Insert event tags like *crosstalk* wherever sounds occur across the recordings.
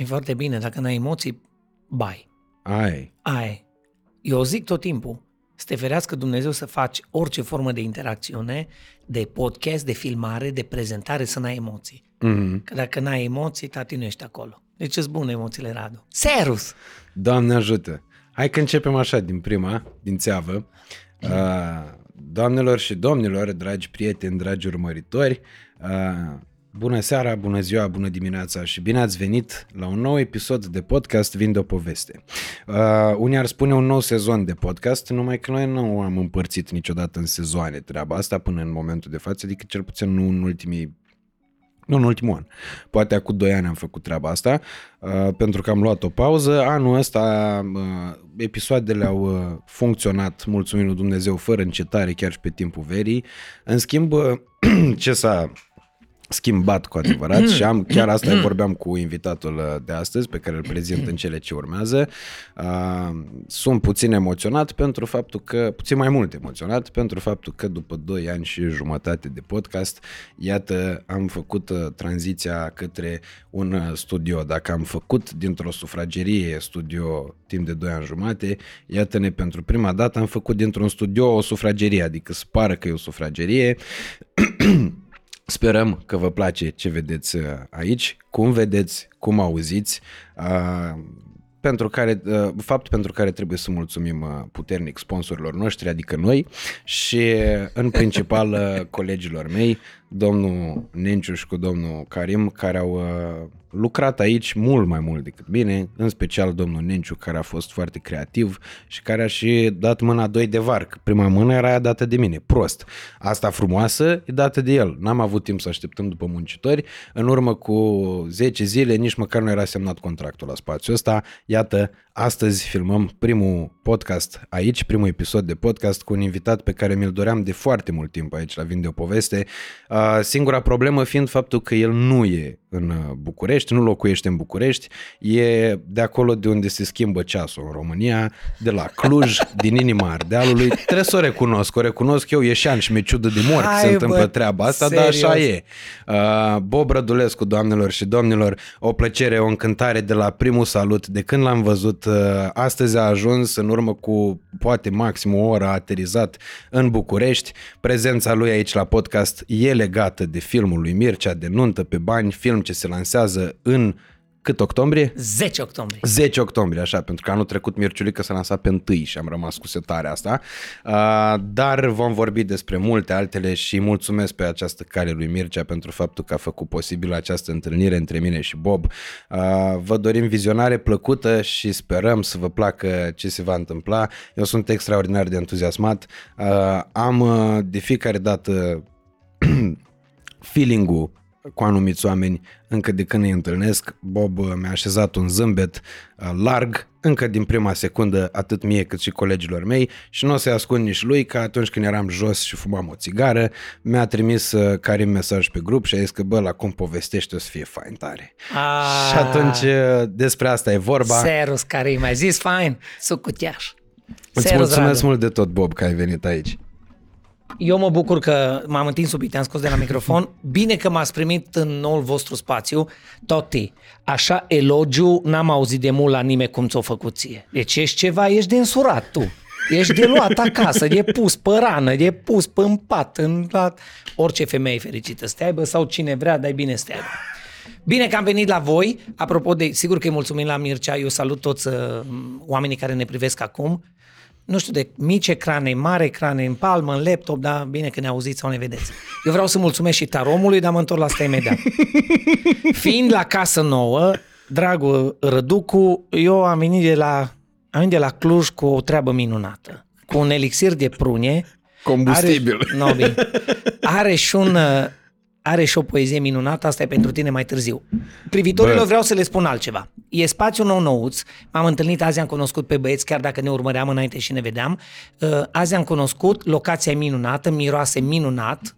E foarte bine, dacă n-ai emoții, bai. Ai. Ai. Eu zic tot timpul, să te ferească Dumnezeu să faci orice formă de interacțiune, de podcast, de filmare, de prezentare, să n-ai emoții. Mm-hmm. Că dacă n-ai emoții, tati nu ești acolo. Deci îți bune emoțiile, Radu. Serus! Doamne ajută! Hai că începem așa din prima, din țeavă. Uh, doamnelor și domnilor, dragi prieteni, dragi urmăritori, uh, bună seara, bună ziua, bună dimineața și bine ați venit la un nou episod de podcast Vind o poveste. Uh, unii ar spune un nou sezon de podcast, numai că noi nu am împărțit niciodată în sezoane treaba asta până în momentul de față, adică cel puțin nu în ultimii nu în ultimul an. Poate acum 2 ani am făcut treaba asta, uh, pentru că am luat o pauză. Anul ăsta uh, episoadele au uh, funcționat, mulțumim lui Dumnezeu, fără încetare, chiar și pe timpul verii. În schimb, uh, *clears throat* ce s-a schimbat cu adevărat *clears throat* și am, chiar asta vorbeam cu invitatul uh, de astăzi pe care îl prezint în cele ce urmează. Uh, sunt puțin emoționat pentru faptul că, puțin mai mult emoționat pentru faptul că după 2 ani și jumătate de podcast, iată, am făcut uh, tranziția către un uh, studio. Dacă am făcut dintr-o sufragerie studio timp de 2 ani jumate, iată-ne pentru prima dată am făcut dintr-un studio o sufragerie, adică se pare că e o sufragerie. *clears throat* Sperăm că vă place ce vedeți uh, aici, cum vedeți, cum auziți, uh, pentru care, uh, fapt pentru care trebuie să mulțumim uh, puternic sponsorilor noștri, adică noi, și în principal uh, colegilor mei, domnul Nenciuș și cu domnul Karim, care au uh, lucrat aici mult mai mult decât bine, în special domnul Nenciu, care a fost foarte creativ și care a și dat mâna doi de varc. Prima mână era aia dată de mine, prost. Asta frumoasă e dată de el. N-am avut timp să așteptăm după muncitori. În urmă cu 10 zile, nici măcar nu era semnat contractul la spațiul ăsta. Iată, astăzi filmăm primul podcast aici, primul episod de podcast cu un invitat pe care mi-l doream de foarte mult timp aici la Vinde o Poveste. Uh, Singura problemă fiind faptul că el nu e în uh, București, nu locuiește în București, e de acolo de unde se schimbă ceasul în România, de la Cluj, *laughs* din inima Ardealului. Trebuie să o recunosc, o recunosc eu, ieșean și mi-e ciudă de mor că Hai, se întâmplă bă, treaba asta, serios. dar așa e. Uh, Bob Rădulescu, doamnelor și domnilor, o plăcere, o încântare de la primul salut. De când l-am văzut, uh, astăzi a ajuns în urmă cu poate maxim o oră a aterizat în București. Prezența lui aici la podcast e legată de filmul lui Mircea de Nuntă pe bani, film ce se lansează în cât octombrie? 10 octombrie. 10 octombrie, așa, pentru că anul trecut Mirciulică s-a lansat pe 1 și am rămas cu setarea asta. Uh, dar vom vorbi despre multe altele și mulțumesc pe această cale lui Mircea pentru faptul că a făcut posibil această întâlnire între mine și Bob. Uh, vă dorim vizionare plăcută și sperăm să vă placă ce se va întâmpla. Eu sunt extraordinar de entuziasmat. Uh, am uh, de fiecare dată *clears throat* feeling-ul cu anumiți oameni încă de când îi întâlnesc. Bob uh, mi-a așezat un zâmbet uh, larg încă din prima secundă atât mie cât și colegilor mei și nu o să-i ascund nici lui că atunci când eram jos și fumam o țigară mi-a trimis uh, Karim mesaj pe grup și a zis că bă la cum povestești o să fie fain tare. Ah, Și atunci uh, despre asta e vorba. Serus, care mai zis fain, sucutiaș. Îți Serus, mulțumesc Radu. mult de tot, Bob, că ai venit aici. Eu mă bucur că m-am întins sub te-am scos de la microfon. *laughs* Bine că m-ați primit în noul vostru spațiu. Toti, așa elogiu n-am auzit de mult la nimeni cum ți-o făcut ție. Deci ești ceva, ești de însurat tu. Ești de luat acasă, de pus pe rană, de pus pe în pat, în la... orice femeie fericită să te aibă sau cine vrea, dai bine să te aibă. Bine că am venit la voi. Apropo de, sigur că îi mulțumim la Mircea, eu salut toți uh, oamenii care ne privesc acum. Nu știu, de mici ecrane, mari ecrane, în palmă, în laptop, dar bine că ne auziți sau ne vedeți. Eu vreau să mulțumesc și taromului, dar mă întorc la asta imediat. *laughs* Fiind la casă nouă, dragul Răducu, eu am venit de la, am venit de la Cluj cu o treabă minunată. Cu un elixir de prune. Combustibil. Are, no, bine. *laughs* are și un, uh, are și o poezie minunată, asta e pentru tine mai târziu. Privitorilor Bă. vreau să le spun altceva. E spațiu nou nouț, m-am întâlnit azi, am cunoscut pe băieți, chiar dacă ne urmăream înainte și ne vedeam. Uh, Azi am cunoscut, locația e minunată, miroase minunat.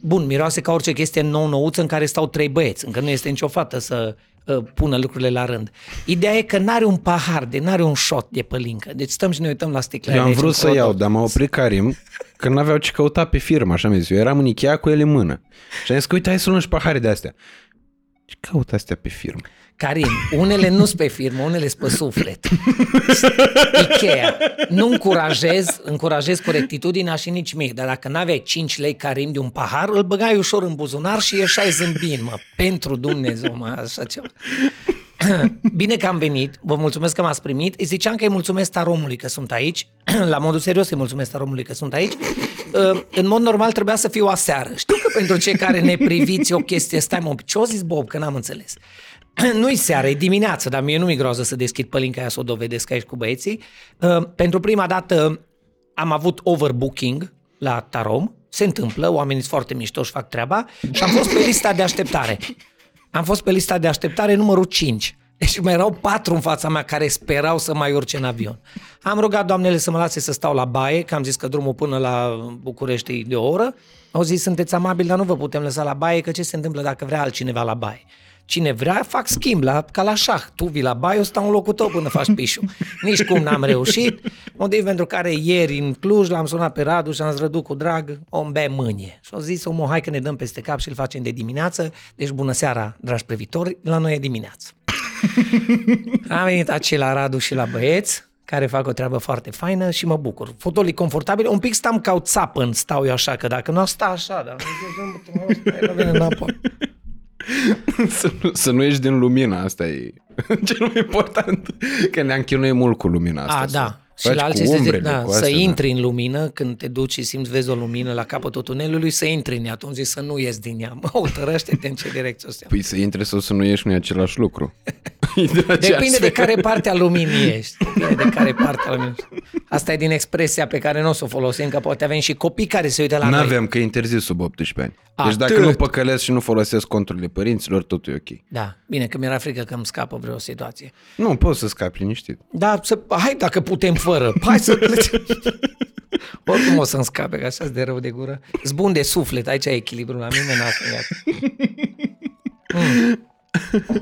Bun, miroase ca orice chestie nou nouță în care stau trei băieți, încă nu este nicio fată să uh, pună lucrurile la rând. Ideea e că n-are un pahar, de n-are un shot de pălincă. Deci stăm și ne uităm la sticlele. Eu am aici vrut în să crodor. iau, dar m-a oprit Karim că n-aveau ce căuta pe firmă, așa mi zis. Eu eram în Ikea cu ele în mână. Și am zis că uite, hai să luăm și pahare de astea. Ce caută astea pe firmă? Karim, unele nu sunt pe firmă, unele sunt pe suflet. *laughs* Ikea. Nu încurajez, încurajez corectitudinea și nici mie, dar dacă n-aveai 5 lei Karim de un pahar, îl băgai ușor în buzunar și ieșai zâmbind, mă. Pentru Dumnezeu, mă, așa ceva. *clears throat* Bine că am venit, vă mulțumesc că m-ați primit. Îi ziceam că îi mulțumesc Taromului că sunt aici, *clears throat* la modul serios îi mulțumesc Taromului că sunt aici. *clears throat* Uh, în mod normal trebuia să fiu aseară. Știu că pentru cei care ne priviți o chestie, stai mă, ce-o zis Bob, că n-am înțeles. *clears throat* Nu-i seară, e dimineață, dar mie nu mi groază să deschid pălinca aia să o dovedesc aici cu băieții. Uh, pentru prima dată am avut overbooking la Tarom, se întâmplă, oamenii sunt foarte mișto, și fac treaba și am fost pe lista de așteptare. Am fost pe lista de așteptare numărul 5. Deci mai erau patru în fața mea care sperau să mai urce în avion. Am rugat doamnele să mă lase să stau la baie, că am zis că drumul până la București e de o oră. Au zis, sunteți amabili, dar nu vă putem lăsa la baie, că ce se întâmplă dacă vrea altcineva la baie? Cine vrea, fac schimb, la, ca la șah. Tu vii la baie, eu stau în locul tău până faci pișul. *laughs* Nici cum n-am reușit. Motiv pentru care ieri în Cluj l-am sunat pe Radu și am zrădut cu drag o bea mânie. Și au zis, omul, hai că ne dăm peste cap și îl facem de dimineață. Deci bună seara, dragi privitori, la noi e dimineață. *laughs* Am venit aici la Radu și la băieți, care fac o treabă foarte faină și mă bucur. Fotolii confortabil, un pic stam ca o țapă, stau eu așa, că dacă nu sta așa, dar nu vine înapoi. *laughs* să, nu, să nu ieși din lumina, asta e *laughs* cel mai important. Că ne-am chinuit mult cu lumina asta. A, da. Și la alții se zic, da, să astea, intri da. în lumină, când te duci și simți, vezi o lumină la capătul tunelului, să intri în ea, atunci să nu ies din ea. Mă, utărăște-te în ce direcție o să Păi să intri sau să nu ieși nu e același lucru. *laughs* de Depinde de care parte a luminii ești. Depinde de care parte a luminii ești. Asta e din expresia pe care nu o să o folosim, că poate avem și copii care se uită la N-avem, noi. N-avem, că e interzis sub 18 ani. Atât. Deci dacă nu păcălesc și nu folosesc conturile părinților, totul e ok. Da, bine că mi-era frică că îmi scapă vreo situație. Nu, poți să scapi liniștit. Da, să, hai dacă putem fără. *laughs* Hai să *laughs* Oricum o să-mi scape, că așa de rău de gură. Zbun de suflet, aici e echilibru la mine, n-a mm.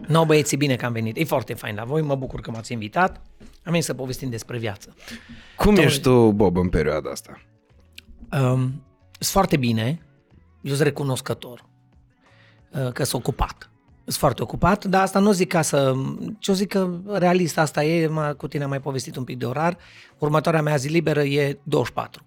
No, băieții, bine că am venit. E foarte fain la voi, mă bucur că m-ați invitat. Am venit să povestim despre viață. Cum Tom... ești tu, Bob, în perioada asta? Um, sunt foarte bine, eu sunt recunoscător uh, că sunt ocupat. Sunt foarte ocupat, dar asta nu zic ca să... Ce o zic că realist asta e, cu tine am mai povestit un pic de orar, următoarea mea zi liberă e 24.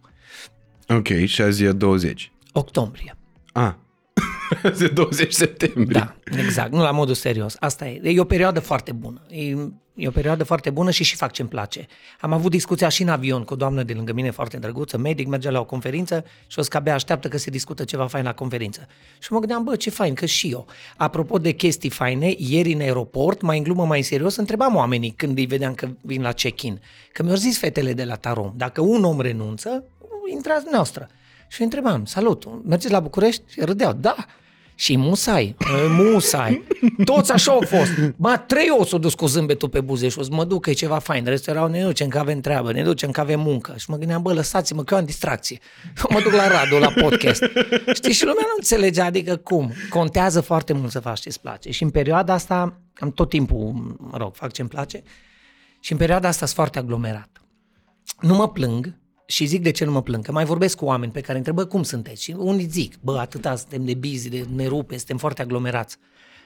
Ok, și azi e 20. Octombrie. Ah, *laughs* azi e 20 septembrie. Da, exact, nu la modul serios. Asta e. E o perioadă foarte bună. E E o perioadă foarte bună și și fac ce-mi place. Am avut discuția și în avion cu o doamnă de lângă mine foarte drăguță, medic, merge la o conferință și o să abia așteaptă că se discută ceva fain la conferință. Și mă gândeam, bă, ce fain, că și eu. Apropo de chestii faine, ieri în aeroport, mai în glumă, mai în serios, întrebam oamenii când îi vedeam că vin la check-in. Că mi-au zis fetele de la Tarom, dacă un om renunță, intrați noastră. Și întrebam, salut, mergeți la București? Și râdeau, da. Și musai, musai. Toți așa au fost. Ba, trei o s-au dus cu zâmbetul pe buze și o să mă duc, că e ceva fain. Restul erau, ne ducem că avem treabă, ne ducem că avem muncă. Și mă gândeam, bă, lăsați-mă că eu am distracție. *laughs* mă duc la Radu, la podcast. Știi, și lumea nu înțelege, adică cum? Contează foarte mult să faci ce-ți place. Și în perioada asta, am tot timpul, mă rog, fac ce-mi place. Și în perioada asta sunt foarte aglomerat. Nu mă plâng, și zic de ce nu mă plâng, că mai vorbesc cu oameni pe care întrebă cum sunteți și unii zic, bă, atâta suntem de busy, de ne rupe, suntem foarte aglomerați.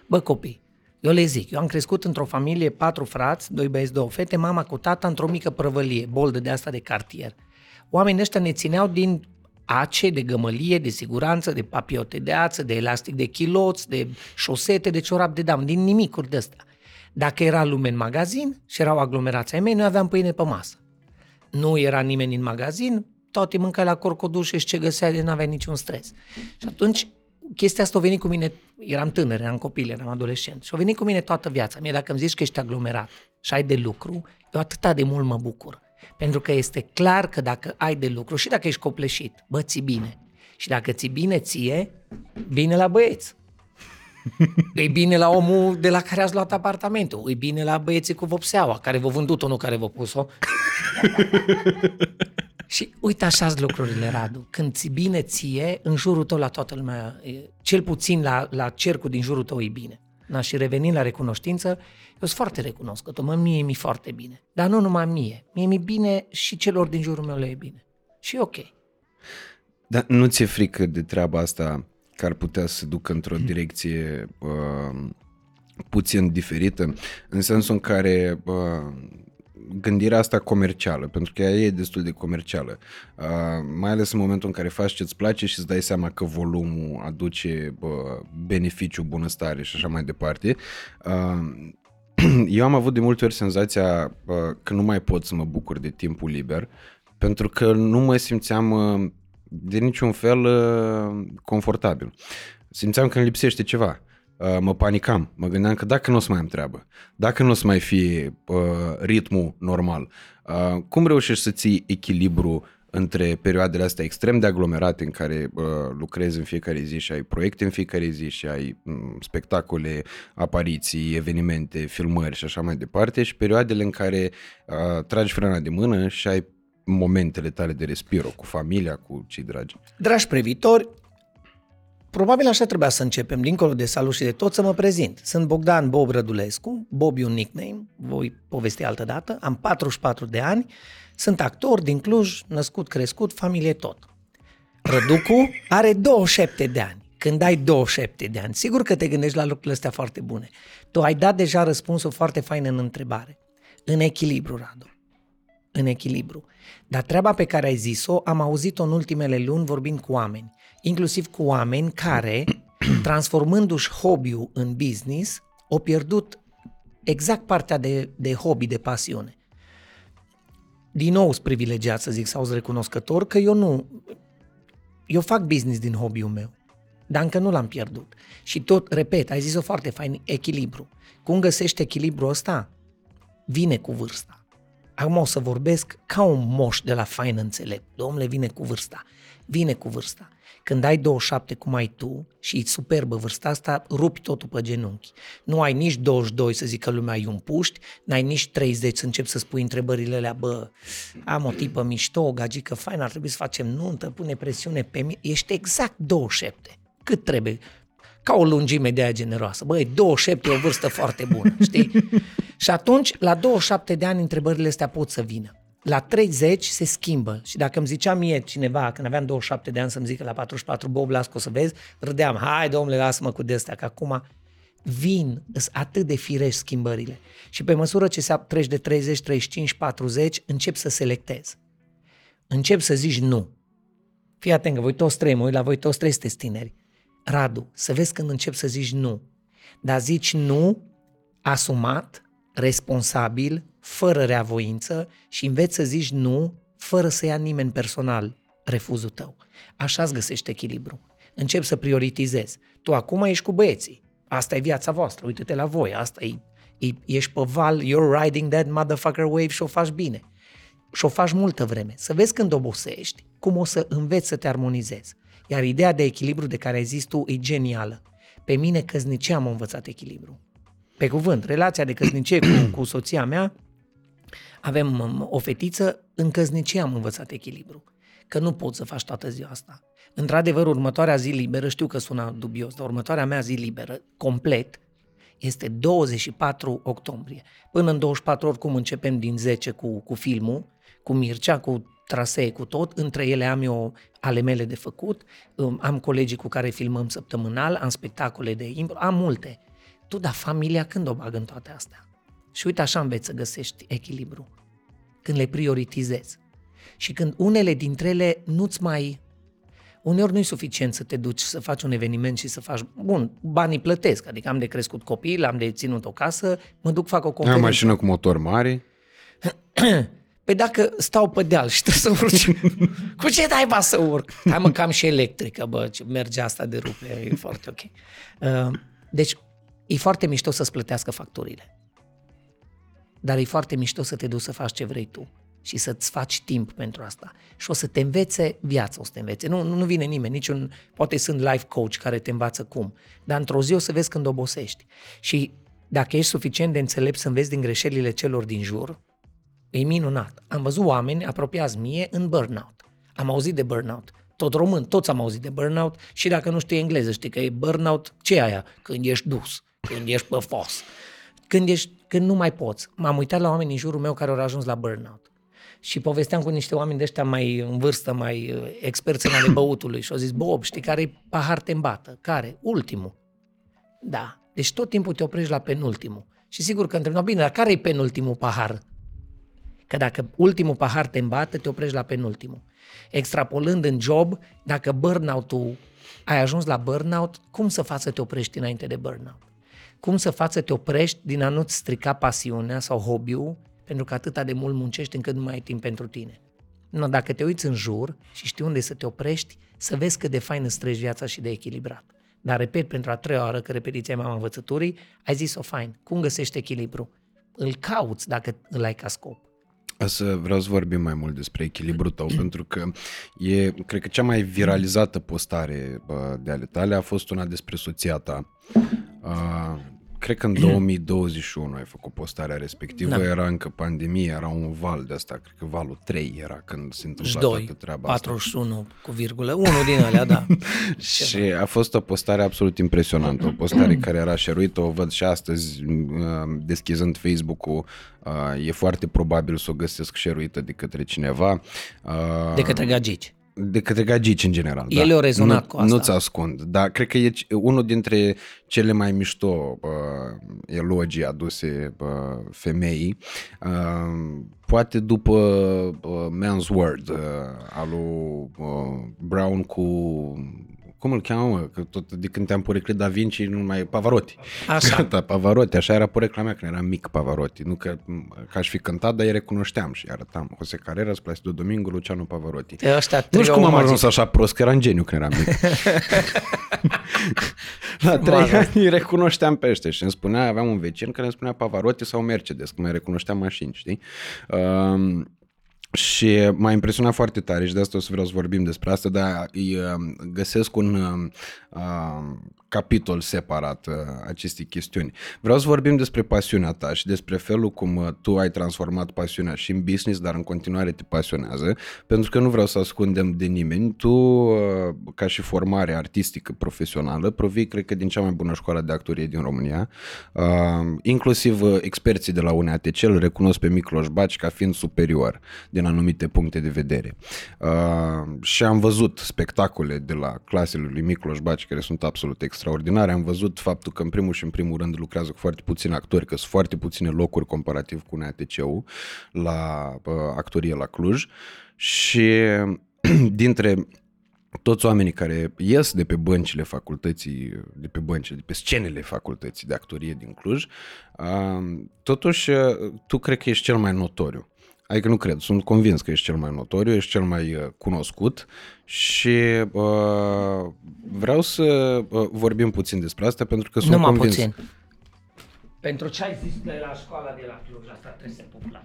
Bă, copii, eu le zic, eu am crescut într-o familie, patru frați, doi băieți, două fete, mama cu tata într-o mică prăvălie, boldă de asta de cartier. Oamenii ăștia ne țineau din ace, de gămălie, de siguranță, de papiote de ață, de elastic de chiloți, de șosete, de ciorap de dam, din nimicuri de astea. Dacă era lume în magazin și erau aglomerați ai mei, noi aveam pâine pe masă nu era nimeni în magazin, toate mâncai la corcodușe și ce găsea de n-avea niciun stres. Și atunci chestia asta a venit cu mine, eram tânăr, eram copil, eram adolescent și a venit cu mine toată viața. Mie dacă îmi zici că ești aglomerat și ai de lucru, eu atâta de mult mă bucur. Pentru că este clar că dacă ai de lucru și dacă ești copleșit, bă, ți bine. Și dacă ți bine ție, bine la băieți. *laughs* E bine la omul de la care ați luat apartamentul. E bine la băieții cu vopseaua, care v-au vândut-o, nu care v-au pus-o. *laughs* și uite așa lucrurile, Radu. Când ți bine ție, în jurul tău la toată lumea, cel puțin la, la cercul din jurul tău e bine. Na, și revenind la recunoștință, eu sunt foarte recunoscător, mă, mie mi foarte bine. Dar nu numai mie, mie mi bine și celor din jurul meu le e bine. Și ok. Dar nu ți-e frică de treaba asta că ar putea să ducă într-o direcție uh, puțin diferită, în sensul în care uh, gândirea asta comercială, pentru că ea e destul de comercială, uh, mai ales în momentul în care faci ce-ți place și îți dai seama că volumul aduce uh, beneficiu, bunăstare și așa mai departe. Uh, *clears throat* eu am avut de multe ori senzația uh, că nu mai pot să mă bucur de timpul liber, pentru că nu mă simțeam uh, de niciun fel uh, confortabil. Simțeam că îmi lipsește ceva. Uh, mă panicam, mă gândeam că dacă nu o să mai am treabă, dacă nu o să mai fie uh, ritmul normal, uh, cum reușești să ții echilibru între perioadele astea extrem de aglomerate în care uh, lucrezi în fiecare zi și ai proiecte în fiecare zi și ai um, spectacole, apariții, evenimente, filmări și așa mai departe și perioadele în care uh, tragi frâna de mână și ai momentele tale de respiro cu familia, cu cei dragi. Dragi previtori, probabil așa trebuia să începem, dincolo de salut și de tot, să mă prezint. Sunt Bogdan Bob Rădulescu, Bob e un nickname, voi povesti altă dată, am 44 de ani, sunt actor din Cluj, născut, crescut, familie tot. Răducu are 27 de ani. Când ai 27 de ani, sigur că te gândești la lucrurile astea foarte bune. Tu ai dat deja răspunsul foarte fain în întrebare. În echilibru, Radu. În echilibru. Dar treaba pe care ai zis-o am auzit-o în ultimele luni vorbind cu oameni. Inclusiv cu oameni care, *clears throat* transformându-și hobby-ul în business, au pierdut exact partea de, de hobby, de pasiune din nou sunt privilegiat să zic sau sunt recunoscător că eu nu, eu fac business din hobby-ul meu, dar încă nu l-am pierdut. Și tot, repet, ai zis-o foarte fain, echilibru. Cum găsești echilibru ăsta? Vine cu vârsta. Acum o să vorbesc ca un moș de la fain înțelept. Domnule, vine cu vârsta. Vine cu vârsta. Când ai 27 cum ai tu și e superbă vârsta asta, rupi totul pe genunchi. Nu ai nici 22 să zică lumea e un puști, n-ai nici 30 să începi să spui întrebările alea, bă, am o tipă mișto, o gagică fain, ar trebui să facem nuntă, pune presiune pe mine. Ești exact 27. Cât trebuie? Ca o lungime de aia generoasă. Băi, 27 e o vârstă foarte bună, știi? *laughs* și atunci, la 27 de ani, întrebările astea pot să vină la 30 se schimbă. Și dacă îmi zicea mie cineva, când aveam 27 de ani, să-mi zică la 44, Bob, las că o să vezi, râdeam, hai domnule, lasă-mă cu de că acum vin, sunt atât de firești schimbările. Și pe măsură ce se treci de 30, 35, 40, încep să selectezi. Încep să zici nu. Fii atent că voi toți trei, mă uit la voi toți trei sunteți tineri. Radu, să vezi când încep să zici nu. Dar zici nu asumat, responsabil, fără reavoință și înveți să zici nu fără să ia nimeni personal refuzul tău. Așa îți găsești echilibru. Încep să prioritizezi. Tu acum ești cu băieții. Asta e viața voastră. Uite-te la voi. Asta e, e ești pe val, you're riding that motherfucker wave și o faci bine. Și o faci multă vreme. Să vezi când obosești, cum o să înveți să te armonizezi. Iar ideea de echilibru de care ai zis tu e genială. Pe mine căznicia am învățat echilibru. Pe cuvânt, relația de căsnicie cu, cu soția mea avem um, o fetiță, în căsnicie am învățat echilibru. Că nu poți să faci toată ziua asta. Într-adevăr, următoarea zi liberă, știu că sună dubios, dar următoarea mea zi liberă, complet, este 24 octombrie. Până în 24 oricum începem din 10 cu, cu filmul, cu Mircea, cu trasee, cu tot. Între ele am eu ale mele de făcut, um, am colegii cu care filmăm săptămânal, am spectacole de impro, am multe. Tu, da, familia când o bag în toate astea? Și uite așa înveți să găsești echilibru. Când le prioritizezi. Și când unele dintre ele nu-ți mai... Uneori nu e suficient să te duci să faci un eveniment și să faci... Bun, banii plătesc, adică am de crescut copii, am de ținut o casă, mă duc, fac o conferință. Am mașină cu motor mare. *clears throat* Păi dacă stau pe deal și trebuie să urci, *laughs* cu ce dai ba să urc? Hai mă, cam și electrică, bă, ce merge asta de rupe, e foarte ok. Uh, deci, e foarte mișto să-ți plătească facturile dar e foarte mișto să te duci să faci ce vrei tu și să-ți faci timp pentru asta. Și o să te învețe viața, o să te învețe. Nu, nu vine nimeni, niciun, poate sunt life coach care te învață cum, dar într-o zi o să vezi când obosești. Și dacă ești suficient de înțelept să înveți din greșelile celor din jur, e minunat. Am văzut oameni apropiați mie în burnout. Am auzit de burnout. Tot român, toți am auzit de burnout și dacă nu știi engleză, știi că e burnout, ce e aia? Când ești dus, când ești pe fos, când ești când nu mai poți. M-am uitat la oameni în jurul meu care au ajuns la burnout. Și povesteam cu niște oameni de ăștia mai în vârstă, mai uh, experți în ale băutului și au zis, Bob, știi care e pahar te îmbată? Care? Ultimul. Da. Deci tot timpul te oprești la penultimul. Și sigur că întrebi, no, bine, dar care e penultimul pahar? Că dacă ultimul pahar te îmbată, te oprești la penultimul. Extrapolând în job, dacă burnout-ul, ai ajuns la burnout, cum să faci să te oprești înainte de burnout? Cum să faci să te oprești din a nu-ți strica pasiunea sau hobby-ul, pentru că atâta de mult muncești încât nu mai ai timp pentru tine. No, dacă te uiți în jur și știi unde să te oprești, să vezi cât de fain îți trăiești viața și de echilibrat. Dar repet pentru a treia oară, că repetiția e mama învățăturii, ai zis-o fain. Cum găsești echilibru? Îl cauți dacă îl ai ca scop. Să vreau să vorbim mai mult despre echilibru tău, pentru că e, cred că cea mai viralizată postare de ale tale a fost una despre soția ta. Cred că în *clears throat* 2021 ai făcut postarea respectivă, da. era încă pandemie, era un val de asta, cred că valul 3 era când se întâmpla 2, toată treaba 41 asta. cu virgulă, unul din alea, da. *laughs* și a fost o postare absolut impresionantă, o postare care era șeruită, o văd și astăzi uh, deschizând Facebook-ul, uh, e foarte probabil să o găsesc șeruită de către cineva. Uh, de către gagici de către gagici în general. El da. o rezonat nu, cu asta. Nu-ți ascund, dar cred că e unul dintre cele mai mișto uh, elogii aduse uh, femeii. Uh, poate după uh, Man's Word uh, al lui uh, Brown cu cum îl cheamă, mă? Că tot de când te-am poreclit Da Vinci, nu mai Pavarotti. Așa. *laughs* da, Pavarotti, așa era porecla mea când eram mic Pavarotti. Nu că, că aș fi cântat, dar îi recunoșteam și arătam. Jose Carreras, Placido Domingo, Luciano Pavarotti. E ăștia nu știu cum am ajuns așa prost, că eram geniu când eram mic. *laughs* La trei ani îi recunoșteam pe ăștia și îmi spunea, aveam un vecin care îmi spunea Pavarotti sau Mercedes, că mai recunoșteam mașini, știi? Um, și m-a impresionat foarte tare și de asta o să vreau să vorbim despre asta, dar îi um, găsesc un uh, capitol separat uh, acestei chestiuni. Vreau să vorbim despre pasiunea ta și despre felul cum uh, tu ai transformat pasiunea și în business, dar în continuare te pasionează, pentru că nu vreau să ascundem de nimeni. Tu, uh, ca și formare artistică profesională, provii, cred că, din cea mai bună școală de actorie din România, uh, inclusiv uh, experții de la UNATC îl recunosc pe Micloș Baci ca fiind superior din anumite puncte de vedere. Uh, și am văzut spectacole de la clasele lui Micloș Baci care sunt absolut extraordinare extraordinare. Am văzut faptul că în primul și în primul rând lucrează cu foarte puțini actori, că sunt foarte puține locuri comparativ cu NATC-ul la uh, actorie la Cluj și *clears throat* dintre toți oamenii care ies de pe băncile facultății, de pe băncile, de pe scenele facultății de actorie din Cluj, uh, totuși uh, tu cred că ești cel mai notoriu. Adică nu cred, sunt convins că ești cel mai notoriu, ești cel mai uh, cunoscut și uh, vreau să uh, vorbim puțin despre asta pentru că sunt Numai convins... puțin. Pentru ce ai zis de la școala de la Cluj, asta trebuie să pupla.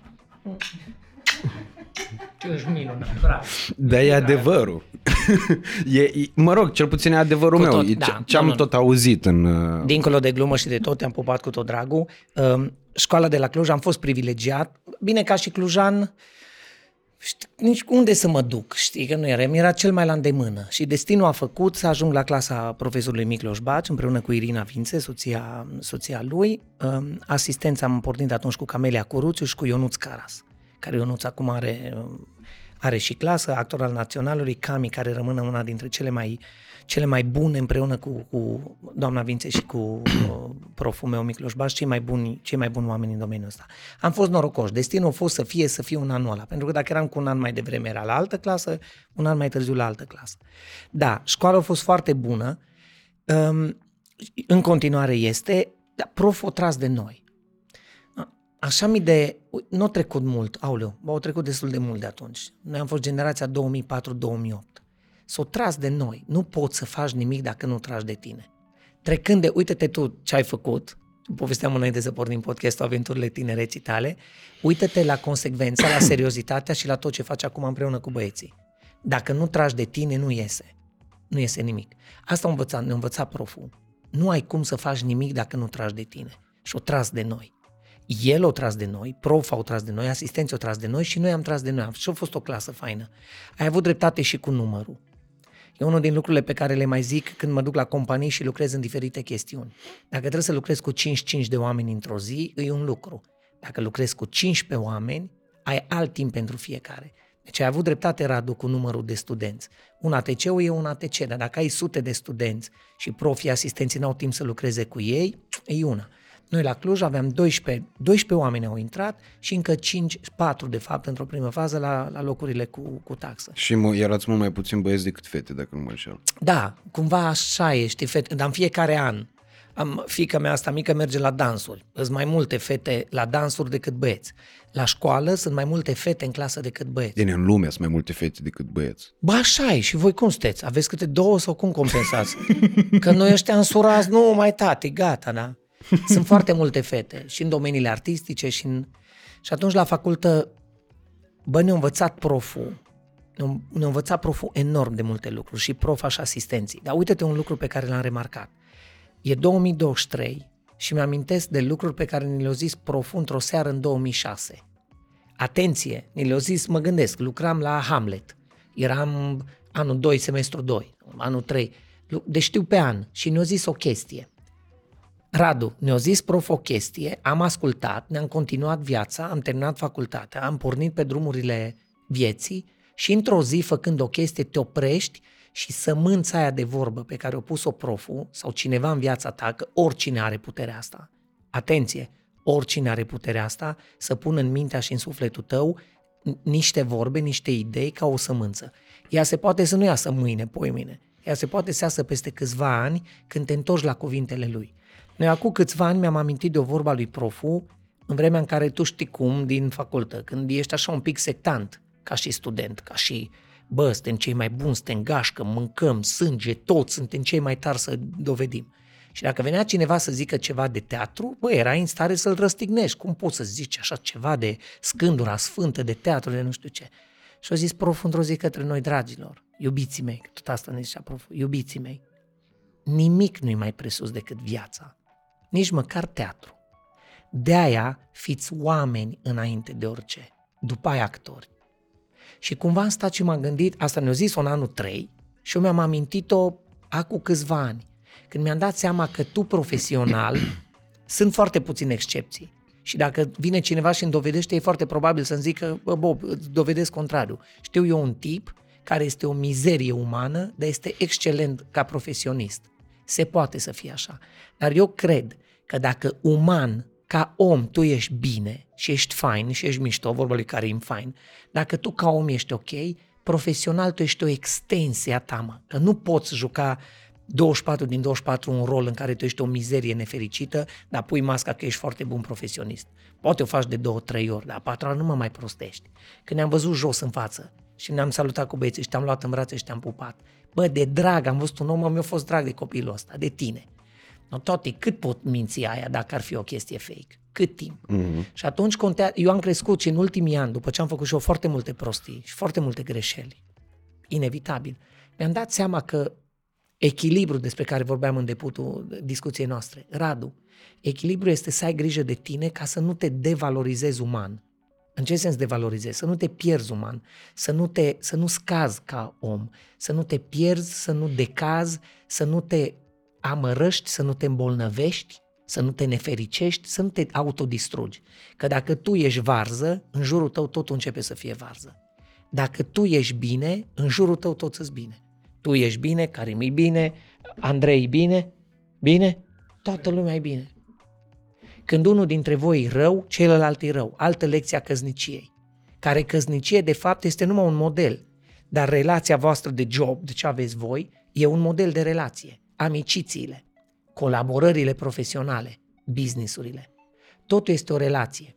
Ce ești minunat, bravo. Dar e adevărul. *laughs* e, e, mă rog, cel puțin e adevărul cu meu. Tot, e da, ce am tot auzit în... Uh, Dincolo de glumă și de tot, te-am pupat cu tot dragul. Uh, școala de la Cluj, am fost privilegiat. Bine, ca și clujan, știi, nici unde să mă duc, știi, că nu era, mi era cel mai la îndemână. Și destinul a făcut să ajung la clasa profesorului Micloș Baci, împreună cu Irina Vințe, soția, soția lui. Um, asistența am pornit atunci cu Camelia Curuțiu și cu Ionuț Caras, care Ionuț acum are, um, are și clasă, actor al Naționalului, Cami, care rămâne una dintre cele mai uh, cele mai bune împreună cu, cu doamna Vințe și cu uh, proful meu Micloș Baș, cei mai buni, cei mai buni oameni în domeniul ăsta. Am fost norocoși. Destinul a fost să fie, să fie un anul ăla. Pentru că dacă eram cu un an mai devreme era la altă clasă, un an mai târziu la altă clasă. Da, școala a fost foarte bună. Um, în continuare este, dar prof o tras de noi. Așa mi de... Nu a trecut mult, auleu, au trecut destul de mult de atunci. Noi am fost generația 2004-2008 s-o tras de noi. Nu poți să faci nimic dacă nu tragi de tine. Trecând de, uite-te tu ce ai făcut, povesteam înainte să pornim podcastul Aventurile tinereții tale, uită-te la consecvența, la seriozitatea și la tot ce faci acum împreună cu băieții. Dacă nu tragi de tine, nu iese. Nu iese nimic. Asta învăța, ne învăța proful. Nu ai cum să faci nimic dacă nu tragi de tine. Și o tras de noi. El o tras de noi, prof au tras de noi, asistenții o tras de noi și noi am tras de noi. Și a fost o clasă faină. Ai avut dreptate și cu numărul. E unul din lucrurile pe care le mai zic când mă duc la companii și lucrez în diferite chestiuni. Dacă trebuie să lucrez cu 5-5 de oameni într-o zi, e un lucru. Dacă lucrezi cu 15 oameni, ai alt timp pentru fiecare. Deci ai avut dreptate, Radu, cu numărul de studenți. Un ATC-ul e un ATC, dar dacă ai sute de studenți și profii asistenții n-au timp să lucreze cu ei, e una. Noi la Cluj aveam 12, 12 oameni au intrat și încă 5, 4 de fapt într-o primă fază la, la locurile cu, cu taxă. Și mă, erați mult mai puțin băieți decât fete, dacă nu mă înșel. Da, cumva așa e, știi, fete, dar în fiecare an am, fica mea asta mică merge la dansuri. Sunt mai multe fete la dansuri decât băieți. La școală sunt mai multe fete în clasă decât băieți. Bine, în lume sunt mai multe fete decât băieți. Ba așa e, și voi cum sunteți? Aveți câte două sau cum compensați? *laughs* Că noi ăștia însurați, nu mai tati, gata, da? *laughs* Sunt foarte multe fete și în domeniile artistice și în... Și atunci la facultă, bă, ne-a învățat proful, ne-a învățat proful enorm de multe lucruri și prof și asistenții. Dar uite-te un lucru pe care l-am remarcat. E 2023 și mi-amintesc de lucruri pe care ni le-au zis profund într-o seară în 2006. Atenție, ni le-au zis, mă gândesc, lucram la Hamlet. Eram anul 2, semestru 2, anul 3. Deci știu pe an și ne-au zis o chestie. Radu, ne-a zis prof o chestie, am ascultat, ne-am continuat viața, am terminat facultatea, am pornit pe drumurile vieții și într-o zi, făcând o chestie, te oprești și sămânța aia de vorbă pe care o pus-o proful sau cineva în viața ta, că oricine are puterea asta, atenție, oricine are puterea asta, să pună în mintea și în sufletul tău niște vorbe, niște idei ca o sămânță. Ea se poate să nu iasă mâine, poi mâine. Ea se poate să iasă peste câțiva ani când te întorci la cuvintele lui. Noi acum câțiva ani mi-am amintit de o vorba lui Profu în vremea în care tu știi cum din facultă, când ești așa un pic sectant ca și student, ca și bă, suntem cei mai buni, suntem gașcă, mâncăm sânge, toți suntem cei mai tari să dovedim. Și dacă venea cineva să zică ceva de teatru, bă, era în stare să-l răstignești. Cum poți să zici așa ceva de scândura sfântă, de teatru, de nu știu ce? Și au zis prof într-o zi către noi, dragilor, iubiții mei, tot asta ne zicea prof, iubiții mei, nimic nu-i mai presus decât viața nici măcar teatru. De aia fiți oameni înainte de orice, după aia actori. Și cumva am stat și m-am gândit, asta ne-a zis în anul 3 și eu mi-am amintit-o acum câțiva ani, când mi-am dat seama că tu profesional *coughs* sunt foarte puține excepții. Și dacă vine cineva și îmi dovedește, e foarte probabil să-mi zică, bă, Bob, îți dovedesc contrariu. Știu eu un tip care este o mizerie umană, dar este excelent ca profesionist. Se poate să fie așa. Dar eu cred că dacă uman, ca om, tu ești bine și ești fain și ești mișto, vorba lui Karim, fain, dacă tu ca om ești ok, profesional tu ești o extensie a ta, mă. Că nu poți juca 24 din 24 un rol în care tu ești o mizerie nefericită, dar pui masca că ești foarte bun profesionist. Poate o faci de două, trei ori, dar a patra nu mă mai prostești. Când ne-am văzut jos în față și ne-am salutat cu băieții și te-am luat în brațe și te-am pupat. Bă, de drag, am văzut un om, mi-a fost drag de copilul ăsta, de tine. No, toate, cât pot minți aia dacă ar fi o chestie fake? Cât timp? Mm-hmm. Și atunci contea, eu am crescut și în ultimii ani, după ce am făcut și eu foarte multe prostii și foarte multe greșeli, inevitabil, mi-am dat seama că echilibru despre care vorbeam în deputul discuției noastre, Radu, echilibru este să ai grijă de tine ca să nu te devalorizezi uman. În ce sens devalorizezi? Să nu te pierzi uman, să nu, te, să nu scazi ca om, să nu te pierzi, să nu decazi, să nu te amărăști, să nu te îmbolnăvești, să nu te nefericești, să nu te autodistrugi. Că dacă tu ești varză, în jurul tău totul începe să fie varză. Dacă tu ești bine, în jurul tău tot îți bine. Tu ești bine, Karim e bine, Andrei e bine, bine, toată lumea e bine. Când unul dintre voi e rău, celălalt e rău. Altă lecție a căzniciei. Care căznicie, de fapt, este numai un model. Dar relația voastră de job, de ce aveți voi, e un model de relație amicițiile, colaborările profesionale, businessurile. Totul este o relație.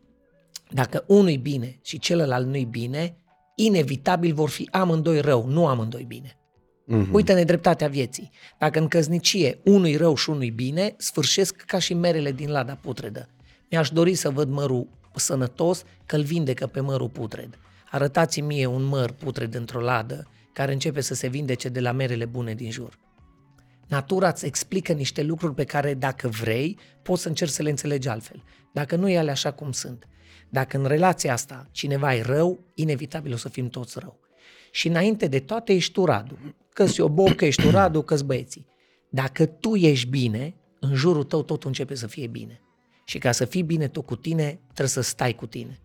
Dacă unul e bine și celălalt nu-i bine, inevitabil vor fi amândoi rău, nu amândoi bine. Mm-hmm. Uită nedreptatea vieții. Dacă în căznicie unul rău și unul bine, sfârșesc ca și merele din lada putredă. Mi-aș dori să văd mărul sănătos că-l vindecă pe mărul putred. Arătați-mi mie un măr putred într-o ladă care începe să se vindece de la merele bune din jur. Natura îți explică niște lucruri pe care, dacă vrei, poți să încerci să le înțelegi altfel. Dacă nu e ale așa cum sunt. Dacă în relația asta cineva e rău, inevitabil o să fim toți rău. Și înainte de toate ești tu Radu. Că-s o bocă, ești tu Radu, că băieții. Dacă tu ești bine, în jurul tău totul începe să fie bine. Și ca să fii bine tu cu tine, trebuie să stai cu tine.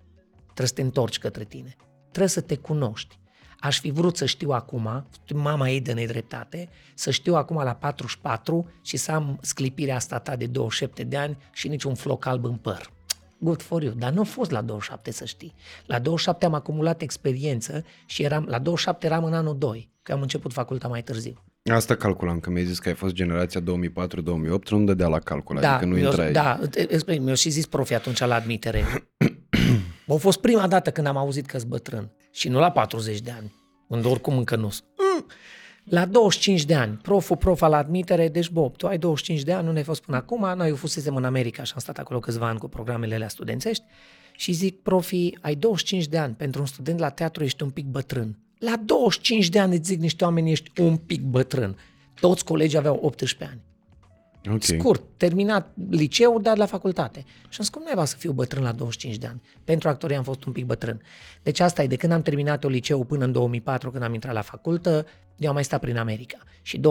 Trebuie să te întorci către tine. trebuie să te cunoști. Aș fi vrut să știu acum, mama ei de nedreptate, să știu acum la 44 și să am sclipirea asta ta de 27 de ani și niciun floc alb în păr. Good for you. Dar nu a fost la 27, să știi. La 27 am acumulat experiență și eram, la 27 eram în anul 2, că am început facultatea mai târziu. Asta calculam, că mi-ai zis că ai fost generația 2004-2008, nu dădea la calcul, Da, adică nu eu, intrai. da, îți- mi-a și zis profi atunci la admitere. *coughs* a fost prima dată când am auzit că-s bătrân. Și nu la 40 de ani, unde oricum încă nu mm. La 25 de ani, proful profa la admitere, deci Bob, tu ai 25 de ani, nu ne-ai fost până acum, noi eu fusesem în America și am stat acolo câțiva ani cu programele alea studențești și zic, profi, ai 25 de ani, pentru un student la teatru ești un pic bătrân. La 25 de ani îți zic niște oameni, ești un pic bătrân. Toți colegii aveau 18 ani. Ok. Scurt, terminat liceu, dar la facultate. Și am zis, cum naiba să fiu bătrân la 25 de ani? Pentru actorie am fost un pic bătrân. Deci asta e, de când am terminat eu liceu până în 2004, când am intrat la facultă, eu am mai stat prin America. Și 2004-2008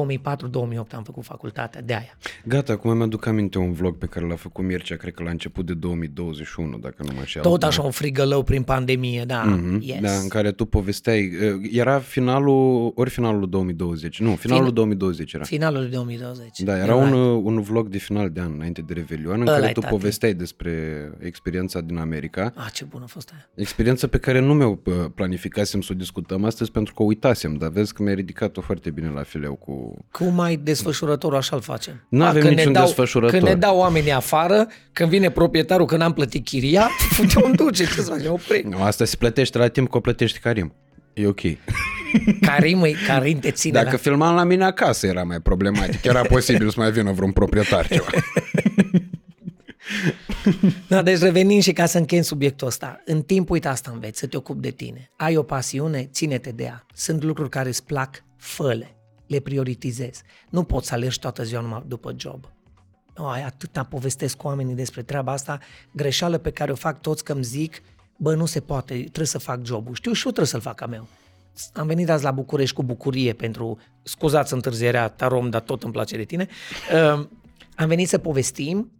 am făcut facultatea, de aia. Gata, acum mi-aduc aminte un vlog pe care l-a făcut Mircea, cred că la început de 2021, dacă nu mă înșel. Tot așa un frigălău prin pandemie, da. Mhm, Yes. Da, în care tu povesteai, uh, era finalul, ori finalul 2020, nu, finalul Fin- 2020 era. Finalul lui 2020. Da, era You're un, right. un vlog de final de an, înainte de Revelion, în Ăla-i, care tu tati. povesteai despre experiența din America. Ah, ce bună a fost aia. Experiența pe care nu mi-o uh, planificasem să o discutăm astăzi pentru că o uitasem, dar vezi că mi-ai ridicat-o foarte bine la fileu cu... Cum mai desfășurătorul așa-l facem? Nu A, avem când niciun ne dau, desfășurător. Când ne dau oamenii afară, când vine proprietarul că n-am plătit chiria, *laughs* de unde *laughs* duce? Ce să facem? Opri. Nu, asta se plătește la timp că o plătești Karim. E ok. *laughs* Karim, îi- Karim te ține Dacă la... filmam la mine acasă era mai problematic. Era posibil să mai vină vreun proprietar ceva. *laughs* Da, deci revenind și ca să încheiem subiectul ăsta, în timp, uite asta înveți, să te ocupi de tine. Ai o pasiune, ține-te de ea. Sunt lucruri care îți plac, fă-le, le prioritizezi. Nu poți să alergi toată ziua numai după job. Nu, ai atâta povestesc cu oamenii despre treaba asta, greșeală pe care o fac toți că îmi zic, bă, nu se poate, trebuie să fac jobul. Știu și eu trebuie să-l fac a meu. Am venit azi la București cu bucurie pentru, scuzați întârzierea, tarom, dar tot îmi place de tine. Uh, am venit să povestim,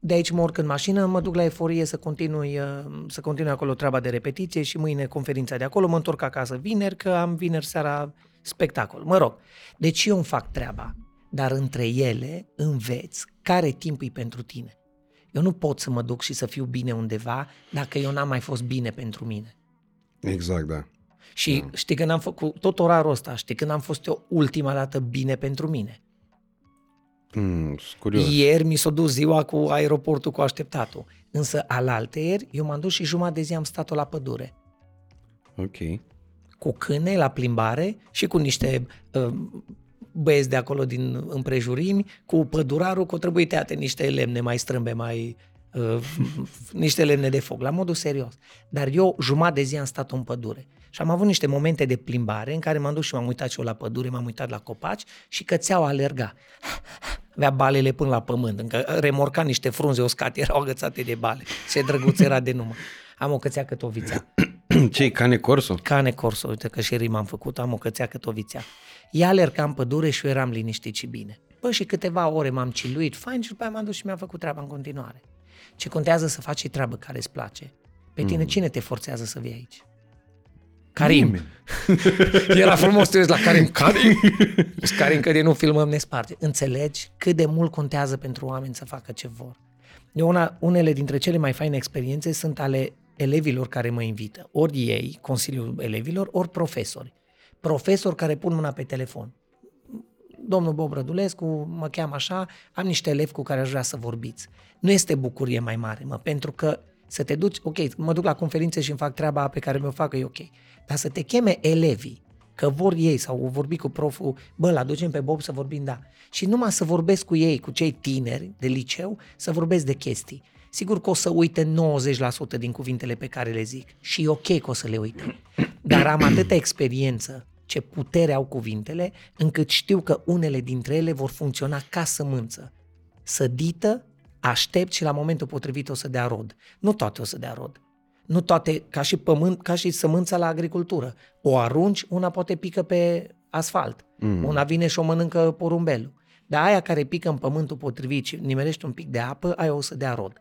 de aici mă urc în mașină, mă duc la eforie să continui, uh, să continui acolo treaba de repetiție și mâine conferința de acolo, mă întorc acasă vineri, că am vineri seara spectacol. Mă rog, deci eu îmi fac treaba, dar între ele înveți care timp e pentru tine. Eu nu pot să mă duc și să fiu bine undeva dacă eu n-am mai fost bine pentru mine. Exact, da. Și știi când am făcut tot orarul ăsta, știi când am fost eu ultima dată bine pentru mine. Mm, sunt curios. Ieri mi s-a dus ziua cu aeroportul cu așteptatul. Însă alaltăieri, eu m-am dus și jumătate de zi am stat-o la pădure. Ok. Cu câine la plimbare și cu niște uh, băieți de acolo din împrejurimi, cu pădurarul, că o trebuie tăiate niște lemne mai strâmbe, mai uh, *laughs* niște lemne de foc, la modul serios. Dar eu jumătate de zi am stat în pădure. Și am avut niște momente de plimbare în care m-am dus și m-am uitat și eu la pădure, m-am uitat la copaci și cățeaua alerga. Avea balele până la pământ, încă remorca niște frunze uscate, erau agățate de bale. Ce drăguț era de număr. Am o cățea cât o vițea. *coughs* Ce cane corso? Cane corso, uite că și rima am făcut, am o cățea cât o vițea. Ea alerga în pădure și eu eram liniștit și bine. Păi și câteva ore m-am ciluit, fain, și după aia m-am dus și mi-am făcut treaba în continuare. Ce contează să faci și treabă care îți place. Pe tine cine te forțează să vii aici? Karim. Nimeni. *laughs* Era frumos să te uiți la Karim. Karim! Și Karim că de nu filmăm ne sparte. Înțelegi cât de mult contează pentru oameni să facă ce vor. Eu una, unele dintre cele mai faine experiențe sunt ale elevilor care mă invită. Ori ei, Consiliul Elevilor, ori profesori. Profesori care pun mâna pe telefon. Domnul Bob Rădulescu, mă cheamă așa, am niște elevi cu care aș vrea să vorbiți. Nu este bucurie mai mare, mă, pentru că să te duci, ok, mă duc la conferințe și îmi fac treaba pe care mi-o fac, e ok. Dar să te cheme elevii, că vor ei sau o vorbi cu proful, bă, la ducem pe Bob să vorbim, da. Și numai să vorbesc cu ei, cu cei tineri de liceu, să vorbesc de chestii. Sigur că o să uite 90% din cuvintele pe care le zic și e ok că o să le uite. Dar am atâta experiență, ce putere au cuvintele, încât știu că unele dintre ele vor funcționa ca sămânță. Sădită, aștept și la momentul potrivit o să dea rod. Nu toate o să dea rod. Nu toate, ca și pământ, ca și sămânța la agricultură. O arunci, una poate pică pe asfalt. Mm. Una vine și o mănâncă porumbelul. Dar aia care pică în pământul potrivit și nimerește un pic de apă, aia o să dea rod.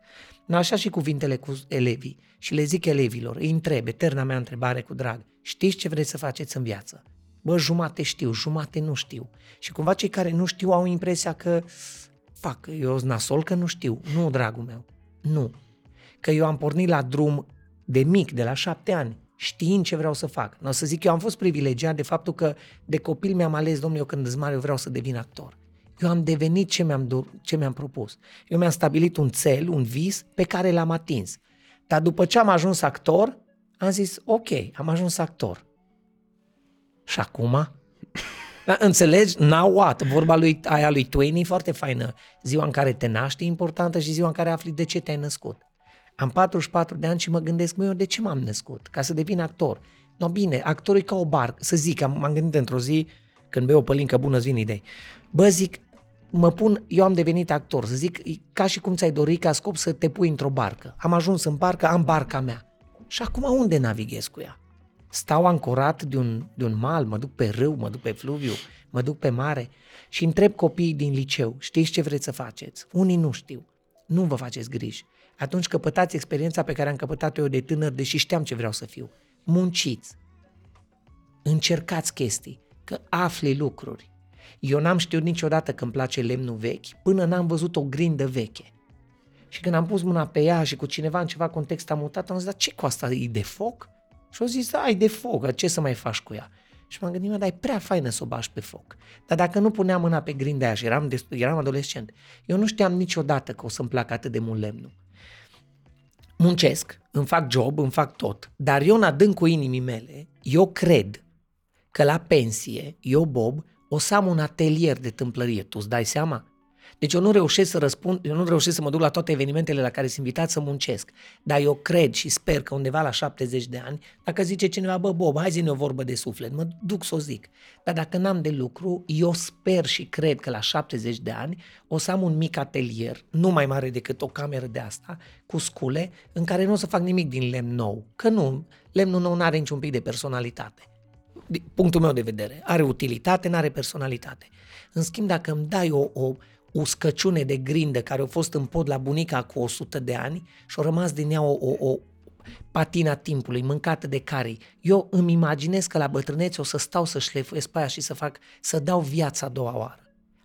Nu așa și cuvintele cu elevii. Și le zic elevilor, îi întreb, eterna mea întrebare cu drag, știți ce vreți să faceți în viață? Bă, jumate știu, jumate nu știu. Și cumva cei care nu știu au impresia că, fac, eu sunt nasol că nu știu. Nu, dragul meu, nu. Că eu am pornit la drum de mic, de la șapte ani, știind ce vreau să fac. Nu o să zic, eu am fost privilegiat de faptul că de copil mi-am ales, domnule, eu când îți mare, eu vreau să devin actor. Eu am devenit ce mi-am, ce mi-am propus. Eu mi-am stabilit un cel, un vis pe care l-am atins. Dar după ce am ajuns actor, am zis, ok, am ajuns actor. Și acum? Da, înțelegi? Now what? Vorba lui, aia lui Twain e foarte faină. Ziua în care te naști e importantă și ziua în care afli de ce te-ai născut. Am 44 de ani și mă gândesc, mă, eu de ce m-am născut? Ca să devin actor. No, bine, actorul e ca o barcă. Să zic, m-am gândit într-o zi, când bei o pălincă bună, îți vin idei. Bă, zic, mă pun, eu am devenit actor, să zic, ca și cum ți-ai dori ca scop să te pui într-o barcă. Am ajuns în barcă, am barca mea. Și acum unde navighez cu ea? Stau ancorat de un, de un mal, mă duc pe râu, mă duc pe fluviu, mă duc pe mare și întreb copiii din liceu, știți ce vreți să faceți? Unii nu știu. Nu vă faceți griji. Atunci căpătați experiența pe care am căpătat-o eu de tânăr, deși știam ce vreau să fiu. Munciți. Încercați chestii, că afli lucruri. Eu n-am știut niciodată că îmi place lemnul vechi, până n-am văzut o grindă veche. Și când am pus mâna pe ea și cu cineva în ceva context am mutat, am zis, dar ce cu asta, e de foc? Și au zis, da, e de foc, ce să mai faci cu ea? Și m-am gândit, mă, dar e prea faină să o bași pe foc. Dar dacă nu puneam mâna pe grinda aia și eram, destul, eram adolescent, eu nu știam niciodată că o să-mi placă atât de mult lemnul. Muncesc, îmi fac job, îmi fac tot, dar eu în adâncul inimii mele, eu cred că la pensie, eu, Bob, o să am un atelier de tâmplărie. Tu îți dai seama? Deci eu nu reușesc să răspund, eu nu reușesc să mă duc la toate evenimentele la care sunt invitat să muncesc. Dar eu cred și sper că undeva la 70 de ani, dacă zice cineva, bă, Bob, hai zi o vorbă de suflet, mă duc să o zic. Dar dacă n-am de lucru, eu sper și cred că la 70 de ani o să am un mic atelier, nu mai mare decât o cameră de asta, cu scule, în care nu o să fac nimic din lemn nou. Că nu, lemnul nou nu are niciun pic de personalitate punctul meu de vedere. Are utilitate, nu are personalitate. În schimb, dacă îmi dai o, o uscăciune de grindă care a fost în pod la bunica cu 100 de ani și a rămas din ea o, o, o patina timpului, mâncată de carii. Eu îmi imaginez că la bătrânețe o să stau să șlefuiesc pe aia și să fac, să dau viața a doua oară.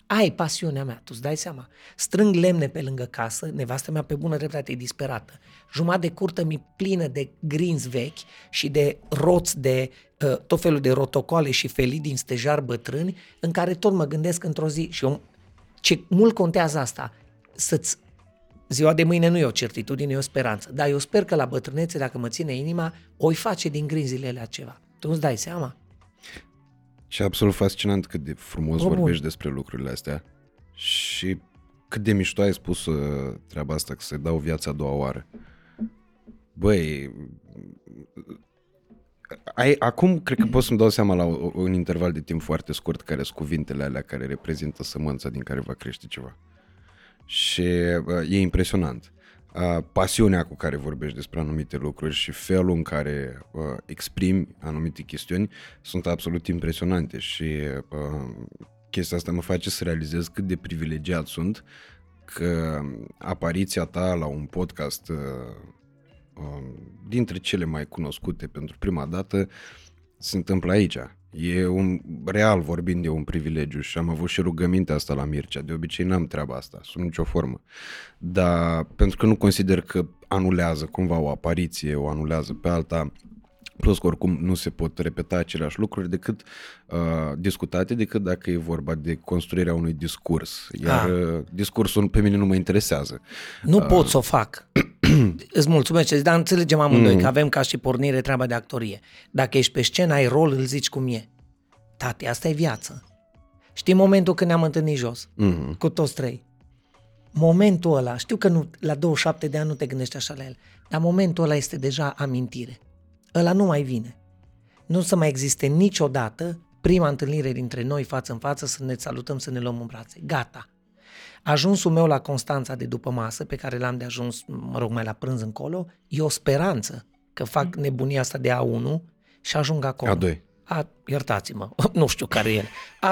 Ai pasiunea mea, tu îți dai seama. Strâng lemne pe lângă casă, nevastă mea pe bună dreptate e disperată. Jumătate de curtă mi plină de grinzi vechi și de roți de uh, tot felul de rotocoale și felii din stejar bătrâni, în care tot mă gândesc într-o zi și eu, ce mult contează asta, să-ți Ziua de mâine nu e o certitudine, e o speranță. Dar eu sper că la bătrânețe, dacă mă ține inima, o face din grinzile alea ceva. Tu îți dai seama? Și absolut fascinant cât de frumos o, vorbești bun. despre lucrurile astea și cât de mișto ai spus uh, treaba asta, că se dau viața a doua oară. Băi, ai, acum cred că pot să-mi dau seama la un interval de timp foarte scurt care sunt cuvintele alea care reprezintă sămânța din care va crește ceva. Și uh, e impresionant pasiunea cu care vorbești despre anumite lucruri și felul în care uh, exprimi anumite chestiuni sunt absolut impresionante și uh, chestia asta mă face să realizez cât de privilegiat sunt că apariția ta la un podcast uh, uh, dintre cele mai cunoscute pentru prima dată se întâmplă aici. E un, real vorbind, de un privilegiu și am avut și rugămintea asta la Mircea. De obicei n-am treaba asta, sub nicio formă. Dar pentru că nu consider că anulează cumva o apariție, o anulează pe alta, plus că oricum nu se pot repeta aceleași lucruri decât uh, discutate, decât dacă e vorba de construirea unui discurs. Iar ah. Uh, discursul pe mine nu mă interesează. Nu uh, pot să o fac. *clears throat* Îți mulțumesc, dar înțelegem amândoi mm. că avem ca și pornire treaba de actorie. Dacă ești pe scenă, ai rol, îl zici cum e. Tati, asta e viață. Știi momentul când ne-am întâlnit jos? Mm. Cu toți trei. Momentul ăla, știu că nu, la 27 de ani nu te gândești așa la el, dar momentul ăla este deja amintire. Ăla nu mai vine. Nu să mai existe niciodată prima întâlnire dintre noi față în față, să ne salutăm, să ne luăm în brațe. Gata. Ajunsul meu la Constanța de după masă, pe care l-am de ajuns, mă rog, mai la prânz încolo, e o speranță că fac nebunia asta de A1 și ajung acolo. A2. A, iertați-mă, *laughs* nu știu care e.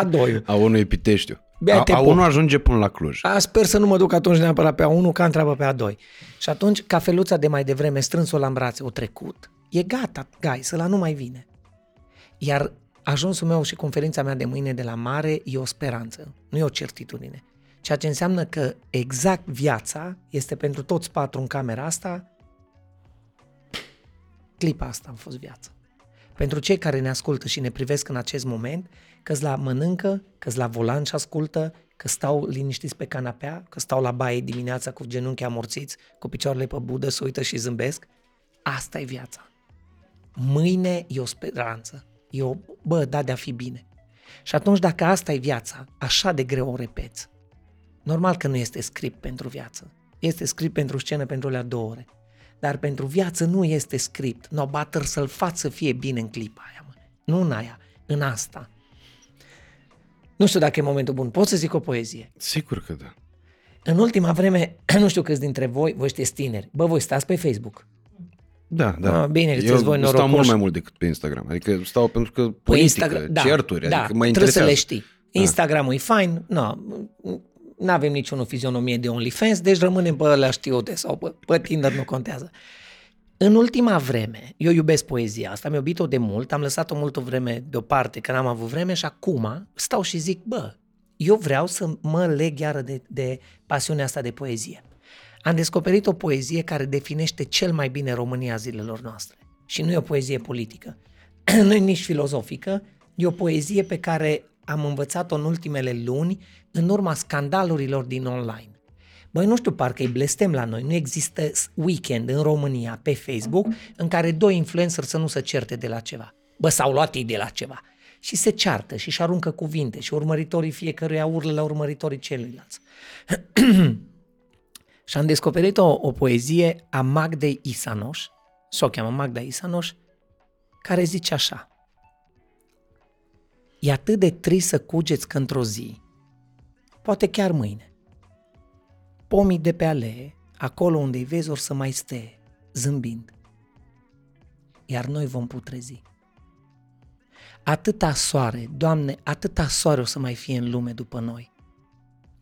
A2. A1 e Piteștiu. Bea A, A1 ajunge până la Cluj. A, sper să nu mă duc atunci neapărat pe A1, ca întreabă pe A2. Și atunci cafeluța de mai devreme, strâns-o la brațe, o trecut. E gata, guys, ăla nu mai vine. Iar ajunsul meu și conferința mea de mâine de la mare e o speranță, nu e o certitudine. Ceea ce înseamnă că exact viața este pentru toți patru în camera asta, clipa asta a fost viața. Pentru cei care ne ascultă și ne privesc în acest moment, că la mănâncă, că la volan și ascultă, că stau liniștiți pe canapea, că stau la baie dimineața cu genunchi amorțiți, cu picioarele pe budă, se uită și zâmbesc, asta e viața. Mâine e o speranță. E o, bă, da de a fi bine. Și atunci dacă asta e viața, așa de greu o repeți. Normal că nu este script pentru viață. Este script pentru scenă pentru alea două ore. Dar pentru viață nu este script. No batter să-l faci să fie bine în clipa aia, mă. Nu în aia, în asta. Nu știu dacă e momentul bun. Pot să zic o poezie? Sigur că da. În ultima vreme, *clears throat* nu știu câți dintre voi, voi știți tineri, bă, voi stați pe Facebook. Da, da. Ah, bine că Eu voi norocoși. stau mult mai mult decât pe Instagram. Adică stau pentru că politică, Instagram- da, certuri, da, adică mă trebuie să interesează. le știi. Instagramul e fain, no, nu avem niciunul fizionomie de OnlyFans, deci rămânem pe ăla știute sau pe, pe Tinder, nu contează. În ultima vreme, eu iubesc poezia asta, am iubit-o de mult, am lăsat-o multă vreme deoparte, că n-am avut vreme și acum stau și zic, bă, eu vreau să mă leg iară de, de pasiunea asta de poezie. Am descoperit o poezie care definește cel mai bine România zilelor noastre. Și nu e o poezie politică, *clears throat* nu e nici filozofică, e o poezie pe care am învățat-o în ultimele luni în urma scandalurilor din online. Băi, nu știu, parcă îi blestem la noi. Nu există weekend în România pe Facebook în care doi influenceri să nu se certe de la ceva. Bă, s-au luat ei de la ceva. Și se ceartă și își aruncă cuvinte și urmăritorii fiecăruia urlă la urmăritorii celuilalt. *clears throat* și am descoperit o, o poezie a Magdei Isanoș, sau o cheamă Magda Isanoș, care zice așa. E atât de trist să cugeți că într-o zi, poate chiar mâine, pomii de pe alee, acolo unde îi vezi, or să mai ste, zâmbind. Iar noi vom putrezi. Atâta soare, Doamne, atâta soare o să mai fie în lume după noi.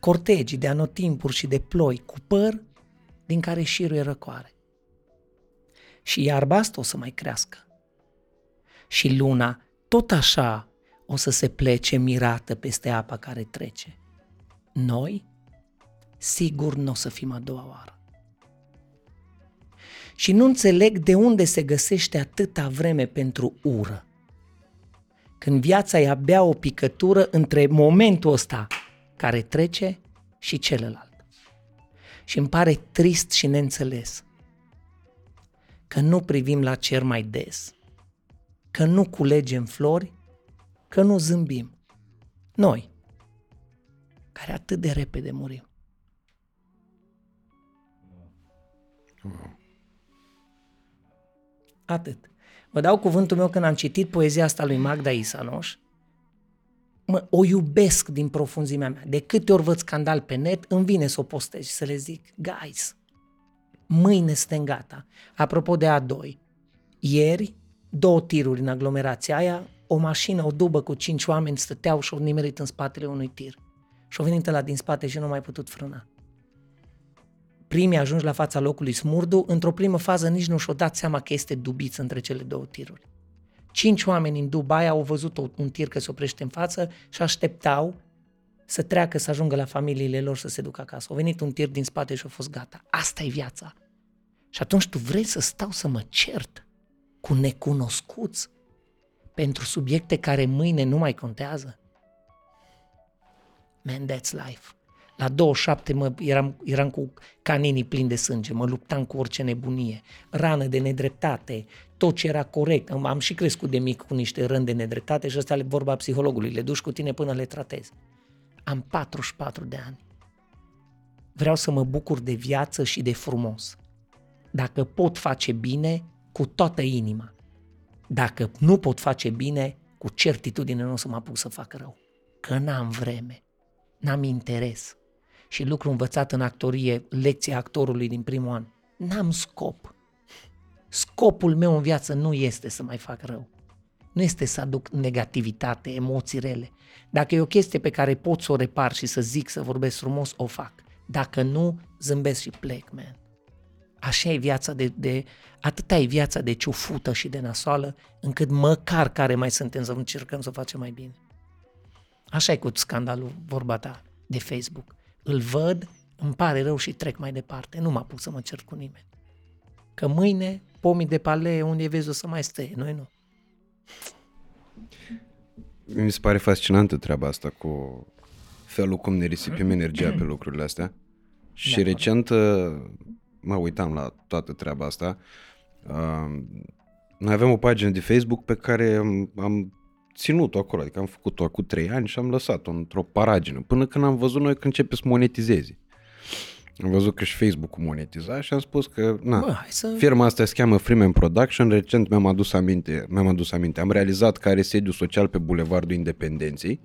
Cortegii de anotimpuri și de ploi, cu păr din care șiruie răcoare. Și iarba asta o să mai crească. Și luna, tot așa, o să se plece mirată peste apa care trece. Noi, sigur nu o să fim a doua oară. Și nu înțeleg de unde se găsește atâta vreme pentru ură. Când viața e abia o picătură între momentul ăsta care trece și celălalt. Și îmi pare trist și neînțeles că nu privim la cer mai des, că nu culegem flori, că nu zâmbim. Noi, care atât de repede murim. Atât. Vă dau cuvântul meu când am citit poezia asta lui Magda Isanoș, mă, o iubesc din profunzimea mea. De câte ori văd scandal pe net, îmi vine să o postez și să le zic, guys, mâine suntem gata. Apropo de A2, ieri, două tiruri în aglomerația aia, o mașină, o dubă cu cinci oameni stăteau și au nimerit în spatele unui tir. Și au venit la din spate și nu a mai putut frâna. Primii ajungi la fața locului smurdu, într-o primă fază nici nu și-au dat seama că este dubiță între cele două tiruri. Cinci oameni în Dubai au văzut un tir că se oprește în față și așteptau să treacă, să ajungă la familiile lor să se ducă acasă. Au venit un tir din spate și a fost gata. Asta e viața. Și atunci tu vrei să stau să mă cert cu necunoscuți pentru subiecte care mâine nu mai contează? Man, that's life. La 27 mă, eram, eram cu caninii plini de sânge, mă luptam cu orice nebunie, rană de nedreptate, tot ce era corect. Am, am și crescut de mic cu niște răni de nedreptate și asta e vorba psihologului, le duci cu tine până le tratezi. Am 44 de ani. Vreau să mă bucur de viață și de frumos. Dacă pot face bine, cu toată inima. Dacă nu pot face bine, cu certitudine nu o să mă apuc să fac rău. Că n-am vreme, n-am interes. Și lucru învățat în actorie, lecția actorului din primul an. N-am scop. Scopul meu în viață nu este să mai fac rău. nu este să aduc negativitate, emoții rele. Dacă e o chestie pe care pot să o repar și să zic, să vorbesc frumos, o fac. Dacă nu, zâmbesc și plec, man. Așa e viața de, de atâta e viața de ciufută și de nasoală, încât măcar care mai suntem să încercăm să o facem mai bine. Așa e cu scandalul, vorba ta, de Facebook. Îl văd, îmi pare rău și trec mai departe. Nu m-a pus să mă cer cu nimeni. Că mâine, pomii de palee, unde vezi o să mai stea, noi nu. Mi se pare fascinantă treaba asta cu felul cum ne risipim energia pe lucrurile astea. Și Da. recent uh, mă uitam la toată treaba asta. Uh, Noi avem o pagină de Facebook pe care am, am ținut-o acolo, adică am făcut-o acum trei ani și am lăsat-o într-o paragină, până când am văzut noi că începe să monetizeze. Am văzut că și Facebook monetiza și am spus că, na, Bă, hai să... Firma asta se cheamă Freeman Production, recent mi-am adus aminte, mi-am adus aminte, am realizat că are sediu social pe Bulevardul Independenței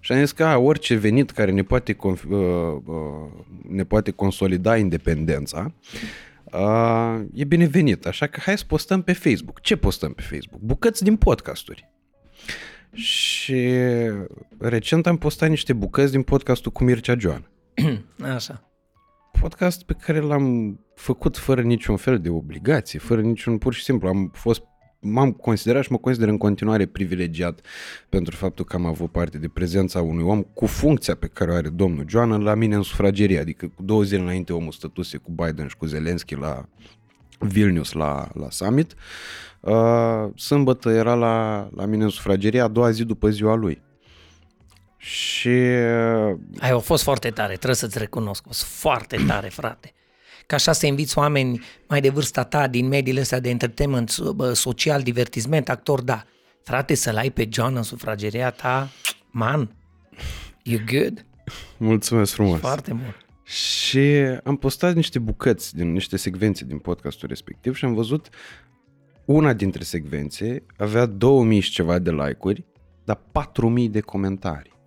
și am zis că a, orice venit care ne poate, conf- uh, uh, ne poate consolida independența uh, e binevenit, așa că hai să postăm pe Facebook. Ce postăm pe Facebook? Bucăți din podcasturi. Și recent am postat niște bucăți din podcastul cu Mircea Joan *clears throat* Așa. Podcast pe care l-am făcut fără niciun fel de obligație, fără niciun, pur și simplu, am fost m-am considerat și mă consider în continuare privilegiat pentru faptul că am avut parte de prezența unui om cu funcția pe care o are domnul Joană la mine în sufragerie, adică cu două zile înainte omul stătuse cu Biden și cu Zelensky la Vilnius la, la summit. Uh, sâmbătă era la, la mine în sufragerie a doua zi după ziua lui. Și Ai a fost foarte tare, trebuie să-ți recunosc. A fost foarte tare, frate. Ca așa să inviți oameni mai de vârsta ta din mediile astea de entertainment, bă, social, divertisment, actor, da. Frate, să-l ai pe John în sufrageria ta, man, you good? mulțumesc frumos. Foarte mult. Și am postat niște bucăți din niște secvențe din podcastul respectiv și am văzut una dintre secvențe avea 2000 și ceva de like-uri, dar 4000 de comentarii.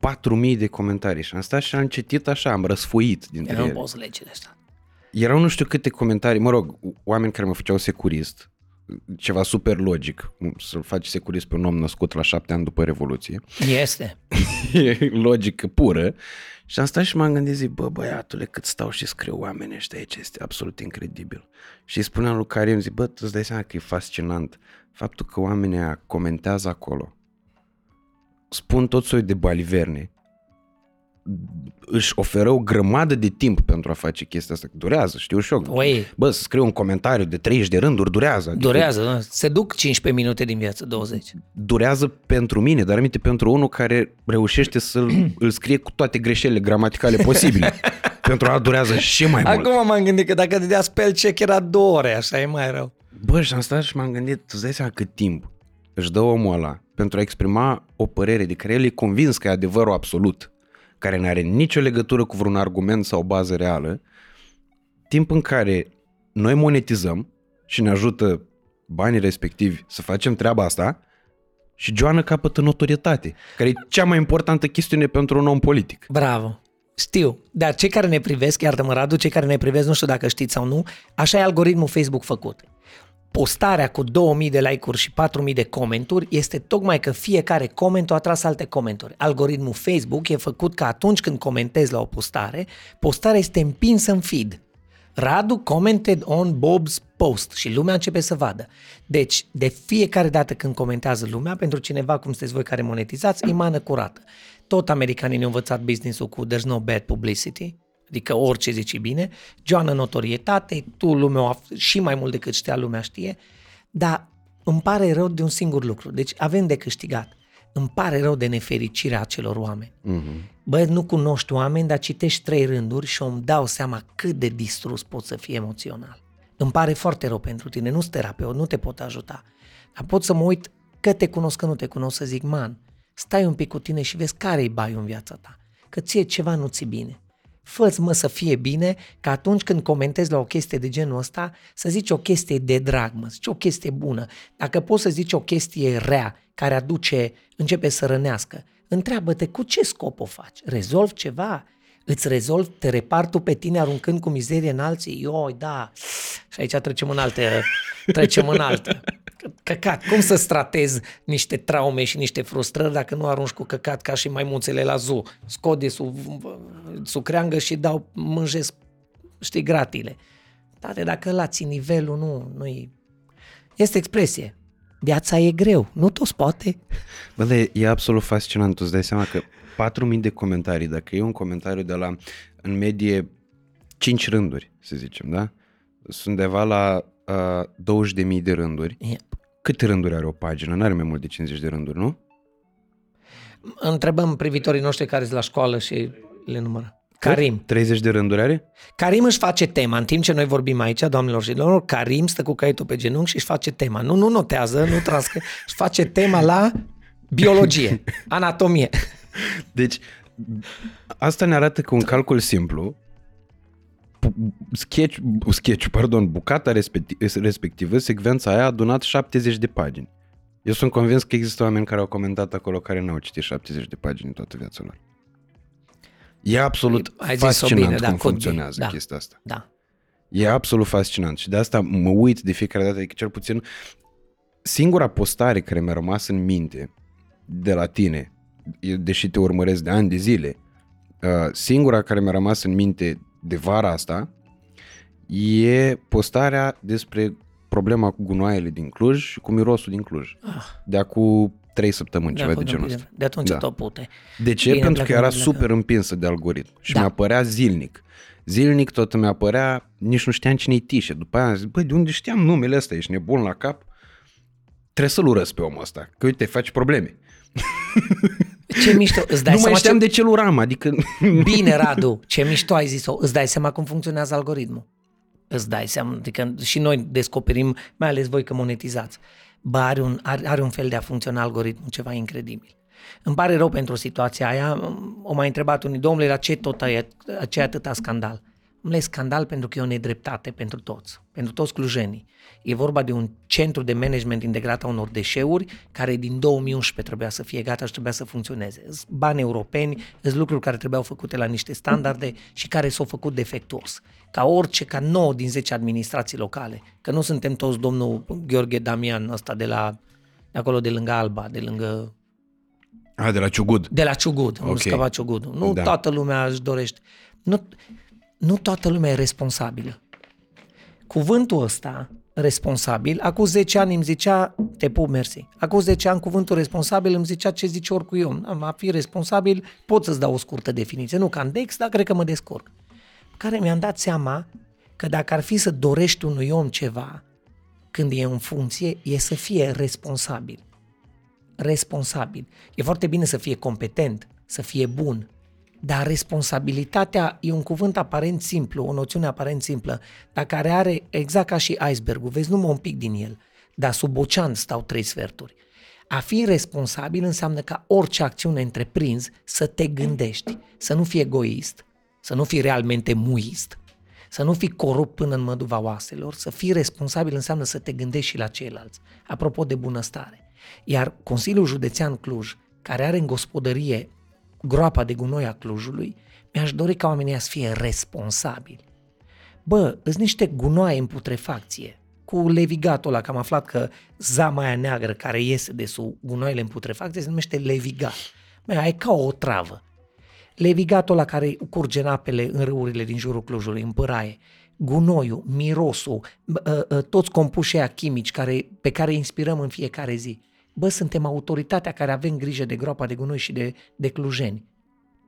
4000 de comentarii și am stat și am citit așa, am răsfoit dintre Eu nu ele. pot să lege de asta. Erau nu știu câte comentarii, mă rog, oameni care mă făceau securist, ceva super logic, să-l faci securist pe un om născut la șapte ani după Revoluție. Este. *laughs* e logică pură. Și am stat și m-am gândit, zic, bă, băiatule, cât stau și scriu oamenii ăștia aici, este absolut incredibil. Și îi spuneam lui Karim, zic, bă, tu îți dai seama că e fascinant faptul că oamenii aia comentează acolo, spun tot soiul de baliverne, își oferă o grămadă de timp pentru a face chestia asta. Durează, știu și eu. Oi. Bă, să scriu un comentariu de 30 de rânduri, durează. Adică Durează, da? se duc 15 minute din viață, 20. durează pentru mine, dar aminte pentru unul care reușește să-l *clears throat* îl scrie cu toate greșelile gramaticale posibile. *laughs* pentru a durează și mai mult. Acum m-am gândit că dacă dădea spell check era două ore, așa e mai rău. Bă, și am stat și m-am gândit, tu îți dai seama cât timp își dă omul ăla pentru a exprima o părere de care el e convins că e adevărul absolut, care nu are nicio legătură cu vreun argument sau o bază reală, timp în care noi monetizăm și ne ajută banii respectivi să facem treaba asta și Joana capătă notorietate, care e cea mai importantă chestiune pentru un om politic. Bravo. Știu, dar cei care ne privesc, iartă-mă Radu, cei care ne privesc, nu știu dacă știți sau nu, așa e algoritmul Facebook făcut. Postarea cu 2000 de like-uri și 4000 de comenturi este tocmai că fiecare coment a atras alte comenturi. Algoritmul Facebook e făcut că atunci când comentezi la o postare, postarea este împinsă în feed. Radu commented on Bob's post și lumea începe să vadă. Deci, de fiecare dată când comentează lumea, pentru cineva cum sunteți voi care monetizați, e mană curată. Tot americanii ne-au învățat business-ul cu there's no bad publicity, adică orice zici bine, Joana notorietate, tu lumea o af- și mai mult decât știa lumea știe, dar îmi pare rău de un singur lucru. Deci avem de câștigat. Îmi pare rău de nefericirea acelor oameni. Mm-hmm. Bă, nu cunoști oameni, dar citești trei rânduri și îmi dau seama cât de distrus pot să fie emoțional. Îmi pare foarte rău pentru tine, nu-s terapeut, nu te pot ajuta. Dar pot să mă uit că te cunosc, că nu te cunosc, să zic, man, stai un pic cu tine și vezi care-i baiul în viața ta. Că ție ceva nu ți bine. Fă-ți mă să fie bine, că atunci când comentezi la o chestie de genul ăsta, să zici o chestie de drag, mă, zici o chestie bună. Dacă poți să zici o chestie rea, care aduce, începe să rănească, întreabă-te cu ce scop o faci. Rezolv ceva? Îți rezolv, te repar tu pe tine aruncând cu mizerie în alții? Ioi, da. Și aici trecem în alte, trecem în alte. Căcat. Cum să stratezi niște traume și niște frustrări dacă nu arunci cu căcat ca și maimuțele la zoo? Scot de sub, sub creangă și dau, mânjesc, știi, gratile. Tate, dacă la ții nivelul, nu, nu e... Este expresie. Viața e greu, nu toți poate. Bă, dar e, e absolut fascinant, tu îți dai seama că 4.000 de comentarii, dacă e un comentariu de la, în medie, 5 rânduri, să zicem, da? Sunt undeva la uh, 20.000 de rânduri. Yep. Câte rânduri are o pagină? Nu are mai mult de 50 de rânduri, nu? Întrebăm privitorii noștri care sunt la școală și le numără. Karim. 30 de rânduri are? Karim își face tema. În timp ce noi vorbim aici, doamnelor și domnilor, Karim stă cu caietul pe genunchi și își face tema. Nu, nu notează, nu transcrie, își face tema la biologie, *laughs* anatomie. Deci, asta ne arată că un calcul simplu, sketch, sketch pardon, bucata respectivă, secvența aia a adunat 70 de pagini. Eu sunt convins că există oameni care au comentat acolo care nu au citit 70 de pagini în toată viața lor. E absolut Ai fascinant bine, cum da, funcționează da, chestia asta. Da. E absolut fascinant și de asta mă uit de fiecare dată, adică cel puțin singura postare care mi-a rămas în minte de la tine, deși te urmăresc de ani de zile, uh, singura care mi-a rămas în minte de vara asta e postarea despre problema cu gunoaiele din Cluj și cu mirosul din Cluj. Ah. De acum trei săptămâni, de ceva de genul ăsta. De atunci da. tot pute. De ce? Bine, Pentru că era super împinsă de algoritm și da. mi-apărea zilnic. Zilnic tot mi apărea, nici nu știam cine-i Tișe. După aia am zis, băi, de unde știam numele ăsta? Ești nebun la cap? Trebuie să-l urăsc pe omul ăsta, că uite, faci probleme. *laughs* Ce mișto, îți dai nu mai știam ce... de ce uram, adică... *laughs* Bine, Radu, ce mișto ai zis-o. Îți dai seama cum funcționează algoritmul. Îți dai seama, adică și noi descoperim, mai ales voi că monetizați. Bă, are un, are, are un fel de a funcționa algoritmul, ceva incredibil. Îmi pare rău pentru situația aia. O mai întrebat unii, domnule, la ce tot aia, ce atâta scandal? Domnule, scandal pentru că e o nedreptate pentru toți, pentru toți clujenii. E vorba de un centru de management integrat a unor deșeuri care din 2011 trebuia să fie gata și trebuia să funcționeze. Sunt bani europeni, sunt lucruri care trebuiau făcute la niște standarde și care s-au făcut defectuos. Ca orice, ca 9 din 10 administrații locale. Că nu suntem toți domnul Gheorghe Damian ăsta de la de acolo de lângă Alba, de lângă a, de la Ciugud. De la Ciugud, okay. nu scăpa Ciugudul. Nu da. toată lumea își dorește. Nu, nu toată lumea e responsabilă. Cuvântul ăsta, responsabil, acum 10 ani îmi zicea, te pup, mersi. Acum 10 ani cuvântul responsabil îmi zicea ce zice oricui om. A fi responsabil, pot să-ți dau o scurtă definiție. Nu ca în Dex, dar cred că mă descurc. Care mi-am dat seama că dacă ar fi să dorești unui om ceva, când e în funcție, e să fie responsabil. Responsabil. E foarte bine să fie competent, să fie bun, dar responsabilitatea e un cuvânt aparent simplu, o noțiune aparent simplă, dar care are, exact ca și icebergul, vezi numai un pic din el, dar sub ocean stau trei sferturi. A fi responsabil înseamnă ca orice acțiune întreprinzi să te gândești, să nu fii egoist, să nu fii realmente muist, să nu fii corupt până în măduva oaselor, să fii responsabil înseamnă să te gândești și la ceilalți. Apropo de bunăstare. Iar Consiliul Județean Cluj, care are în gospodărie groapa de gunoi a Clujului, mi-aș dori ca oamenii să fie responsabili. Bă, sunt niște gunoaie în putrefacție. Cu levigatul ăla, că am aflat că zama aia neagră care iese de sub gunoaiele în putrefacție se numește levigat. Bă, e ca o travă. Levigatul ăla care curge în apele în râurile din jurul Clujului, în păraie, gunoiul, mirosul, ă, ă, toți compușii chimici care, pe care îi inspirăm în fiecare zi bă, suntem autoritatea care avem grijă de groapa de gunoi și de, de clujeni.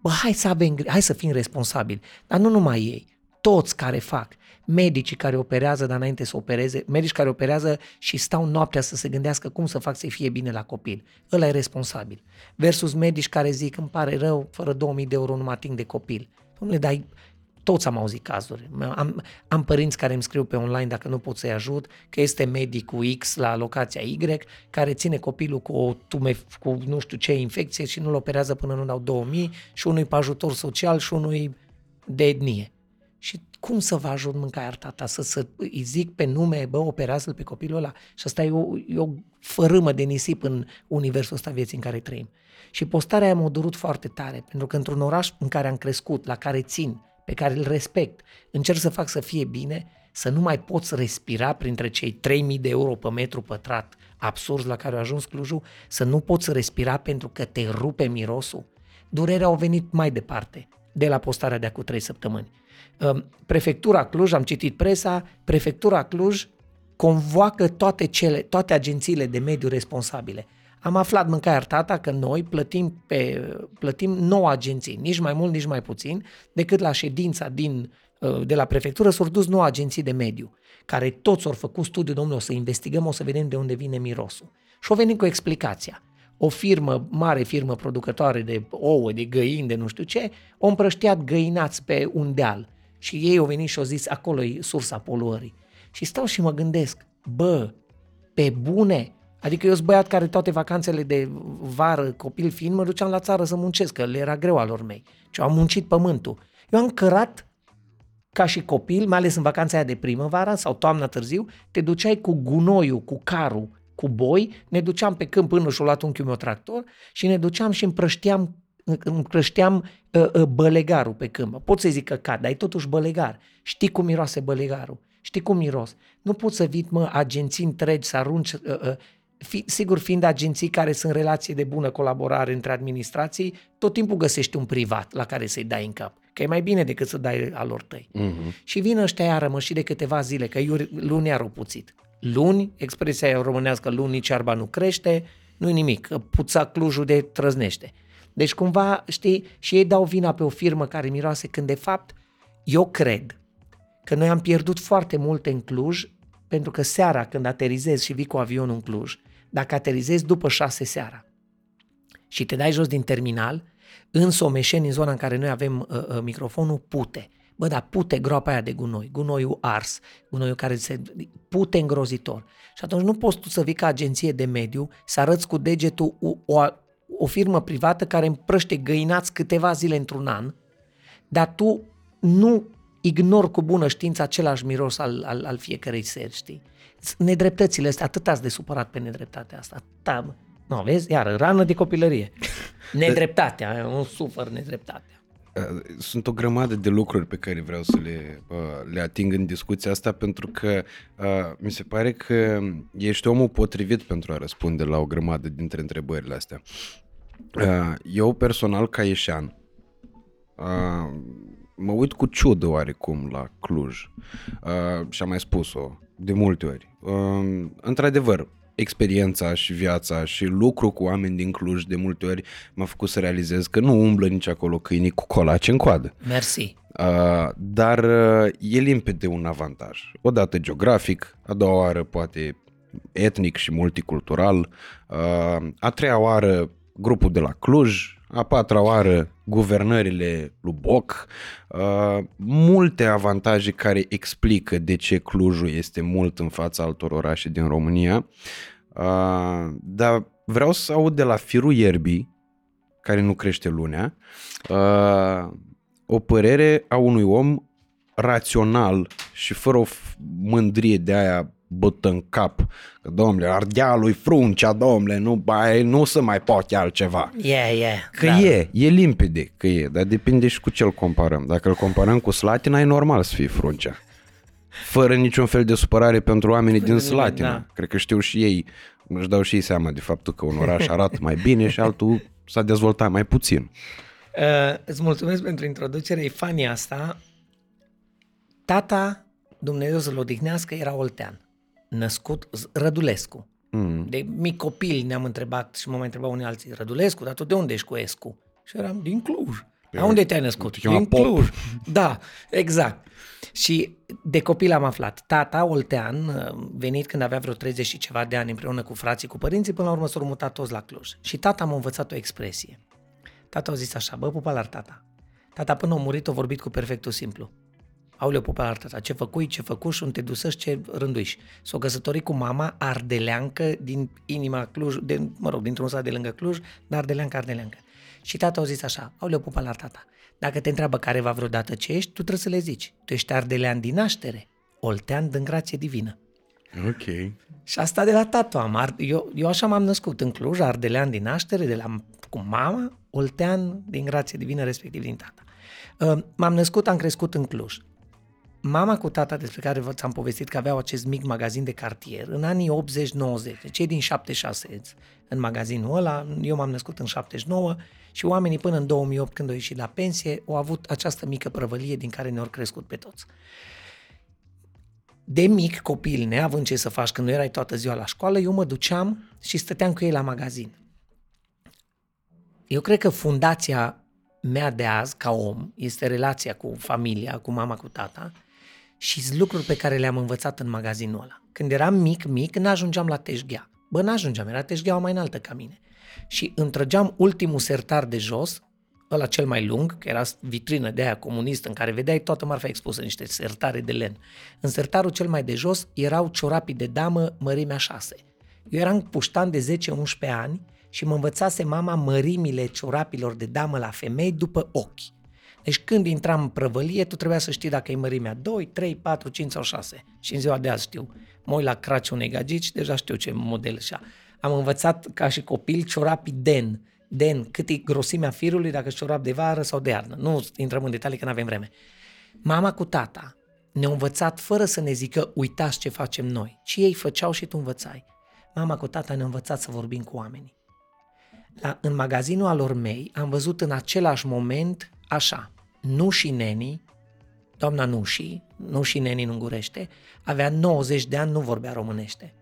Bă, hai să avem hai să fim responsabili. Dar nu numai ei, toți care fac, medicii care operează, dar înainte să opereze, medici care operează și stau noaptea să se gândească cum să fac să fie bine la copil. Ăla e responsabil. Versus medici care zic, îmi pare rău, fără 2000 de euro nu mă ating de copil. Dom'le, dar toți am auzit cazuri. Am, am părinți care îmi scriu pe online dacă nu pot să-i ajut, că este medicul X la locația Y, care ține copilul cu o tume, cu nu știu ce infecție și nu-l operează până nu dau 2000 și unui pe ajutor social și unui de etnie. Și cum să vă ajut mâncarea tata? Să, să îi zic pe nume, bă, operează-l pe copilul ăla? Și asta e o, e o fărâmă de nisip în universul ăsta vieții în care trăim. Și postarea aia m-a durut foarte tare, pentru că într-un oraș în care am crescut, la care țin, pe care îl respect, încerc să fac să fie bine, să nu mai poți respira printre cei 3000 de euro pe metru pătrat absurd la care a ajuns Clujul, să nu poți respira pentru că te rupe mirosul. Durerea au venit mai departe, de la postarea de acum trei săptămâni. Ehm, prefectura Cluj, am citit presa, Prefectura Cluj convoacă toate, cele, toate agențiile de mediu responsabile. Am aflat mâncare artata că noi plătim, pe, plătim 9 agenții, nici mai mult, nici mai puțin, decât la ședința din, uh, de la prefectură s-au dus 9 agenții de mediu, care toți au făcut studiu, domnule, o să investigăm, o să vedem de unde vine mirosul. Și au venit cu explicația. O firmă, mare firmă producătoare de ouă, de găini, de nu știu ce, o împrăștiat găinați pe un deal. Și ei au venit și au zis, acolo e sursa poluării. Și stau și mă gândesc, bă, pe bune, Adică eu sunt băiat care toate vacanțele de vară, copil fiind, mă duceam la țară să muncesc, că le era greu al lor mei. Și am muncit pământul. Eu am cărat ca și copil, mai ales în vacanța aia de primăvară sau toamna târziu, te duceai cu gunoiul, cu carul, cu boi, ne duceam pe câmp până și-o luat unchiul meu tractor și ne duceam și împrășteam, împrășteam uh, uh, bălegarul pe câmp. Pot să zic că cad, dar e totuși bălegar. Știi cum miroase bălegarul? Știi cum miros? Nu poți să vii, mă, agenții întregi să arunci uh, uh, fi, sigur fiind agenții care sunt relații de bună colaborare între administrații, tot timpul găsești un privat la care să-i dai în cap. Că e mai bine decât să dai al lor tăi. Uh-huh. Și vin ăștia iară, mă, și de câteva zile, că luni iar puțit. Luni, expresia românească, luni nici arba nu crește, nu-i nimic, puța Clujul de trăznește. Deci cumva, știi, și ei dau vina pe o firmă care miroase, când de fapt, eu cred că noi am pierdut foarte multe în Cluj, pentru că seara când aterizezi și vii cu avionul în Cluj, dacă aterizezi după șase seara și te dai jos din terminal, în Someșeni, în zona în care noi avem uh, uh, microfonul, pute. Bă, dar pute groapa aia de gunoi, gunoiul ars, gunoiul care se... pute îngrozitor. Și atunci nu poți tu să vii ca agenție de mediu să arăți cu degetul o, o, o firmă privată care împrăște găinați câteva zile într-un an, dar tu nu ignor cu bună știință același miros al, al, al fiecărei seri, știi? Nedreptățile astea, atât ați de supărat pe nedreptatea asta, atâta, nu, vezi, iar rană de copilărie. *laughs* Nedreptatea, un sufăr nedreptatea. Uh, sunt o grămadă de lucruri pe care vreau să le, uh, le ating în discuția asta pentru că uh, mi se pare că ești omul potrivit pentru a răspunde la o grămadă dintre întrebările astea. Eu personal ca ieșean mă uit cu ciudă oarecum la Cluj și am mai spus-o de multe ori. Um, într-adevăr, experiența și viața și lucru cu oameni din Cluj de multe ori m-a făcut să realizez că nu umblă nici acolo câinii cu colace în coadă. Mersi. Uh, dar uh, e limpede un avantaj. Odată geografic, a doua oară poate etnic și multicultural, uh, a treia oară grupul de la Cluj, a patra oară guvernările lui Boc, uh, multe avantaje care explică de ce Clujul este mult în fața altor orașe din România, uh, dar vreau să aud de la firul ierbii, care nu crește lunea, uh, o părere a unui om rațional și fără o mândrie de aia bătă în cap. Că, domnule, ardealul fruncea, domnule, nu, bai, nu se mai poate altceva. E, yeah, e. Yeah, că da. e, e limpede că e, dar depinde și cu ce îl comparăm. Dacă îl comparăm cu Slatina, e normal să fie fruncea. Fără niciun fel de supărare pentru oamenii din Slatina. Da. Cred că știu și ei, își dau și ei seama de faptul că un oraș *laughs* arată mai bine și altul s-a dezvoltat mai puțin. Uh, îți mulțumesc pentru introducere, e fani asta. Tata, Dumnezeu să-l odihnească, era oltean născut Rădulescu. Mm. De mic copil ne-am întrebat și mă mai întreba unii alții, Rădulescu, dar tu de unde ești cu Escu? Și eram din Cluj. Dar unde te-ai născut? Din pop. Cluj. Da, exact. Și de copil am aflat. Tata, Oltean, venit când avea vreo 30 și ceva de ani împreună cu frații, cu părinții, până la urmă s-au mutat toți la Cluj. Și tata m-a învățat o expresie. Tata a zis așa, bă, pupa tata. Tata până a murit a vorbit cu perfectul simplu. Aoleu, pupa artata, ce făcui, ce făcuși, unde te dusăși, ce rânduiși. S-o căsătorit cu mama ardeleancă din inima Cluj, de, mă rog, dintr-un sat de lângă Cluj, dar ardeleancă, ardeleancă. Și tata a zis așa, aoleu, pupa la tata, dacă te întreabă careva vreodată ce ești, tu trebuie să le zici, tu ești ardelean din naștere, oltean din grație divină. Ok. Și asta de la tatu am. Eu, eu așa m-am născut în Cluj, ardelean din naștere, de la cu mama, oltean din grație divină, respectiv din tata. Uh, m-am născut, am crescut în Cluj. Mama cu tata despre care vă ți-am povestit că aveau acest mic magazin de cartier în anii 80-90, deci ei din 76 în magazinul ăla, eu m-am născut în 79 și oamenii până în 2008 când au ieșit la pensie au avut această mică prăvălie din care ne-au crescut pe toți. De mic copil, neavând ce să faci când nu erai toată ziua la școală, eu mă duceam și stăteam cu ei la magazin. Eu cred că fundația mea de azi, ca om, este relația cu familia, cu mama, cu tata și lucruri pe care le-am învățat în magazinul ăla. Când eram mic, mic, n-ajungeam la teșghea. Bă, n-ajungeam, era teșgheaua mai înaltă ca mine. Și întrăgeam ultimul sertar de jos, ăla cel mai lung, că era vitrină de aia comunistă în care vedeai toată marfa expusă, niște sertare de len. În sertarul cel mai de jos erau ciorapii de damă mărimea 6. Eu eram puștan de 10-11 ani și mă învățase mama mărimile ciorapilor de damă la femei după ochi. Deci când intram în prăvălie, tu trebuia să știi dacă e mărimea 2, 3, 4, 5 sau 6. Și în ziua de azi știu. Mă uit la craci unei gagici, deja știu ce model și Am învățat ca și copil ciorapii den. Den, cât e grosimea firului, dacă ciorap de vară sau de iarnă. Nu intrăm în detalii că nu avem vreme. Mama cu tata ne-au învățat fără să ne zică uitați ce facem noi, ci ei făceau și tu învățai. Mama cu tata ne-a învățat să vorbim cu oamenii. La, în magazinul alor mei am văzut în același moment așa, nu și neni, doamna Nuși, Nuși neni în ungurește, avea 90 de ani, nu vorbea românește.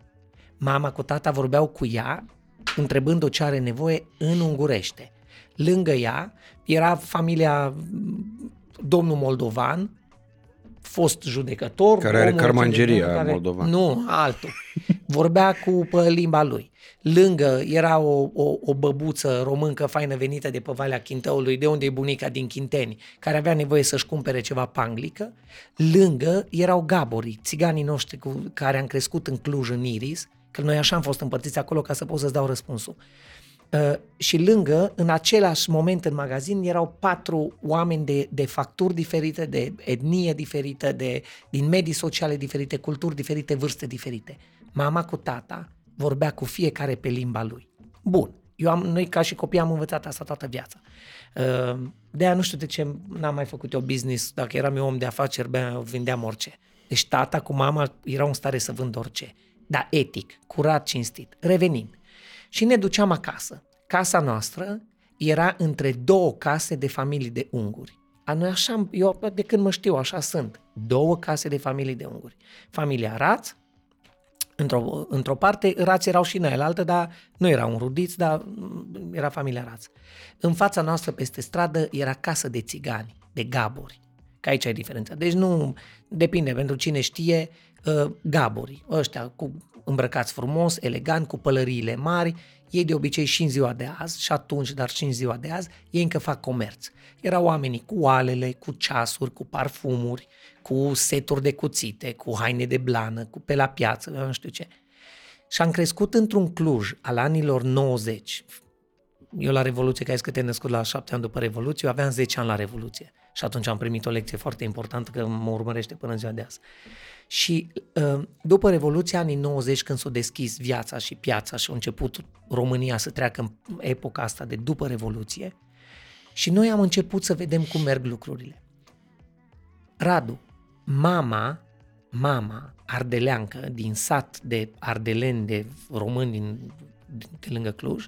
Mama cu tata vorbeau cu ea, întrebând-o ce are nevoie în ungurește. Lângă ea era familia domnul Moldovan, fost judecător. Care are carmangeria care, moldovan. Nu, altul. Vorbea cu pe limba lui. Lângă era o, o, o băbuță româncă faină venită de pe Valea Chintăului, de unde e bunica din Chinteni, care avea nevoie să-și cumpere ceva panglică. Lângă erau gaborii, țiganii noștri cu care am crescut în Cluj, în Iris, că noi așa am fost împărțiți acolo ca să pot să-ți dau răspunsul. Uh, și lângă, în același moment în magazin, erau patru oameni de, de facturi diferite, de etnie diferită, de, din medii sociale diferite, culturi diferite, vârste diferite. Mama cu tata vorbea cu fiecare pe limba lui. Bun. Eu am, noi ca și copii am învățat asta toată viața. Uh, de aia nu știu de ce n-am mai făcut eu business. Dacă eram eu om de afaceri, bine, vindeam orice. Deci tata cu mama erau în stare să vând orice. Dar etic, curat, cinstit. Revenind. Și ne duceam acasă. Casa noastră era între două case de familii de unguri. A noi așa, eu de când mă știu, așa sunt. Două case de familii de unguri. Familia Raț, într-o, într-o parte, rați erau și în altă, dar nu erau rudiți, dar era familia Raț. În fața noastră, peste stradă, era casă de țigani, de gabori. Că aici e diferența. Deci nu, depinde, pentru cine știe, uh, gabori, ăștia cu îmbrăcați frumos, elegant, cu pălăriile mari, ei de obicei și în ziua de azi, și atunci, dar și în ziua de azi, ei încă fac comerț. Erau oamenii cu oalele, cu ceasuri, cu parfumuri, cu seturi de cuțite, cu haine de blană, cu pe la piață, nu știu ce. Și am crescut într-un Cluj al anilor 90. Eu la Revoluție, că ai că te născut la șapte ani după Revoluție, eu aveam 10 ani la Revoluție. Și atunci am primit o lecție foarte importantă că mă urmărește până în ziua de azi. Și uh, după Revoluția anii 90, când s-a deschis viața și piața și a început România să treacă în epoca asta de după Revoluție, și noi am început să vedem cum merg lucrurile. Radu, mama, mama ardeleancă din sat de ardeleni, de români din, de lângă Cluj,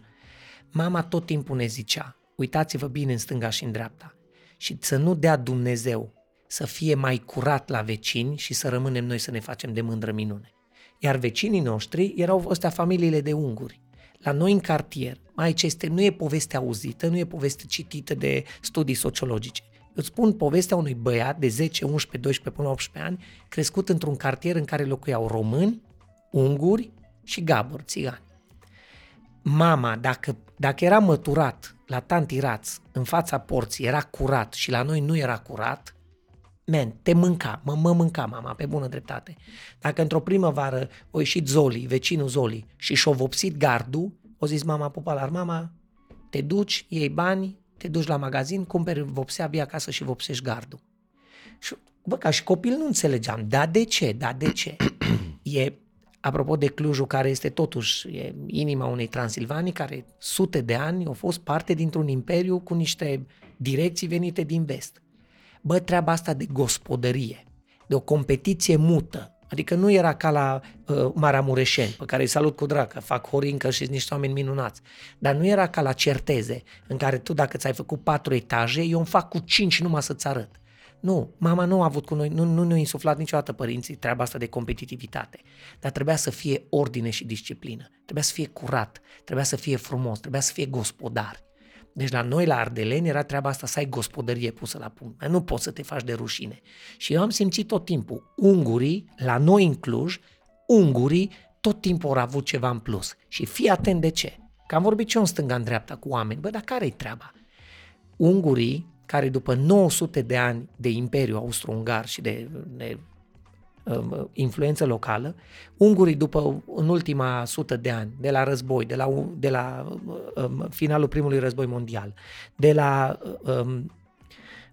mama tot timpul ne zicea, uitați-vă bine în stânga și în dreapta și să nu dea Dumnezeu să fie mai curat la vecini și să rămânem noi să ne facem de mândră minune. Iar vecinii noștri erau ăstea familiile de unguri. La noi în cartier, aici este, nu e poveste auzită, nu e poveste citită de studii sociologice. Îți spun povestea unui băiat de 10, 11, 12 până la 18 ani, crescut într-un cartier în care locuiau români, unguri și gaburi, țigani. Mama, dacă, dacă era măturat la tanti raț, în fața porții, era curat și la noi nu era curat, men, te mânca, mă, mă mânca mama, pe bună dreptate. Dacă într-o primăvară o ieșit Zoli, vecinul Zoli, și și-o vopsit gardul, o zis mama Pupalar, mama, te duci, iei bani, te duci la magazin, cumperi vopsea, vii acasă și vopsești gardul. Și, bă, ca și copil nu înțelegeam, da de ce, da de ce? *clears throat* e, apropo de Clujul, care este totuși e inima unei Transilvanii, care sute de ani au fost parte dintr-un imperiu cu niște direcții venite din vest. Bă, treaba asta de gospodărie, de o competiție mută. Adică nu era ca la uh, Maramureșeni, pe care îi salut cu drag, că fac horincă și sunt niște oameni minunați. Dar nu era ca la Certeze, în care tu dacă ți-ai făcut patru etaje, eu îmi fac cu cinci numai să-ți arăt. Nu, mama nu a avut cu noi, nu, nu ne-a insuflat niciodată părinții treaba asta de competitivitate. Dar trebuia să fie ordine și disciplină. Trebuia să fie curat, trebuia să fie frumos, trebuia să fie gospodar. Deci la noi, la Ardeleni, era treaba asta să ai gospodărie pusă la punct. Nu poți să te faci de rușine. Și eu am simțit tot timpul, ungurii, la noi în Cluj, ungurii tot timpul au avut ceva în plus. Și fii atent de ce. Că am vorbit și eu în stânga în dreapta cu oameni. Bă, dar care-i treaba? Ungurii, care după 900 de ani de imperiu austro-ungar și de, de Um, influență locală. Ungurii, după în ultima sută de ani, de la război, de la, de la um, finalul primului război mondial, de la um,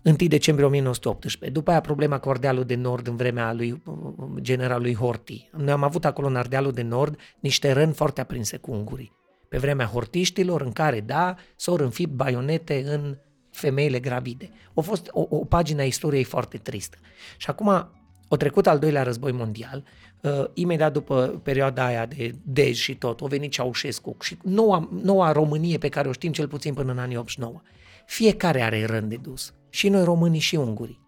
1 decembrie 1918, după aia problema cu Ardealul de Nord în vremea lui um, generalului Horti. Noi am avut acolo în Ardealul de Nord niște răni foarte aprinse cu ungurii. Pe vremea hortiștilor, în care, da, s-au înfipt baionete în femeile gravide. A fost o, o pagină a istoriei foarte tristă. Și acum o trecut al doilea război mondial, uh, imediat după perioada aia de Dej și tot, o venit Ceaușescu și noua, noua Românie pe care o știm cel puțin până în anii 89. Fiecare are rând de dus, și noi românii și ungurii.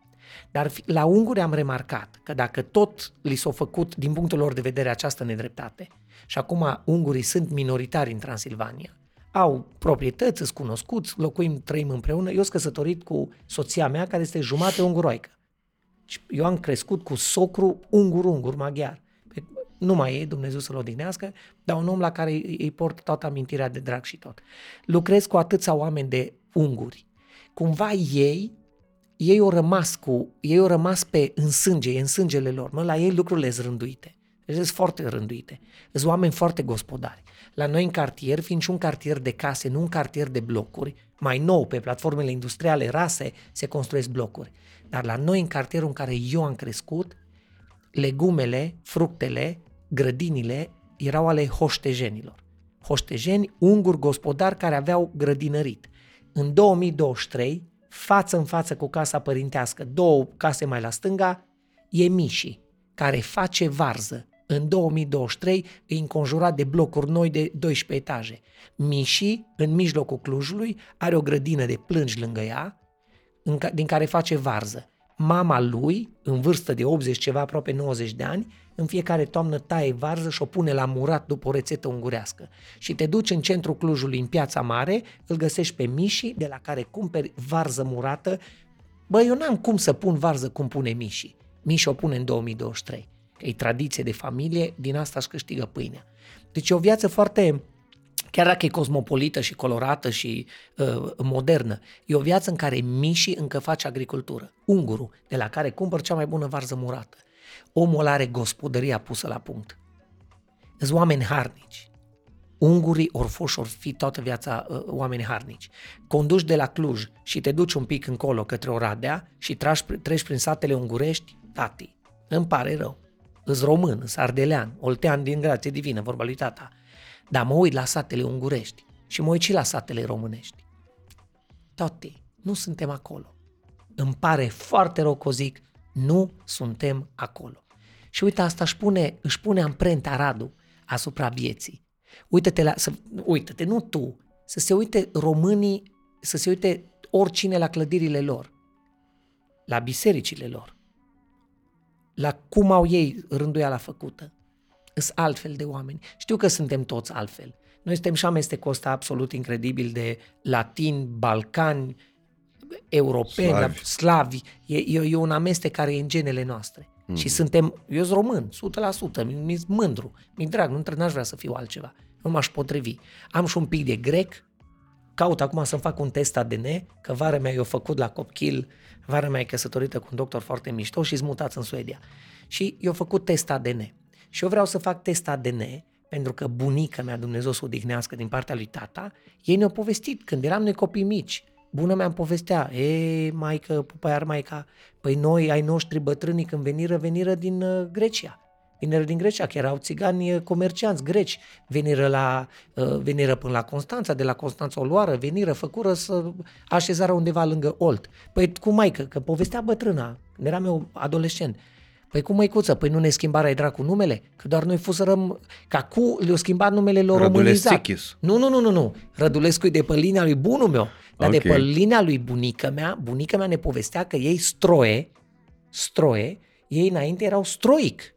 Dar la unguri am remarcat că dacă tot li s-a făcut din punctul lor de vedere această nedreptate și acum ungurii sunt minoritari în Transilvania, au proprietăți, sunt cunoscuți, locuim, trăim împreună. Eu sunt căsătorit cu soția mea care este jumate unguroică. Eu am crescut cu socru ungur-ungur maghiar. Nu mai e, Dumnezeu să-l odihnească, dar un om la care îi port toată amintirea de drag și tot. Lucrez cu atâția oameni de unguri. Cumva ei, ei au rămas cu, ei au rămas pe în sânge, în sângele lor. Mă, la ei lucrurile sunt rânduite. Deci sunt foarte rânduite. Sunt oameni foarte gospodari. La noi în cartier, fiind și un cartier de case, nu un cartier de blocuri, mai nou pe platformele industriale rase se construiesc blocuri. Dar la noi, în cartierul în care eu am crescut, legumele, fructele, grădinile erau ale hoștejenilor. Hoștejeni, unguri gospodari care aveau grădinărit. În 2023, față în față cu casa părintească, două case mai la stânga, e Miși, care face varză. În 2023 e înconjurat de blocuri noi de 12 etaje. Miși, în mijlocul Clujului, are o grădină de plângi lângă ea, din care face varză. Mama lui, în vârstă de 80 ceva, aproape 90 de ani, în fiecare toamnă taie varză și o pune la murat după o rețetă ungurească. Și te duci în centrul Clujului, în piața mare, îl găsești pe Miși, de la care cumperi varză murată. Bă, eu n-am cum să pun varză cum pune Miși. Miși o pune în 2023. Că e tradiție de familie, din asta își câștigă pâinea. Deci e o viață foarte chiar dacă e cosmopolită și colorată și uh, modernă, e o viață în care Miși încă face agricultură. Unguru, de la care cumpăr cea mai bună varză murată. Omul are gospodăria pusă la punct. Sunt oameni harnici. Ungurii ori foși ori fi toată viața uh, oameni harnici. Conduci de la Cluj și te duci un pic încolo către Oradea și treci, treci prin satele ungurești, tati, îmi pare rău. Îs român, îs ardelean, oltean din grație divină, vorba lui tata. Dar mă uit la satele ungurești și mă uit și la satele românești. Toate, nu suntem acolo. Îmi pare foarte rău că zic, nu suntem acolo. Și uite, asta își pune, își pune amprenta Radu asupra vieții. Uită-te la, să, uită-te, nu tu, să se uite românii, să se uite oricine la clădirile lor, la bisericile lor, la cum au ei rânduiala făcută, sunt altfel de oameni. Știu că suntem toți altfel. Noi suntem și amestecul ăsta absolut incredibil de latini, balcani, europeni, slavi. slavi. E, e, e un amestec care e în genele noastre. Mm. Și suntem, eu sunt român, 100%, mi mândru, mi drag, nu n-aș vrea să fiu altceva. Nu m-aș potrivi. Am și un pic de grec, caut acum să-mi fac un test ADN, că vara mea i-a făcut la copil, vara mea e căsătorită cu un doctor foarte mișto și mutat în Suedia. Și i-a făcut test ADN. Și eu vreau să fac test ADN, pentru că bunica mea, Dumnezeu să o odihnească din partea lui tata, ei ne-au povestit când eram noi copii mici. Bună mea îmi povestea, e, maică, pupa iar maica, păi noi, ai noștri bătrâni, când veniră, veniră din uh, Grecia. Viniră din Grecia, că erau țigani uh, comercianți greci, veniră, la, uh, veniră până la Constanța, de la Constanța o luară, veniră, făcură să așezară undeva lângă Olt. Păi cu maică, că povestea bătrâna, când eram eu adolescent, Păi cum măicuță? Păi nu ne schimbarea dracu numele? Că doar noi fusărăm... Ca cu le-au schimbat numele lor românizat. Rădulescu. Nu, nu, nu, nu, nu. Rădulescu e de pe linia lui bunul meu. Dar Ok. de pe linia lui bunica mea, bunica mea ne povestea că ei stroie, stroie, ei înainte erau stroic.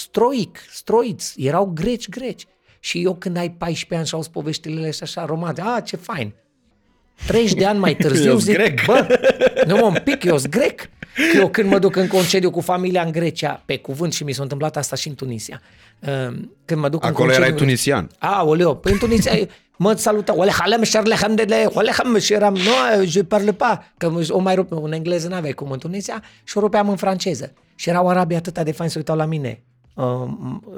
Stroic, stroiți, erau greci, greci. Și eu când ai 14 ani și auzi poveștile astea așa romane, a, ce fain. 30 de ani mai *laughs* târziu Eu-s zic, grec. bă, nu mă, un pic, eu sunt grec. Că eu când mă duc în concediu cu familia în Grecia, pe cuvânt și mi s-a întâmplat asta și în Tunisia. Um, Când mă duc în Acolo concediu erai în Grecia- tunisian. a, oleo, păi în Tunisia mă salută, ole halem șarle hamdele, ole ham și eram, nu, je parle pas, că o mai rup, în engleză n-aveai cum în Tunisia și o rupeam în franceză. Și erau arabii atâta de faini să uitau la mine. Uh,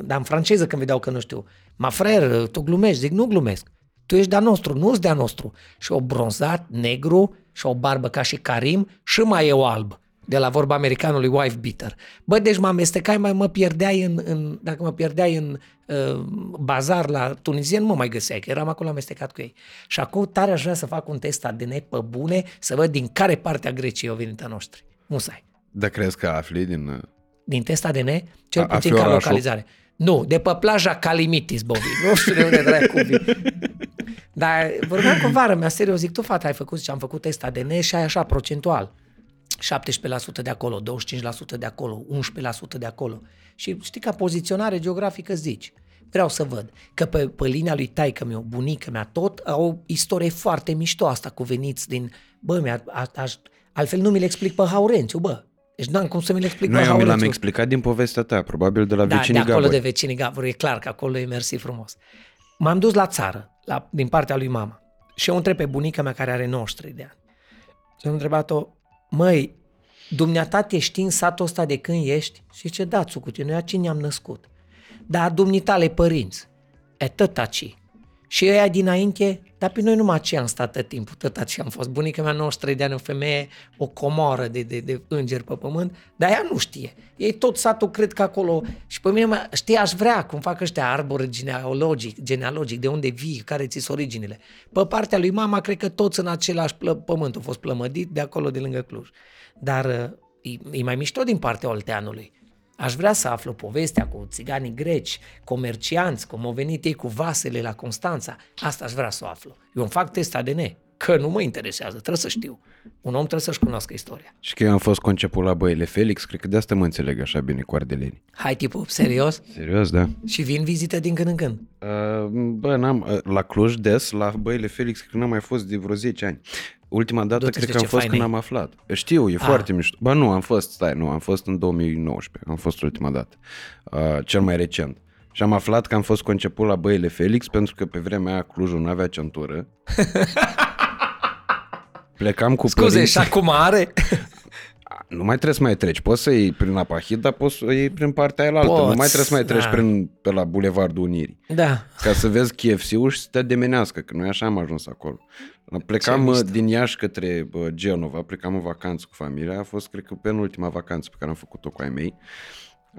dar în franceză când vedeau că nu știu, ma frère, tu glumești, zic, nu glumesc. Tu ești de-a nostru, nu-s de-a nostru. Și o bronzat, negru, și o barbă ca și Karim și mai eu alb de la vorba americanului wife beater. Bă, deci mă amestecai, mai mă pierdeai în, în dacă mă pierdeai în uh, bazar la tunizien, nu mă mai găseai, că eram acolo amestecat cu ei. Și acum tare aș vrea să fac un test ADN pe bune, să văd din care parte a Greciei au venit a noștri. Musai. Dar crezi că afli din... uh, Din test ADN, cel A- puțin afli ca orașul? localizare. Nu, de pe plaja Calimitis, Bobby. Nu știu de unde dracu vii. Dar vorbeam cu vară mea, serios, zic, tu fata ai făcut, zice, am făcut test ADN și ai așa, procentual. 17% de acolo, 25% de acolo, 11% de acolo. Și știi, ca poziționare geografică zici, vreau să văd că pe, pe linia lui taică meu, bunică mea, tot au o istorie foarte mișto asta cu veniți din, bă, mi-a, a, aș, altfel nu mi-l explic pe Haurențiu, bă. Deci n-am cum să mi-l explic Nu, pe eu mi l-am Haurențiu. explicat din povestea ta, probabil de la Da, de vecinii acolo Gabori. de vecinii Gabor, e clar că acolo e mersi frumos. M-am dus la țară, la, din partea lui mama. Și eu întreb pe bunica mea care are 93 de ani. Și am întrebat-o, măi, dumneata te știi în satul ăsta de când ești? Și zice, da, țucute, noi aici ne-am născut. Da, dumnitale părinți. E tătaci. Și ăia dinainte, dar pe noi numai aceea am stat tot timpul, tătaci am fost. Bunica mea 93 de ani, o femeie, o comoră de, de, de îngeri pe pământ, dar ea nu știe. Ei tot satul cred că acolo, și pe mine, mă, știi, aș vrea, cum fac ăștia arbor genealogic, genealogic, de unde vii, care ți originile. Pe partea lui mama, cred că toți în același plă, pământ au fost plămădit de acolo, de lângă Cluj. Dar uh, e, e mai mișto din partea Olteanului. Aș vrea să aflu povestea cu țiganii greci, comercianți, cum au venit ei cu vasele la Constanța. Asta aș vrea să o aflu. Eu îmi fac test ADN, că nu mă interesează, trebuie să știu. Un om trebuie să-și cunoască istoria. Și că eu am fost conceput la băile Felix, cred că de asta mă înțeleg așa bine cu ardelenii. Hai, tipul, serios? Serios, da. Și vin vizită din când în când. Uh, Bă, n-am, uh, la Cluj des, la băile Felix, cred că n-am mai fost de vreo 10 ani. Ultima dată Du-te cred să că am ce fost fain când e. am aflat. Știu, e foarte mișto. Ba nu, am fost, stai, nu, am fost în 2019. Am fost ultima dată. Uh, cel mai recent. Și am aflat că am fost conceput la băile Felix pentru că pe vremea aia Clujul nu avea centură. *laughs* Plecam cu Scuze, părinții. și acum are? *laughs* Nu mai trebuie să mai treci. Poți să iei prin Apahid, dar poți să iei prin partea aia altă. Nu Poți, mai trebuie să mai treci da. prin, pe la Bulevardul Unirii. da. Ca să vezi KFC-ul și să te demenească, că noi așa am ajuns acolo. Plecam Ce mișto. uh, din Iași către uh, Genova, plecam în vacanță cu familia, a fost, cred că, penultima vacanță pe care am făcut-o cu ai mei.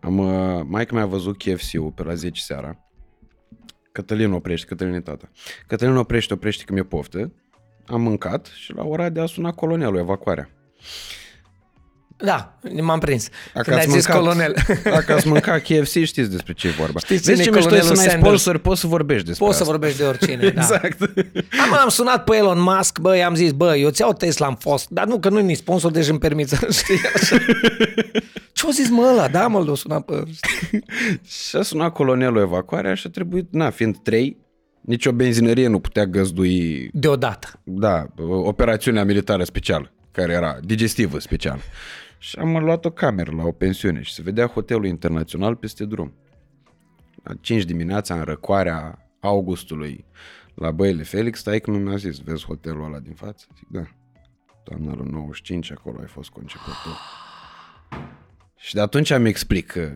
Am, uh, maica mea a văzut KFC-ul pe la 10 seara. Cătălin oprește, Cătălin e tata. Cătălin oprește, oprește că mi-e poftă. Am mâncat și la ora de a suna colonelul, evacuarea. Da, m-am prins. Dacă Când ai ați zis mâncat, colonel. Dacă ați mâncat KFC, știți despre ce e vorba. Știți Vezi ce cine e mișto e să colonelul n-ai Sanders? sponsor, poți să vorbești despre Poți să asta. vorbești de oricine, *laughs* da. Exact. Am, am sunat pe Elon Musk, bă, i-am zis, bă, eu ți-au Tesla am fost, dar nu, că nu-i nici sponsor, deci îmi permit să știi așa. *laughs* Ce-o zis mă ăla? Da, mă, l-o sunat pe... *laughs* Și a sunat colonelul evacuarea și a trebuit, na, fiind trei, nicio benzinărie nu putea găzdui, Deodată. da, operațiunea militară specială, care era digestivă specială. Și am luat o cameră la o pensiune și se vedea hotelul internațional peste drum. La 5 dimineața, în răcoarea augustului, la băile Felix, stai că mi-a zis, vezi hotelul ăla din față? Zic, da. Doamna lui 95, acolo ai fost conceput tu. Și de atunci mi explic că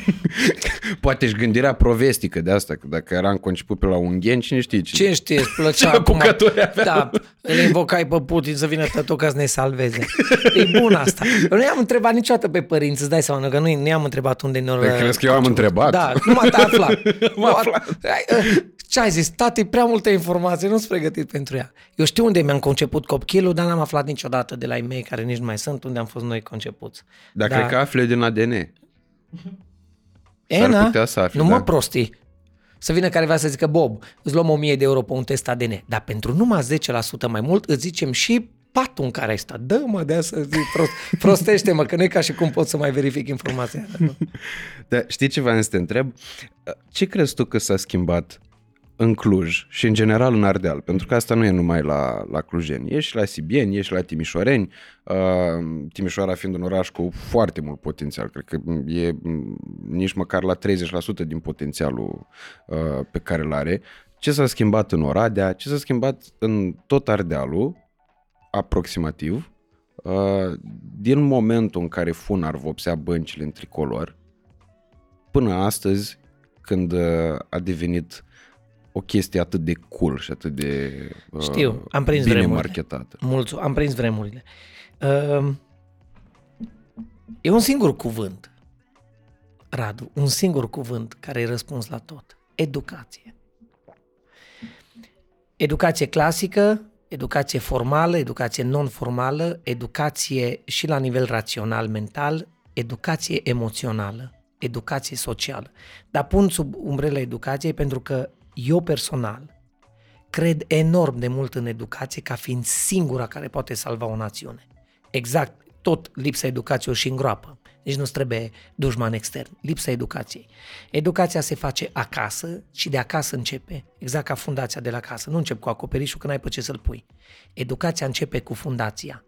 *laughs* Poate și gândirea provestică de asta, că dacă eram conceput pe la ungheni, cine știe ce. Ce știi, îți plăcea *laughs* Ce acum? apucători avea. Da, îl invocai pe Putin să vină tătu ca să ne salveze. E bun asta. Eu nu i-am întrebat niciodată pe părinți, îți dai seama, că nu, nu i-am întrebat unde ne Păi crezi că eu am întrebat? Da, numai te-ai aflat. *laughs* Am Nu, aflat. ai, uh, Ce ai zis? Tati, e prea multă informație, nu sunt pregătit pentru ea. Eu știu unde mi-am conceput copilul, dar n-am aflat niciodată de la ei mei, care nici nu mai sunt, unde am fost noi concepuți. Dar da. cred că afle din ADN. E, S-ar na, putea să afli, nu mă da. prostii. Să vină careva să zică, Bob, îți luăm 1000 de euro pe un test ADN, dar pentru numai 10% mai mult îți zicem și patul în care ai stat. Dă-mă de să zic prost, *laughs* prostește-mă, că nu e ca și cum pot să mai verific informația. *laughs* Dar știi ce vreau să te întreb? Ce crezi tu că s-a schimbat în Cluj și în general în Ardeal? Pentru că asta nu e numai la, la clujeni. E și la sibieni, e și la timișoreni. Uh, Timișoara fiind un oraș cu foarte mult potențial. Cred că e m, nici măcar la 30% din potențialul uh, pe care îl are. Ce s-a schimbat în Oradea? Ce s-a schimbat în tot Ardealul? aproximativ, uh, din momentul în care Funar vopsea băncile în tricolor, până astăzi, când uh, a devenit o chestie atât de cool și atât de uh, Știu, am prins bine vremurile. marketată. Mulțumesc, am prins vremurile. Uh, e un singur cuvânt, Radu, un singur cuvânt care e răspuns la tot. Educație. Educație clasică, educație formală, educație non-formală, educație și la nivel rațional, mental, educație emoțională, educație socială. Dar pun sub umbrela educației pentru că eu personal cred enorm de mult în educație ca fiind singura care poate salva o națiune. Exact, tot lipsa educației o și îngroapă. Deci nu trebuie dușman extern, lipsa educației. Educația se face acasă și de acasă începe, exact ca fundația de la casă. Nu încep cu acoperișul că n-ai pe ce să-l pui. Educația începe cu fundația.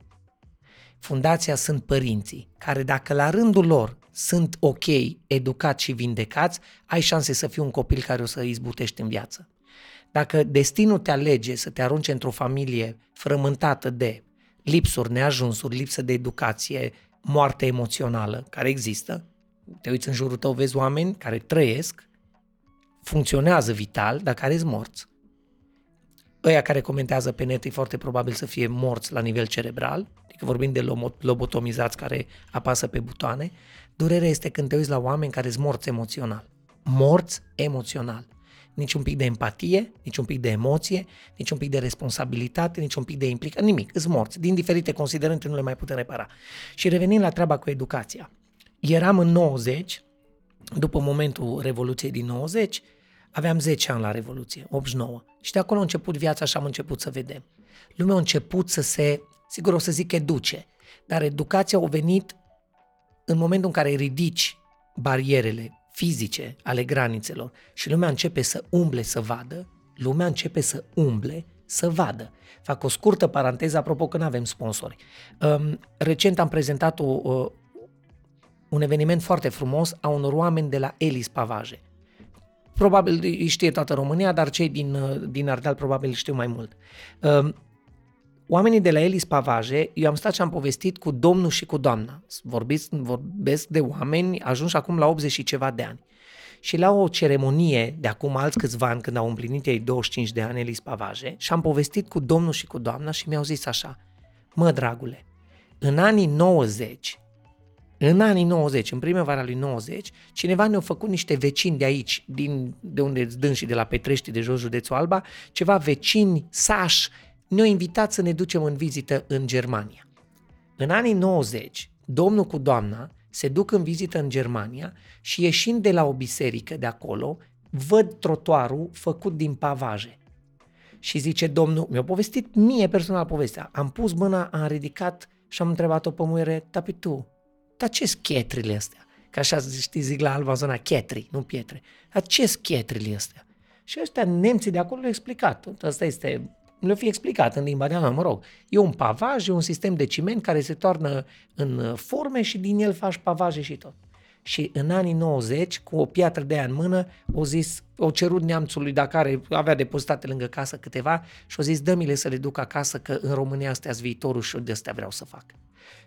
Fundația sunt părinții, care dacă la rândul lor sunt ok, educați și vindecați, ai șanse să fii un copil care o să izbutești în viață. Dacă destinul te alege să te arunce într-o familie frământată de lipsuri, neajunsuri, lipsă de educație, moarte emoțională care există, te uiți în jurul tău, vezi oameni care trăiesc, funcționează vital, dar care sunt morți. Ăia care comentează pe net e foarte probabil să fie morți la nivel cerebral, adică vorbim de lomo- lobotomizați care apasă pe butoane. Durerea este când te uiți la oameni care sunt morți emoțional. Morți emoțional. Nici un pic de empatie, nici un pic de emoție, nici un pic de responsabilitate, nici un pic de implicare, nimic, îți morți. Din diferite considerente nu le mai putem repara. Și revenind la treaba cu educația. Eram în 90, după momentul Revoluției din 90, aveam 10 ani la Revoluție, 89. Și de acolo a început viața și am început să vedem. Lumea a început să se, sigur o să zic educe, dar educația a venit în momentul în care ridici barierele fizice ale granițelor și lumea începe să umble să vadă, lumea începe să umble să vadă. Fac o scurtă paranteză, apropo că nu avem sponsori. Um, recent am prezentat o, o, un eveniment foarte frumos a unor oameni de la Elis Pavaje. Probabil îi știe toată România, dar cei din, uh, din Ardeal probabil știu mai mult. Um, Oamenii de la Elis Pavaje, eu am stat și am povestit cu domnul și cu doamna. Vorbiți, vorbesc de oameni ajunși acum la 80 și ceva de ani. Și la o ceremonie de acum alți câțiva ani, când au împlinit ei 25 de ani Elis Pavaje, și am povestit cu domnul și cu doamna și mi-au zis așa, mă dragule, în anii 90, în anii 90, în primăvara lui 90, cineva ne-a făcut niște vecini de aici, din, de unde și de la Petrești, de jos județul Alba, ceva vecini, sași, ne-au invitat să ne ducem în vizită în Germania. În anii 90, domnul cu doamna se duc în vizită în Germania și ieșind de la o biserică de acolo, văd trotuarul făcut din pavaje. Și zice domnul, mi-a povestit mie personal povestea, am pus mâna, am ridicat și am întrebat-o pe muiere, tapi tu, dar ce schetrile astea? Că așa știi, zic la Alba zona, chetri, nu pietre. Dar ce schetrile astea? Și ăștia, nemții de acolo, le-au explicat. Asta este le fi explicat în limba de mă rog. E un pavaj, e un sistem de ciment care se toarnă în forme și din el faci pavaje și tot. Și în anii 90, cu o piatră de aia în mână, o zis, o cerut neamțului dacă are, avea depozitate lângă casă câteva și o zis, dă-mi-le să le duc acasă că în România astea viitorul și de astea vreau să fac.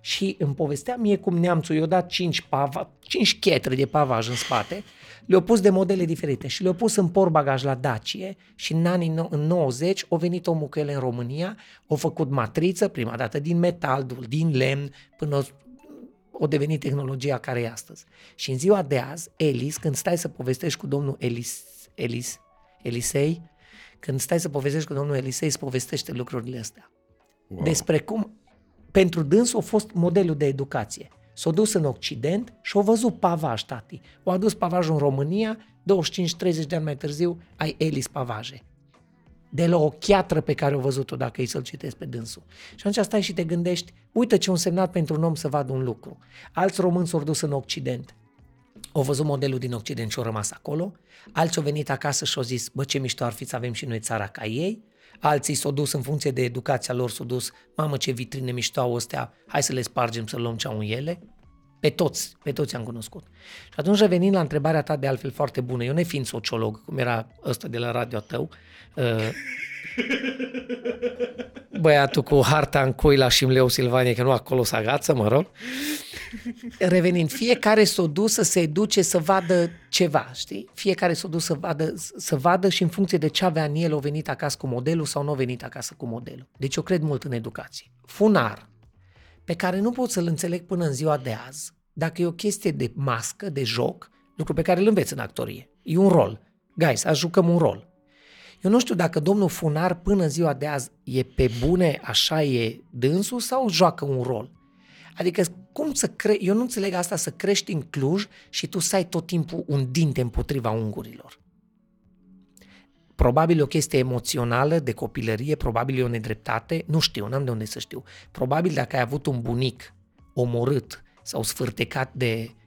Și îmi povestea mie cum neamțul i-a dat 5, pava, 5 chetre de pavaj în spate le-au pus de modele diferite și le-au pus în portbagaj la Dacie și în anii no- în 90 au venit omul cu ele în România, au făcut matriță, prima dată din metal, din lemn, până o devenit tehnologia care e astăzi. Și în ziua de azi, Elis, când stai să povestești cu domnul Elis, Elis, Elisei, când stai să povestești cu domnul Elisei, îți povestește lucrurile astea. Wow. Despre cum, pentru dânsul a fost modelul de educație. S-a dus în Occident și a văzut pavaj, tati. O adus pavajul în România, 25-30 de ani mai târziu ai Elis Pavaje. De la o chiatră pe care o văzut-o dacă îi să-l citesc pe dânsul. Și atunci stai și te gândești, uite ce un semnat pentru un om să vadă un lucru. Alți români s-au dus în Occident. Au văzut modelul din Occident și au rămas acolo. Alții au venit acasă și au zis, bă, ce mișto ar fi să avem și noi țara ca ei. Alții s-au dus în funcție de educația lor, s-au dus, mamă ce vitrine mișto au astea, hai să le spargem să luăm ce au în ele. Pe toți, pe toți am cunoscut. Și atunci revenind la întrebarea ta de altfel foarte bună, eu nefiind sociolog, cum era ăsta de la radio tău, uh, băiatul cu harta în cui la Șimleu Silvanie, că nu acolo să agață, mă rog. Revenind, fiecare s-a dus să se educe să vadă ceva, știi? Fiecare s-a dus să vadă, să vadă și în funcție de ce avea în el, o venit acasă cu modelul sau nu a venit acasă cu modelul. Deci eu cred mult în educație. Funar, pe care nu pot să-l înțeleg până în ziua de azi, dacă e o chestie de mască, de joc, lucru pe care îl înveți în actorie. E un rol. Guys, să jucăm un rol. Eu nu știu dacă domnul Funar până în ziua de azi e pe bune, așa e dânsul sau joacă un rol. Adică cum să cre... Eu nu înțeleg asta să crești în Cluj și tu să ai tot timpul un dinte împotriva ungurilor. Probabil e o chestie emoțională, de copilărie, probabil e o nedreptate, nu știu, n-am de unde să știu. Probabil dacă ai avut un bunic omorât sau sfârtecat de, uh,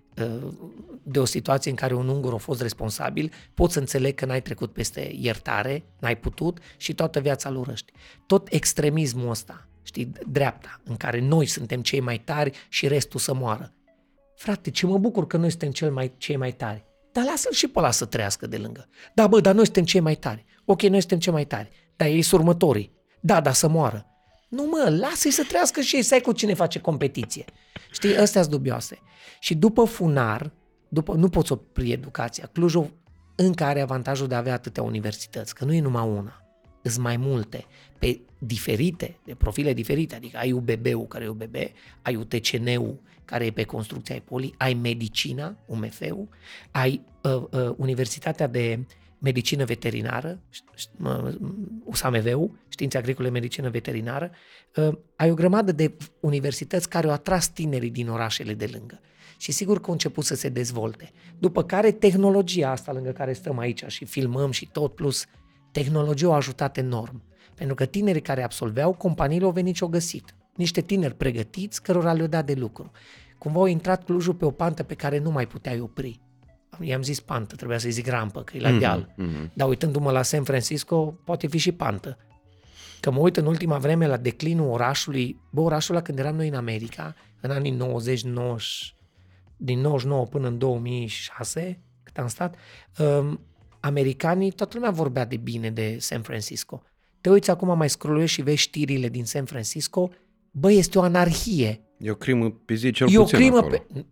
de o situație în care un ungur a fost responsabil, poți să înțeleg că n-ai trecut peste iertare, n-ai putut și toată viața îl urăști. Tot extremismul ăsta, știi, dreapta, în care noi suntem cei mai tari și restul să moară. Frate, ce mă bucur că noi suntem cel mai, cei mai tari. Dar lasă-l și pe ăla să trăiască de lângă. Da, bă, dar noi suntem cei mai tari. Ok, noi suntem cei mai tari. Dar ei sunt următorii. Da, dar să moară. Nu mă, lasă-i să trăiască și ei, să ai cu cine face competiție. Știi, astea sunt dubioase. Și după funar, după, nu poți opri educația. Clujul încă are avantajul de a avea atâtea universități, că nu e numai una. Sunt mai multe, pe diferite, de profile diferite, adică ai UBB-ul care e UBB, ai UTCN-ul care e pe construcția ai poli, ai medicina, UMF-ul, ai uh, uh, Universitatea de Medicină Veterinară, uh, USAMV-ul, Științe Agricole Medicină Veterinară, uh, ai o grămadă de universități care au atras tinerii din orașele de lângă. Și sigur că au început să se dezvolte. După care tehnologia asta lângă care stăm aici și filmăm și tot, plus tehnologia a ajutat enorm. Pentru că tinerii care absolveau, companiile au venit și au găsit. Niște tineri pregătiți, cărora le-au dat de lucru. Cumva au intrat Clujul pe o pantă pe care nu mai puteai opri. I-am zis pantă, trebuia să-i zic rampă, că e la deal. Mm-hmm. Dar uitându-mă la San Francisco, poate fi și pantă. Că mă uit în ultima vreme la declinul orașului, bă, orașul ăla când eram noi în America, în anii 90, 90 din 99 până în 2006, cât am stat, um, americanii, toată lumea vorbea de bine de San Francisco. Te uiți acum, mai scrolluiești și vezi știrile din San Francisco, bă, este o anarhie. E o crimă pe zi cel E o puțin crimă acolo. pe...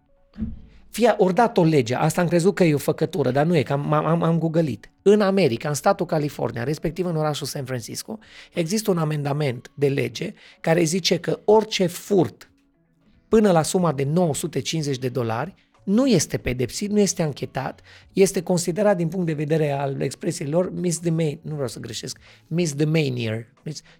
Fie, ori dat o lege, asta am crezut că e o făcătură, dar nu e, că am, am, am googălit. În America, în statul California, respectiv în orașul San Francisco, există un amendament de lege care zice că orice furt până la suma de 950 de dolari nu este pedepsit, nu este anchetat, este considerat din punct de vedere al expresiei lor misdemeanor, nu vreau să greșesc, misdemeanor,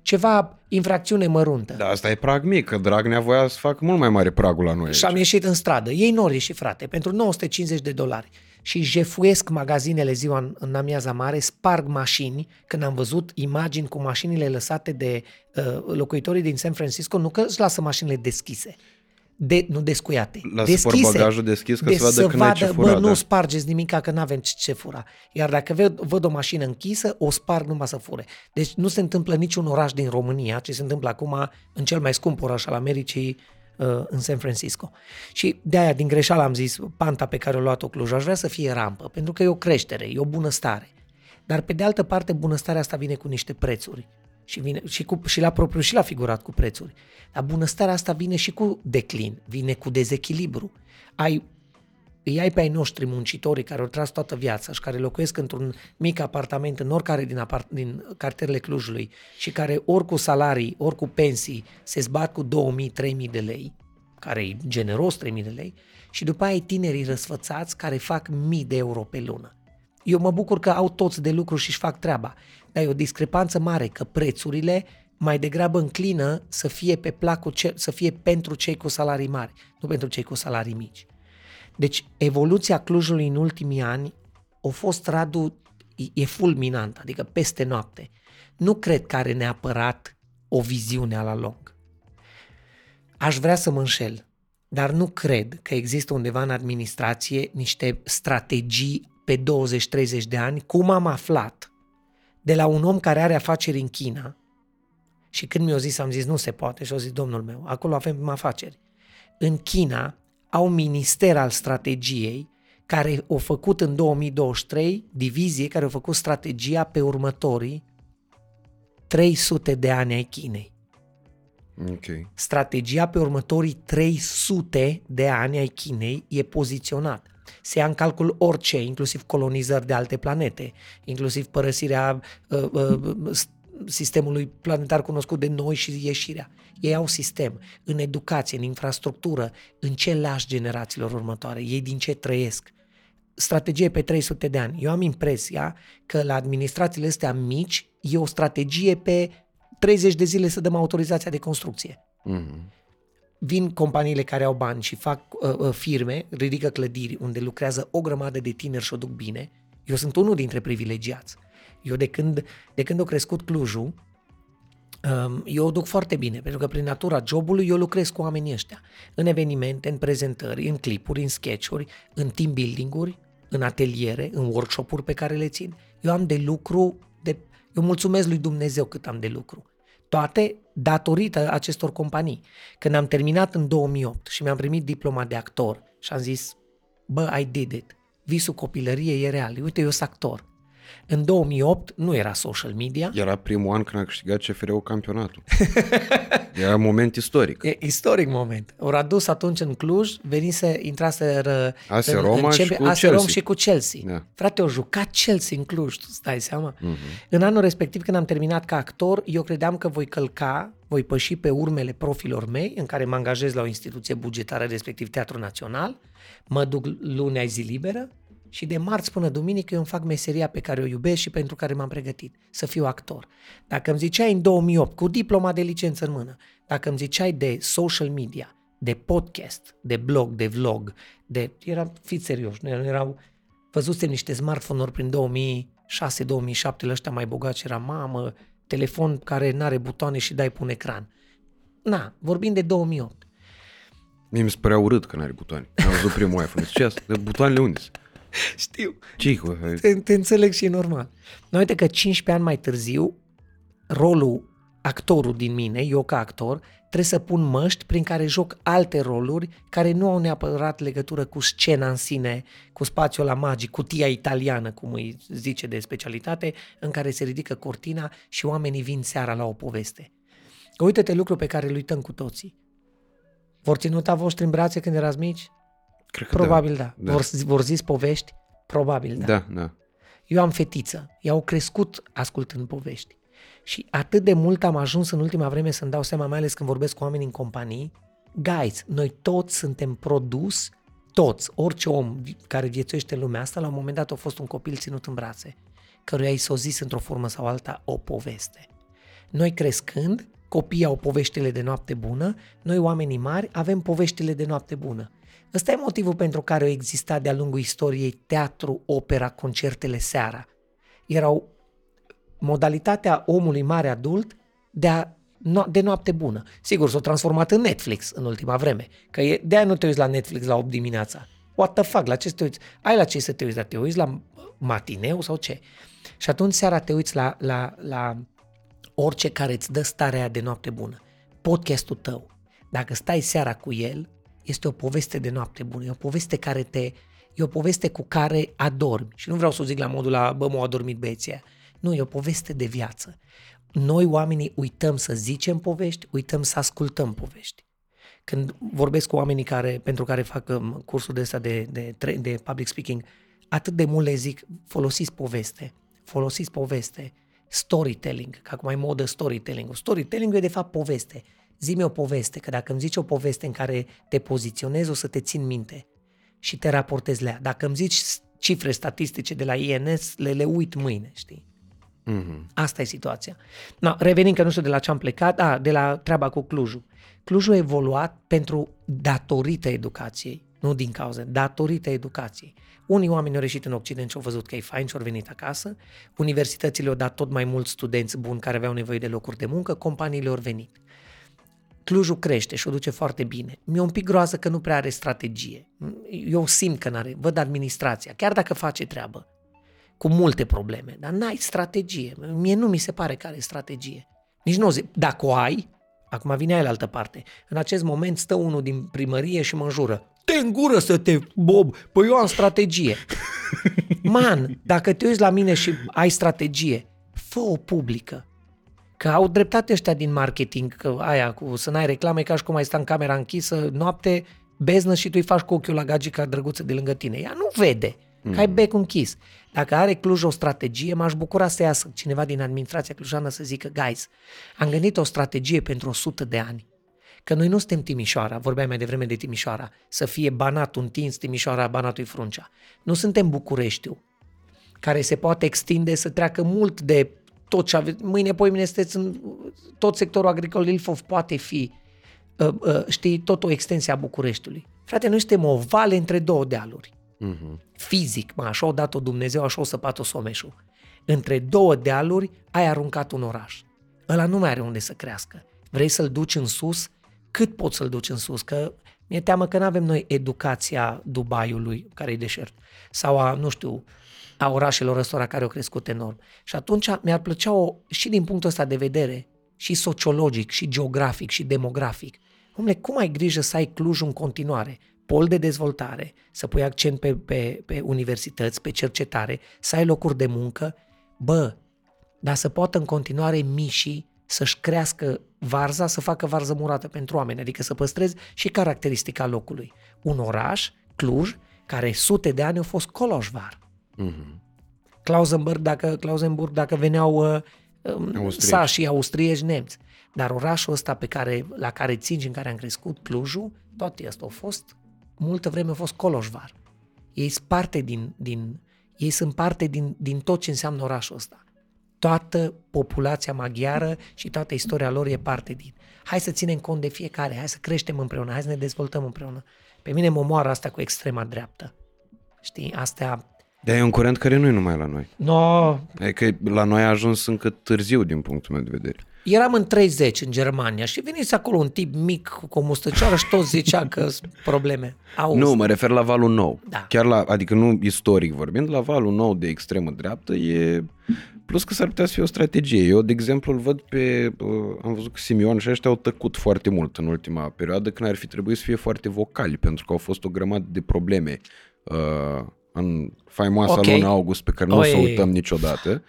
ceva infracțiune măruntă. Da, asta e prag mic, că Dragnea voia să facă mult mai mare pragul la noi Și am aici. ieșit în stradă. Ei nu au ieșit, frate, pentru 950 de dolari. Și jefuiesc magazinele ziua în, în amiaza mare, sparg mașini, când am văzut imagini cu mașinile lăsate de uh, locuitorii din San Francisco, nu că își lasă mașinile deschise, de, nu descuiate, Lasă deschise. portbagajul deschis ca de să vadă când ai ce vadă, fura, bă, nu da. spargeți nimic, că nu avem ce, ce fura. Iar dacă văd, văd o mașină închisă, o sparg numai să fure. Deci nu se întâmplă niciun oraș din România, ce se întâmplă acum în cel mai scump oraș al Americii, uh, în San Francisco. Și de aia, din greșeală am zis, panta pe care o luat-o Cluj, aș vrea să fie rampă, pentru că e o creștere, e o bunăstare. Dar pe de altă parte, bunăstarea asta vine cu niște prețuri. Și, vine, și, cu, și la propriu și la figurat cu prețuri. Dar bunăstarea asta vine și cu declin, vine cu dezechilibru. Ai, îi ai pe ai noștri muncitorii care au tras toată viața și care locuiesc într-un mic apartament în oricare din, apart, din cartierele Clujului și care ori cu salarii, ori cu pensii se zbat cu 2000-3000 de lei, care e generos 3000 de lei, și după aia ai tinerii răsfățați care fac mii de euro pe lună. Eu mă bucur că au toți de lucru și își fac treaba. Dar e o discrepanță mare că prețurile mai degrabă înclină să fie pe placul, ce, să fie pentru cei cu salarii mari, nu pentru cei cu salarii mici. Deci evoluția Clujului în ultimii ani a fost Radu, e fulminant, adică peste noapte. Nu cred că are neapărat o viziune la lung. Aș vrea să mă înșel, dar nu cred că există undeva în administrație niște strategii pe 20-30 de ani, cum am aflat de la un om care are afaceri în China și când mi-a zis, am zis, nu se poate și au zis, domnul meu, acolo avem afaceri. În China au minister al strategiei care au făcut în 2023, divizie care au făcut strategia pe următorii 300 de ani ai Chinei. Ok. Strategia pe următorii 300 de ani ai Chinei e poziționat. Se ia în calcul orice, inclusiv colonizări de alte planete, inclusiv părăsirea uh, uh, sistemului planetar cunoscut de noi și ieșirea. Ei au sistem în educație, în infrastructură, în ce lași generațiilor următoare, ei din ce trăiesc. Strategie pe 300 de ani. Eu am impresia că la administrațiile astea mici e o strategie pe 30 de zile să dăm autorizația de construcție. Mm-hmm. Vin companiile care au bani și fac uh, uh, firme, ridică clădiri unde lucrează o grămadă de tineri și o duc bine. Eu sunt unul dintre privilegiați. Eu de când, de când a crescut Clujul, um, eu o duc foarte bine, pentru că prin natura jobului eu lucrez cu oamenii ăștia. În evenimente, în prezentări, în clipuri, în sketchuri, în team building-uri, în ateliere, în workshop-uri pe care le țin. Eu am de lucru, de, eu mulțumesc lui Dumnezeu cât am de lucru. Toate datorită acestor companii. Când am terminat în 2008 și mi-am primit diploma de actor și am zis, bă, I did it. Visul copilăriei e real. Uite, eu sunt actor. În 2008 nu era social media. Era primul an când a câștigat CFR-ul campionatul. *laughs* era un moment istoric. E istoric moment. Au adus atunci în Cluj, venise, intraseră Ase în, Roma în și cu Ase Chelsea. Rom și cu Chelsea. Da. Frate, au jucat Chelsea în Cluj, tu îți dai seama? Mm-hmm. În anul respectiv, când am terminat ca actor, eu credeam că voi călca, voi păși pe urmele profilor mei, în care mă angajez la o instituție bugetară, respectiv Teatru Național, mă duc lunea zi liberă și de marți până duminică eu îmi fac meseria pe care o iubesc și pentru care m-am pregătit, să fiu actor. Dacă îmi ziceai în 2008, cu diploma de licență în mână, dacă îmi ziceai de social media, de podcast, de blog, de vlog, de... Era, fiți serioși, nu erau... Văzusem niște smartphone-uri prin 2006-2007, la ăștia mai bogați, era mamă, telefon care nu are butoane și dai pe un ecran. Na, vorbim de 2008. Mie mi se părea urât că n-are butoane. Am văzut primul iPhone. Ce asta? De butoanele unde sunt? *laughs* Știu. ce cu Te, te înțeleg și e normal. Noi uite că 15 ani mai târziu, rolul, actorul din mine, eu ca actor, trebuie să pun măști prin care joc alte roluri care nu au neapărat legătură cu scena în sine, cu spațiul la magic, cutia italiană, cum îi zice de specialitate, în care se ridică cortina și oamenii vin seara la o poveste. Uite-te lucru pe care îl uităm cu toții. Vor ținuta voștri în brațe când erați mici? Cred că Probabil da. da. Vor, vor zis povești? Probabil da. Da, da. Eu am fetiță, ea au crescut ascultând povești. Și atât de mult am ajuns în ultima vreme să-mi dau seama, mai ales când vorbesc cu oameni în companii, guys, noi toți suntem produs, toți, orice om care viețuiește în lumea asta, la un moment dat a fost un copil ținut în brațe, căruia i s-o zis într-o formă sau alta o poveste. Noi crescând, copiii au poveștile de noapte bună, noi oamenii mari avem poveștile de noapte bună. Ăsta e motivul pentru care au existat de-a lungul istoriei teatru, opera, concertele seara. Erau modalitatea omului mare adult de, a, de noapte bună. Sigur, s-a transformat în Netflix în ultima vreme, că e, de-aia nu te uiți la Netflix la 8 dimineața. What the fuck, la ce să te uiți? Ai la ce să te uiți, dar te uiți la matineu sau ce? Și atunci seara te uiți la, la, la orice care îți dă starea de noapte bună. Podcastul tău, dacă stai seara cu el, este o poveste de noapte bună, e o poveste care te, e o poveste cu care adormi. Și nu vreau să o zic la modul la, bă, m-au adormit băieții Nu, e o poveste de viață. Noi oamenii uităm să zicem povești, uităm să ascultăm povești. Când vorbesc cu oamenii care, pentru care fac um, cursul de ăsta de, de, de public speaking, atât de mult le zic, folosiți poveste, folosiți poveste, storytelling, că acum e modă storytelling. Storytelling e de fapt poveste. Zi-mi o poveste, că dacă îmi zici o poveste în care te poziționezi, o să te țin minte și te raportezi la ea. Dacă îmi zici cifre statistice de la INS, le, le uit mâine, știi? Mhm. Asta e situația. No, revenind că nu știu de la ce am plecat, a, de la treaba cu Clujul. Clujul a evoluat pentru datorită educației, nu din cauza, datorită educației. Unii oameni au reșit în Occident și au văzut că e fain și au venit acasă, universitățile au dat tot mai mulți studenți buni care aveau nevoie de locuri de muncă, companiile au venit. Clujul crește și o duce foarte bine. Mi-e un pic groază că nu prea are strategie. Eu simt că n-are, văd administrația, chiar dacă face treabă, cu multe probleme, dar n-ai strategie. Mie nu mi se pare că are strategie. Nici nu o zic. Dacă o ai, acum vine aia la altă parte. În acest moment stă unul din primărie și mă înjură. Te în gură să te, Bob, păi eu am strategie. Man, dacă te uiți la mine și ai strategie, fă-o publică. Că au dreptate ăștia din marketing, că aia cu să n-ai reclame, ca și cum ai sta în camera închisă noapte, beznă și tu îi faci cu ochiul la gagica drăguță de lângă tine. Ea nu vede, că ai becul închis. Dacă are Cluj o strategie, m-aș bucura să iasă cineva din administrația clujană să zică, guys, am gândit o strategie pentru 100 de ani. Că noi nu suntem Timișoara, vorbeam mai devreme de Timișoara, să fie banatul întins Timișoara, banatul Fruncea. Nu suntem Bucureștiu, care se poate extinde să treacă mult de tot ce aveți. Mâine, poimine, sunteți în tot sectorul agricol, Ilfov poate fi, uh, uh, știi, tot o extensie a Bucureștiului. Frate, noi suntem o vale între două dealuri. Mhm. Fizic, mă, așa o dat-o Dumnezeu, așa o săpat-o Someșul. Între două dealuri ai aruncat un oraș. Ăla nu mai are unde să crească. Vrei să-l duci în sus? Cât poți să-l duci în sus? Că mi-e teamă că nu avem noi educația Dubaiului, care e deșert, sau a, nu știu, a orașelor ăstora care au crescut enorm. Și atunci mi-ar plăcea o, și din punctul ăsta de vedere, și sociologic, și geografic, și demografic. Omule, cum ai grijă să ai Cluj în continuare? Pol de dezvoltare, să pui accent pe, pe, pe universități, pe cercetare, să ai locuri de muncă, bă, dar să poată în continuare mișii să-și crească varza, să facă varză murată pentru oameni, adică să păstrezi și caracteristica locului. Un oraș, Cluj, care sute de ani a fost coloșvar. Mhm. Klausenburg, dacă, Klausenburg, dacă veneau uh, um, Austrieci. sașii austrieci nemți. Dar orașul ăsta pe care, la care țin și în care am crescut, Clujul, toate astea au fost, multă vreme a fost coloșvar. Ei sunt parte din, din, ei sunt parte din, din tot ce înseamnă orașul ăsta. Toată populația maghiară și toată istoria lor e parte din. Hai să ținem cont de fiecare, hai să creștem împreună, hai să ne dezvoltăm împreună. Pe mine mă moară asta cu extrema dreaptă. Știi, astea... Dar e un curent care nu e numai la noi. No, Adică la noi a ajuns încă târziu din punctul meu de vedere. Eram în 30 în Germania și veniți acolo un tip mic cu o mustăcioară și tot zicea că sunt probleme. Auzi, Nu, mă refer la valul nou. Da. Chiar la, adică nu istoric vorbind, la valul nou de extremă dreaptă e... Plus că s-ar putea să fie o strategie. Eu, de exemplu, îl văd pe... uh, Am văzut că Simion și ăștia au tăcut foarte mult în ultima perioadă când ar fi trebuit să fie foarte vocali, pentru că au fost o grămadă de probleme uh, în faimoasa Ok. okay. lună august pe care nu o să Oi. uităm niciodată.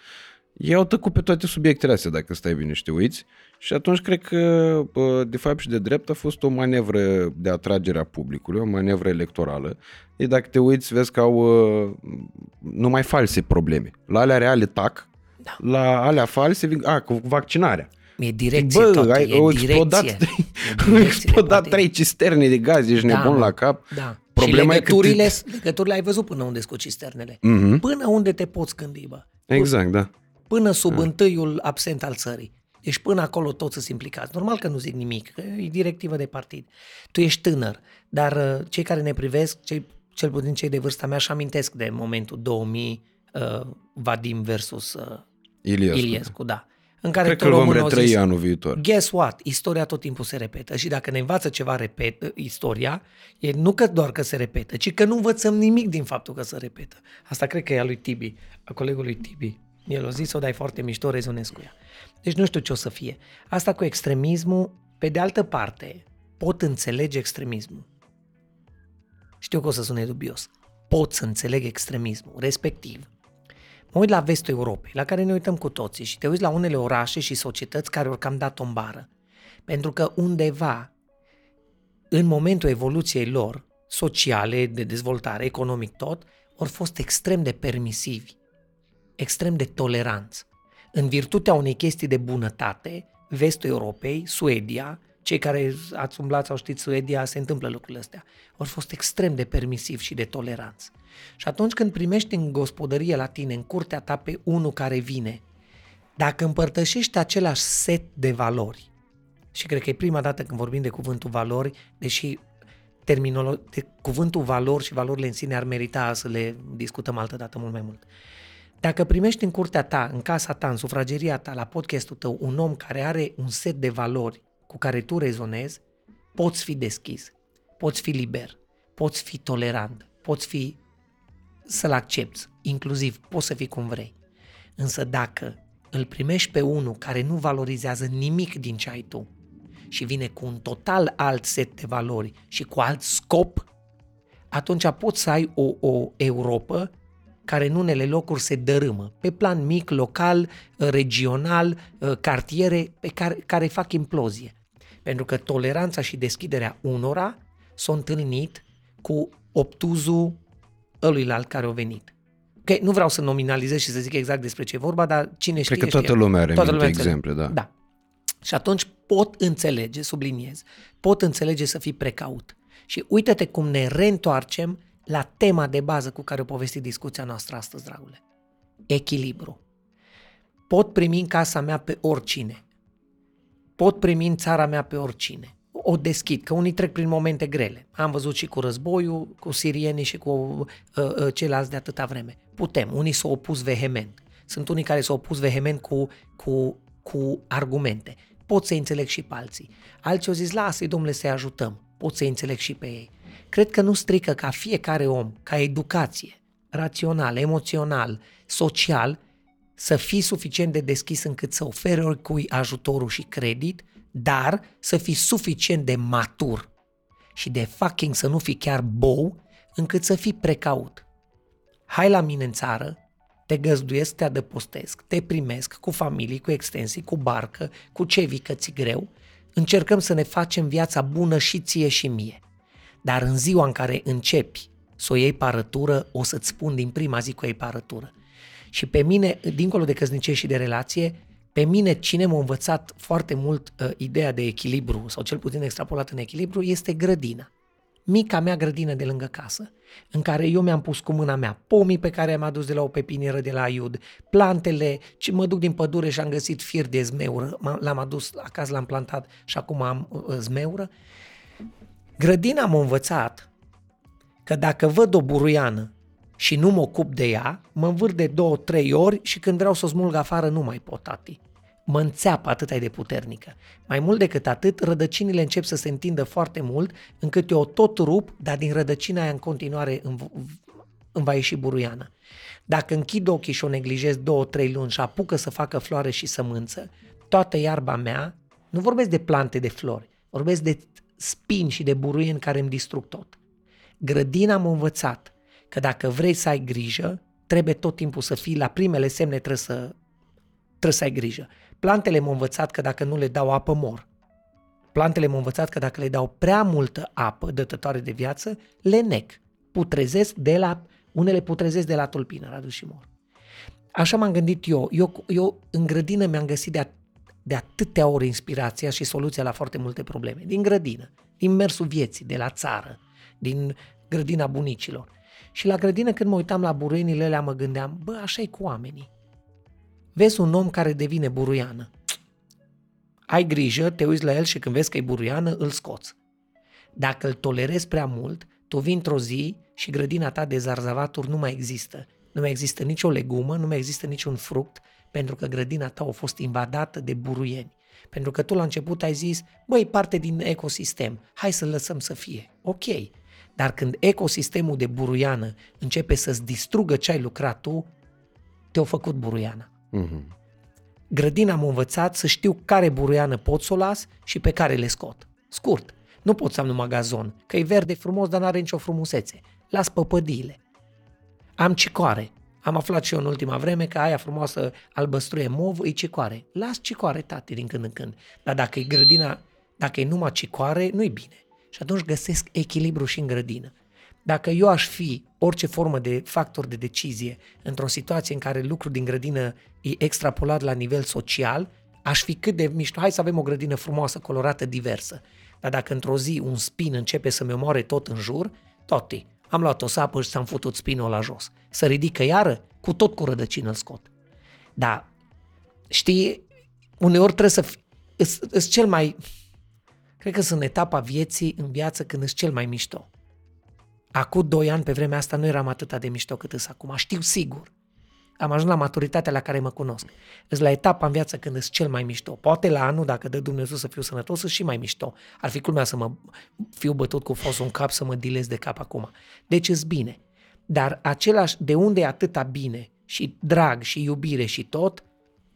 Ei au tăcut pe toate subiectele astea, dacă stai bine și te uiți. Și atunci cred că, bă, de fapt și de drept, a fost o manevră de atragere a publicului, o manevră electorală. E dacă te uiți, vezi că au uh, numai false probleme. La alea reale tac, Da. la alea false vin, a, cu vaccinarea. E direcție Bă, tot, ai, e au direcție. explodat, E trei, *laughs* au direcție, explodat poate- trei cisterne de gaz, ești nebun mă, la cap. Da. Problema și e că legăturile, te- legăturile ai văzut până unde sunt cu cisternele. Mhm. Până unde te poți gândi, bă. Exact, da. Până sub întâiul absent al țării. Deci până acolo toți sunt implicați. Normal că nu zic nimic, că e directivă de partid. Tu ești tânăr, dar uh, cei care ne privesc, cei, cel puțin cei de vârsta mea, și amintesc de momentul 2000 uh, Vadim versus uh, Iliescu. Iliescu, da. În care Cred că tot îl vom românul au retrăi zis, anul viitor. Guess what? Istoria tot timpul se repetă și dacă ne învață ceva repet, istoria, e nu că doar că se repetă, ci că nu învățăm nimic din faptul că se repetă. Asta cred că e a lui Tibi, a colegului Tibi. El a zis-o, dar e foarte mișto, rezonez cu ea. Deci nu știu ce o să fie. Asta cu extremismul, pe de altă parte, pot înțelege extremismul. Știu că o să sune dubios. Pot să înțeleg extremismul, respectiv. Mă uit la vestul Europei, la care ne uităm cu toții și te uiți la unele orașe și societăți care au cam dat o bară. Pentru că undeva, în momentul evoluției lor, sociale, de dezvoltare, economic tot, au fost extrem de permisivi, extrem de toleranți. În virtutea unei chestii de bunătate, vestul Europei, Suedia, cei care ați umblat sau știți Suedia, se întâmplă lucrurile astea. Au fost extrem de permisiv și de toleranți. Și atunci când primești în gospodărie la tine, în curtea ta pe unul care vine, dacă împărtășești același set de valori, și cred că e prima dată când vorbim de cuvântul valori, deși terminolo- de cuvântul valori și valorile în sine ar merita să le discutăm altă dată mult mai mult. Dacă primești în curtea ta, în casa ta, în sufrageria ta, la podcastul tău, un om care are un set de valori cu care tu rezonezi, poți fi deschis, poți fi liber, poți fi tolerant, poți fi să-l accepti, inclusiv poți să fii cum vrei. Însă dacă îl primești pe unul care nu valorizează nimic din ce ai tu și vine cu un total alt set de valori și cu alt scop, atunci poți să ai o, o Europa care în unele locuri se dărâmă, pe plan mic, local, regional, cartiere, pe care, care fac implozie. Pentru că toleranța și deschiderea unora s-au întâlnit cu obtuzul ăluilalt care au venit. Okay, nu vreau să nominalizez și să zic exact despre ce e vorba, dar cine știe Cred că toată știe. lumea are toată lumea exemple, da. Da. Și atunci pot înțelege, subliniez, pot înțelege să fii precaut. Și uite-te cum ne reîntoarcem la tema de bază cu care o povesti discuția noastră astăzi, dragule. Echilibru. Pot primi în casa mea pe oricine. Pot primi în țara mea pe oricine. O deschid, că unii trec prin momente grele. Am văzut și cu războiul, cu sirienii și cu uh, uh, ceilalți de atâta vreme. Putem. Unii s-au opus vehement. Sunt unii care s-au opus vehement cu, cu, cu argumente. Pot să înțeleg și pe alții. Alții au zis, lasă-i, domnule, să-i ajutăm. Pot să înțeleg și pe ei. Cred că nu strică ca fiecare om, ca educație, rațional, emoțional, social, să fii suficient de deschis încât să oferi oricui ajutorul și credit, dar să fii suficient de matur și de fucking să nu fii chiar bou, încât să fii precaut. Hai la mine în țară, te găzduiesc, te adăpostesc, te primesc cu familii, cu extensii, cu barcă, cu ce vică ți greu, încercăm să ne facem viața bună și ție și mie. Dar în ziua în care începi să o iei parătură, o să-ți spun din prima zi că o iei parătură. Și pe mine, dincolo de căsnicie și de relație, pe mine cine m-a învățat foarte mult uh, ideea de echilibru, sau cel puțin extrapolat în echilibru, este grădina. Mica mea grădină de lângă casă, în care eu mi-am pus cu mâna mea pomii pe care am adus de la o pepinieră de la Iud, plantele, și mă duc din pădure și am găsit fir de zmeură, l-am adus acasă, l-am plantat și acum am uh, zmeură. Grădina m-a învățat că dacă văd o buruiană și nu mă ocup de ea, mă învârt de două, trei ori și când vreau să o smulg afară nu mai pot, tati. Mă înțeapă atât de puternică. Mai mult decât atât, rădăcinile încep să se întindă foarte mult, încât eu o tot rup, dar din rădăcina aia în continuare îmi, îmi va ieși buruiană. Dacă închid ochii și o neglijez două, trei luni și apucă să facă floare și sămânță, toată iarba mea, nu vorbesc de plante de flori, vorbesc de spini și de buruieni care îmi distrug tot. Grădina m-a învățat că dacă vrei să ai grijă, trebuie tot timpul să fii la primele semne, trebuie să, trebuie să ai grijă. Plantele m-au învățat că dacă nu le dau apă, mor. Plantele m-au învățat că dacă le dau prea multă apă dătătoare de viață, le nec. Putrezesc de la, unele putrezesc de la tulpină, Radu și mor. Așa m-am gândit eu. Eu, eu în grădină mi-am găsit de, a, de atâtea ori inspirația și soluția la foarte multe probleme. Din grădină, din mersul vieții, de la țară, din grădina bunicilor. Și la grădină când mă uitam la buruienile alea mă gândeam, bă, așa e cu oamenii. Vezi un om care devine buruiană. Ai grijă, te uiți la el și când vezi că e buruiană, îl scoți. Dacă îl tolerezi prea mult, tu vii într-o zi și grădina ta de zarzavaturi nu mai există. Nu mai există nicio legumă, nu mai există niciun fruct, pentru că grădina ta a fost invadată de buruieni. Pentru că tu la început ai zis, băi, parte din ecosistem, hai să lăsăm să fie. Ok, dar când ecosistemul de buruiană începe să-ți distrugă ce ai lucrat tu, te-au făcut buruiana. Uh-huh. Grădina m-a învățat să știu care buruiană pot să o las și pe care le scot. Scurt, nu pot să am numai gazon, că e verde frumos, dar n-are nicio frumusețe. Las păpădiile. Am cicoare. Am aflat și eu în ultima vreme că aia frumoasă albăstruie mov e cicoare. Las cicoare, tati, din când în când. Dar dacă e grădina, dacă e numai cicoare, nu-i bine. Și atunci găsesc echilibru și în grădină. Dacă eu aș fi orice formă de factor de decizie într-o situație în care lucrul din grădină e extrapolat la nivel social, aș fi cât de mișto, hai să avem o grădină frumoasă, colorată, diversă. Dar dacă într-o zi un spin începe să-mi omoare tot în jur, toti, am luat o sapă și s-am făcut spinul la jos. Să ridică iară, cu tot cu rădăcină îl scot. Dar, știi, uneori trebuie să fii, îs cel mai, cred că sunt etapa vieții în viață când îți cel mai mișto. Acum doi ani, pe vremea asta, nu eram atât de mișto cât îs acum. Știu sigur. Am ajuns la maturitatea la care mă cunosc. Îs la etapa în viață când îs cel mai mișto. Poate la anul, dacă dă Dumnezeu să fiu sănătos, și mai mișto. Ar fi culmea să mă fiu bătut cu fosul în cap, să mă dilez de cap acum. Deci îs bine. Dar același, de unde e atâta bine și drag și iubire și tot,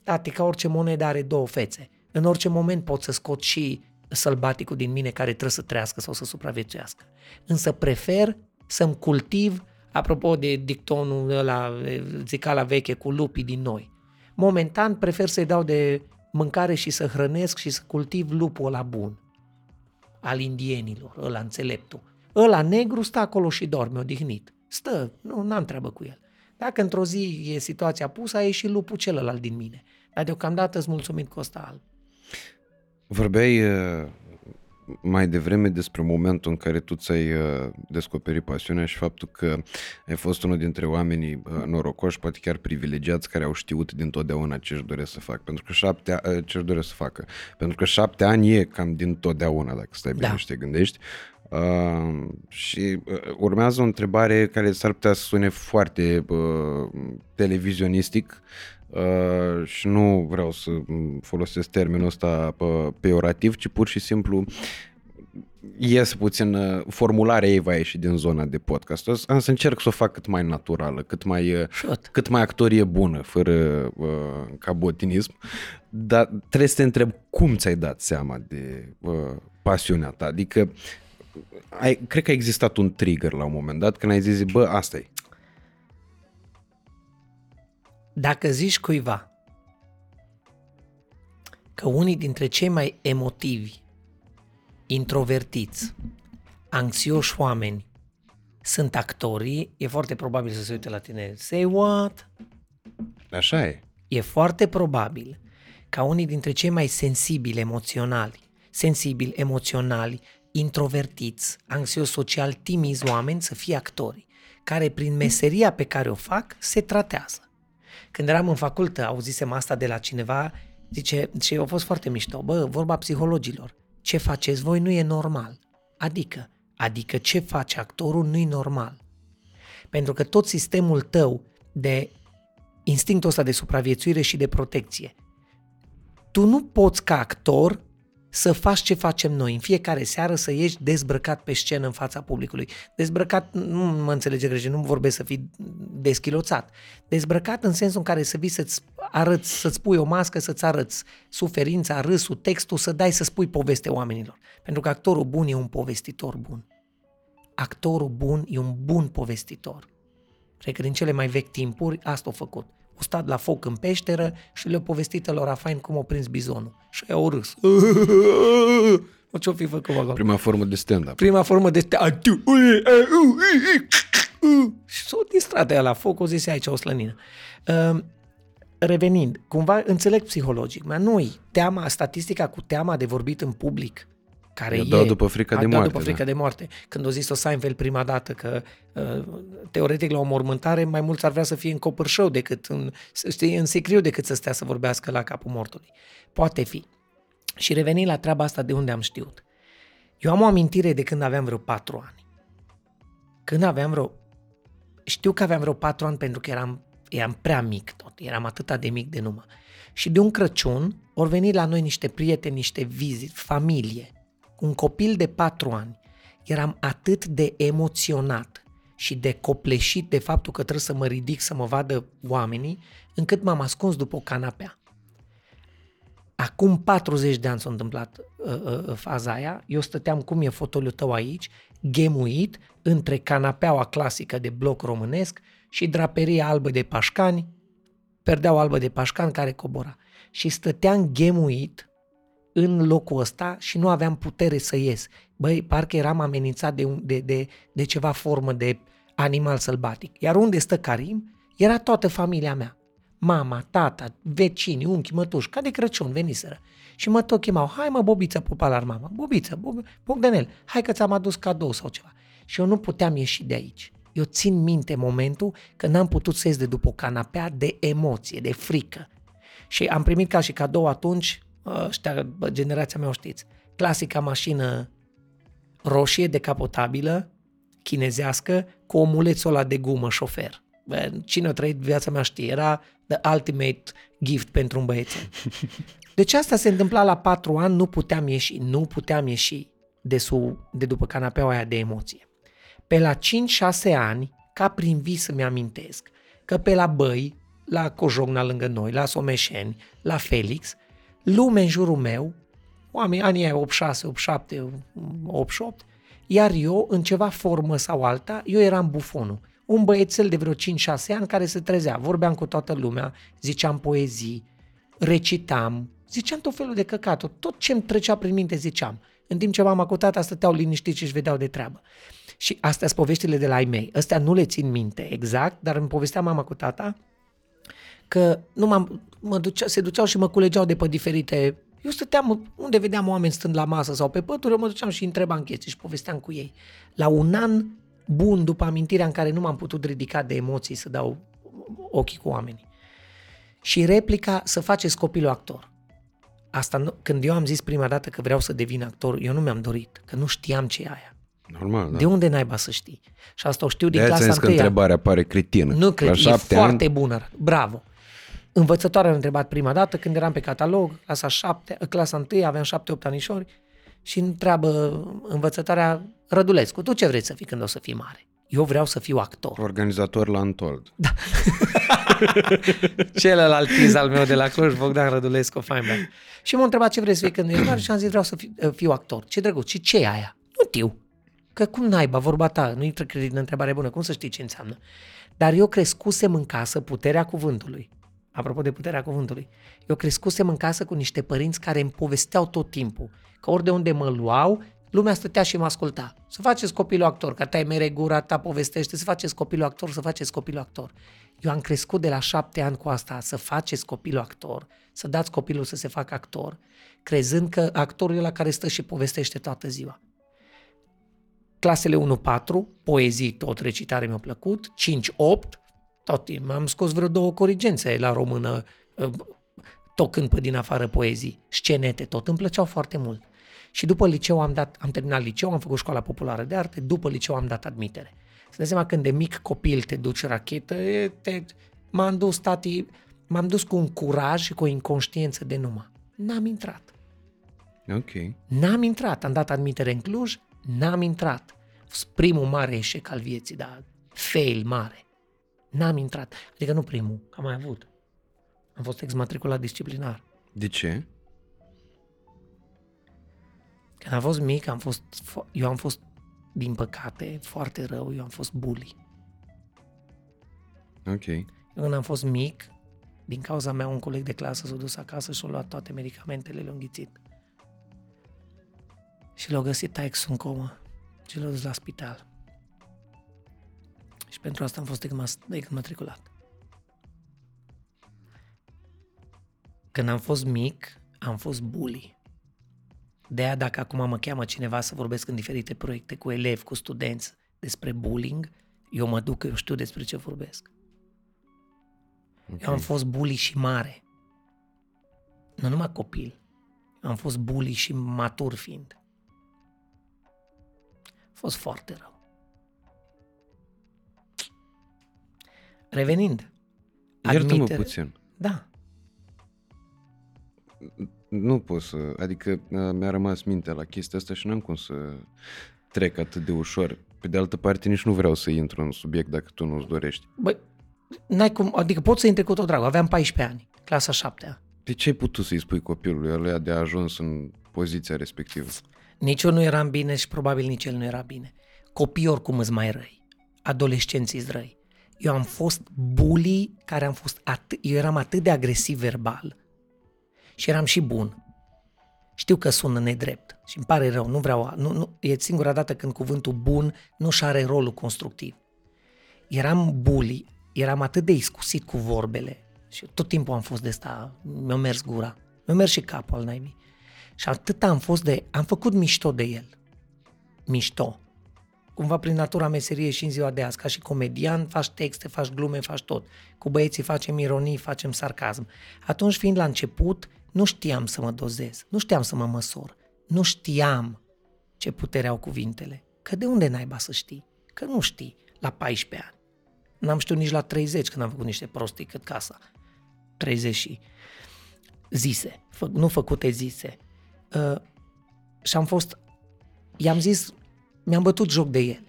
tate, ca orice monedă are două fețe. În orice moment pot să scot și sălbaticul din mine care trebuie să trăiască sau să supraviețuiască. Însă prefer să-mi cultiv, apropo de dictonul ăla, zicala veche cu lupii din noi. Momentan prefer să-i dau de mâncare și să hrănesc și să cultiv lupul ăla bun al indienilor, ăla înțeleptul. Ăla negru stă acolo și dorme odihnit. Stă, nu am treabă cu el. Dacă într-o zi e situația pusă, a ieșit lupul celălalt din mine. Dar deocamdată îți mulțumit cu ăsta alb. Vorbeai uh, mai devreme despre momentul în care tu ți-ai uh, descoperit pasiunea și faptul că ai fost unul dintre oamenii uh, norocoși, poate chiar privilegiați, care au știut dintotdeauna ce își doresc să facă. Pentru că șapte, ce își doresc să facă. Pentru că șapte ani e cam dintotdeauna, dacă stai bine da. și te gândești. Uh, și uh, urmează o întrebare care s-ar putea să sune foarte uh, televizionistic, Uh, și nu vreau să folosesc termenul ăsta peorativ, ci pur și simplu ies puțin, uh, formularea ei va ieși din zona de podcast. Am să încerc să o fac cât mai naturală, cât mai, uh, cât mai actorie bună, fără uh, cabotinism, dar trebuie să te întreb cum ți-ai dat seama de uh, pasiunea ta. Adică ai, cred că a existat un trigger la un moment dat când ai zis, bă, asta e. Dacă zici cuiva că unii dintre cei mai emotivi, introvertiți, anxioși oameni sunt actorii, e foarte probabil să se uite la tine. Say what? Așa e. E foarte probabil ca unii dintre cei mai sensibili emoționali, sensibili emoționali, introvertiți, anxios social, timizi oameni să fie actori, care prin meseria pe care o fac se tratează. Când eram în facultă, auzisem asta de la cineva, zice, și a fost foarte mișto, bă, vorba psihologilor, ce faceți voi nu e normal. Adică, adică ce face actorul nu e normal. Pentru că tot sistemul tău de instinctul ăsta de supraviețuire și de protecție, tu nu poți ca actor să faci ce facem noi, în fiecare seară să ieși dezbrăcat pe scenă în fața publicului. Dezbrăcat, nu mă înțelege greșit, nu vorbesc să fii deschiloțat. Dezbrăcat în sensul în care să vii să-ți arăți, să-ți pui o mască, să-ți arăți suferința, râsul, textul, să dai să spui poveste oamenilor. Pentru că actorul bun e un povestitor bun. Actorul bun e un bun povestitor. Cred că din cele mai vechi timpuri asta a făcut au stat la foc în peșteră și le-au povestit lor Rafain cum au prins bizonul. Și au râs. Ce-o fi făcut acolo? Prima formă de stand-up. Prima formă de stand-up. Și s-au distrat aia la foc, o zis aici o slănină. Uh, revenind, cumva înțeleg psihologic, dar noi, teama, statistica cu teama de vorbit în public, care I-a e... după frica de moarte. după frica da. de moarte. Când o zis-o Seinfeld prima dată că uh, teoretic la o mormântare mai mulți ar vrea să fie în copârșău decât în, știi, în secriu decât să stea să vorbească la capul mortului. Poate fi. Și revenind la treaba asta de unde am știut. Eu am o amintire de când aveam vreo patru ani. Când aveam vreo... Știu că aveam vreo patru ani pentru că eram, eram prea mic tot. Eram atât de mic de numă. Și de un Crăciun au venit la noi niște prieteni, niște vizit, familie un copil de patru ani, eram atât de emoționat și de copleșit de faptul că trebuie să mă ridic să mă vadă oamenii, încât m-am ascuns după o canapea. Acum 40 de ani s-a întâmplat uh, uh, uh, faza aia, eu stăteam cum e fotoliul tău aici, gemuit între canapeaua clasică de bloc românesc și draperia albă de pașcani, perdeaua albă de pașcani care cobora. Și stăteam gemuit în locul ăsta și nu aveam putere să ies. Băi, parcă eram amenințat de, de, de, de ceva formă de animal sălbatic. Iar unde stă Karim, era toată familia mea. mama, tata, vecini, unchi, mătuși, ca de Crăciun, veniseră. Și mă tot chemau, hai mă, Bobiță, pupa la mama, Bobiță, Bob, Bogdanel, hai că ți-am adus cadou sau ceva. Și eu nu puteam ieși de aici. Eu țin minte momentul când n-am putut să ies de după o canapea de emoție, de frică. Și am primit ca și cadou atunci, ăștia, generația mea o știți, clasica mașină roșie decapotabilă, chinezească, cu omulețul ăla de gumă șofer. Cine a trăit viața mea știe, era the ultimate gift pentru un băiețel. *laughs* Deci asta se întâmpla la patru ani, nu puteam ieși, nu puteam ieși de, sub, de după canapeaua aia de emoție. Pe la 5-6 ani, ca prin vis să-mi amintesc, că pe la Băi, la Cojogna lângă noi, la Someșeni, la Felix, lume în jurul meu, oamenii anii 86, 87, 88, iar eu, în ceva formă sau alta, eu eram bufonul. Un băiețel de vreo 5-6 ani care se trezea, vorbeam cu toată lumea, ziceam poezii, recitam, ziceam tot felul de căcaturi, tot ce îmi trecea prin minte ziceam. În timp ce mama cu tata stăteau liniștiți și își vedeau de treabă. Și astea sunt poveștile de la ai mei. Astea nu le țin minte exact, dar îmi povestea mama cu tata că nu m-am, mă ducea, se duceau și mă culegeau de pe diferite... Eu stăteam unde vedeam oameni stând la masă sau pe pături, eu mă duceam și întrebam chestii și povesteam cu ei. La un an bun după amintirea în care nu m-am putut ridica de emoții să dau ochii cu oamenii. Și replica să faceți copilul actor. Asta, când eu am zis prima dată că vreau să devin actor, eu nu mi-am dorit, că nu știam ce e aia. Normal, da. De unde naiba să știi? Și asta o știu din De clasa că întâia. întrebarea pare cretină. Nu cred, La e șapte foarte ani, bună. Bravo. Învățătoarea a întrebat prima dată când eram pe catalog, clasa 7, clasa 1, aveam 7-8 anișori și întreabă învățătoarea Rădulescu, tu ce vrei să fii când o să fii mare? Eu vreau să fiu actor. organizator la Antold. Da. *laughs* Celălalt tiz al meu de la Cluj, Bogdan Rădulescu, fain băiat. Și m-a întrebat ce vrei să fii când ești mare și am zis vreau să fiu, fiu actor. Ce drăguț, și ce e aia? Nu știu. Că cum naiba, vorba ta, nu intră credit în întrebare bună, cum să știi ce înseamnă? Dar eu crescusem în casă puterea cuvântului. Apropo de puterea cuvântului. Eu crescusem în casă cu niște părinți care îmi povesteau tot timpul că ori de unde mă luau, lumea stătea și mă asculta. Să faceți copilul actor, că tai mere gura ta povestește, să faceți copilul actor, să faceți copilul actor. Eu am crescut de la șapte ani cu asta, să faceți copilul actor, să dați copilul să se facă actor, crezând că actorul e la care stă și povestește toată ziua. Clasele 1-4, poezii, tot recitare mi-a plăcut, 5-8, tot timpul am scos vreo două corigențe la română, tocând pe din afară poezii, scenete, tot îmi plăceau foarte mult. Și după liceu am dat, am terminat liceu, am făcut școala populară de arte, după liceu am dat admitere. Să dai seama când de mic copil te duci rachetă, te, m-am dus, tati, m-am dus cu un curaj și cu o inconștiență de numai. N-am intrat. Ok. N-am intrat. Am dat admitere în Cluj, n-am intrat. A fost primul mare eșec al vieții, dar fail mare. N-am intrat. Adică nu primul, că am mai avut. Am fost exmatriculat disciplinar. De ce? Când am fost mic, am fost, eu am fost, din păcate, foarte rău, eu am fost bully. Ok. Eu când am fost mic, din cauza mea, un coleg de clasă s-a dus acasă și a luat toate medicamentele, le-a înghițit. Și l-a găsit taix în comă și l-a dus la spital. Și pentru asta am fost exmatriculat. Când am fost mic, am fost bully. De aia dacă acum mă cheamă cineva să vorbesc în diferite proiecte cu elevi, cu studenți despre bullying, eu mă duc că eu știu despre ce vorbesc. Okay. Eu am fost bully și mare. Nu numai copil. Eu am fost bully și matur fiind. A fost foarte rău. Revenind. Iartă-mă admitere- puțin. Da. Nu pot să... Adică uh, mi-a rămas mintea la chestia asta și n-am cum să trec atât de ușor. Pe de altă parte, nici nu vreau să intru în subiect dacă tu nu-ți dorești. Băi, n-ai cum, adică pot să intri cu tot dragul. Aveam 14 ani, clasa 7 De ce ai putut să-i spui copilului ăluia de a ajuns în poziția respectivă? Nici eu nu eram bine și probabil nici el nu era bine. Copiii oricum îți mai răi. Adolescenții îți răi. Eu am fost bully care am fost atât, eu eram atât de agresiv verbal și eram și bun. Știu că sună nedrept și îmi pare rău, nu vreau, nu, nu, e singura dată când cuvântul bun nu și are rolul constructiv. Eram bully, eram atât de iscusit cu vorbele Și tot timpul am fost de asta, mi-a mers gura, mi-a mers și capul al naibii. Și atât am fost de, am făcut mișto de el. Mișto. Cumva prin natura meserie și în ziua de azi, ca și comedian, faci texte, faci glume, faci tot. Cu băieții facem ironii, facem sarcasm. Atunci, fiind la început, nu știam să mă dozez, nu știam să mă măsor, nu știam ce putere au cuvintele. Că de unde naiba să știi? Că nu știi la 14 ani. N-am știut nici la 30 când am făcut niște prostii cât casa. 30 și zise, fă, nu făcute zise. Uh, și am fost, i-am zis, mi-am bătut joc de el.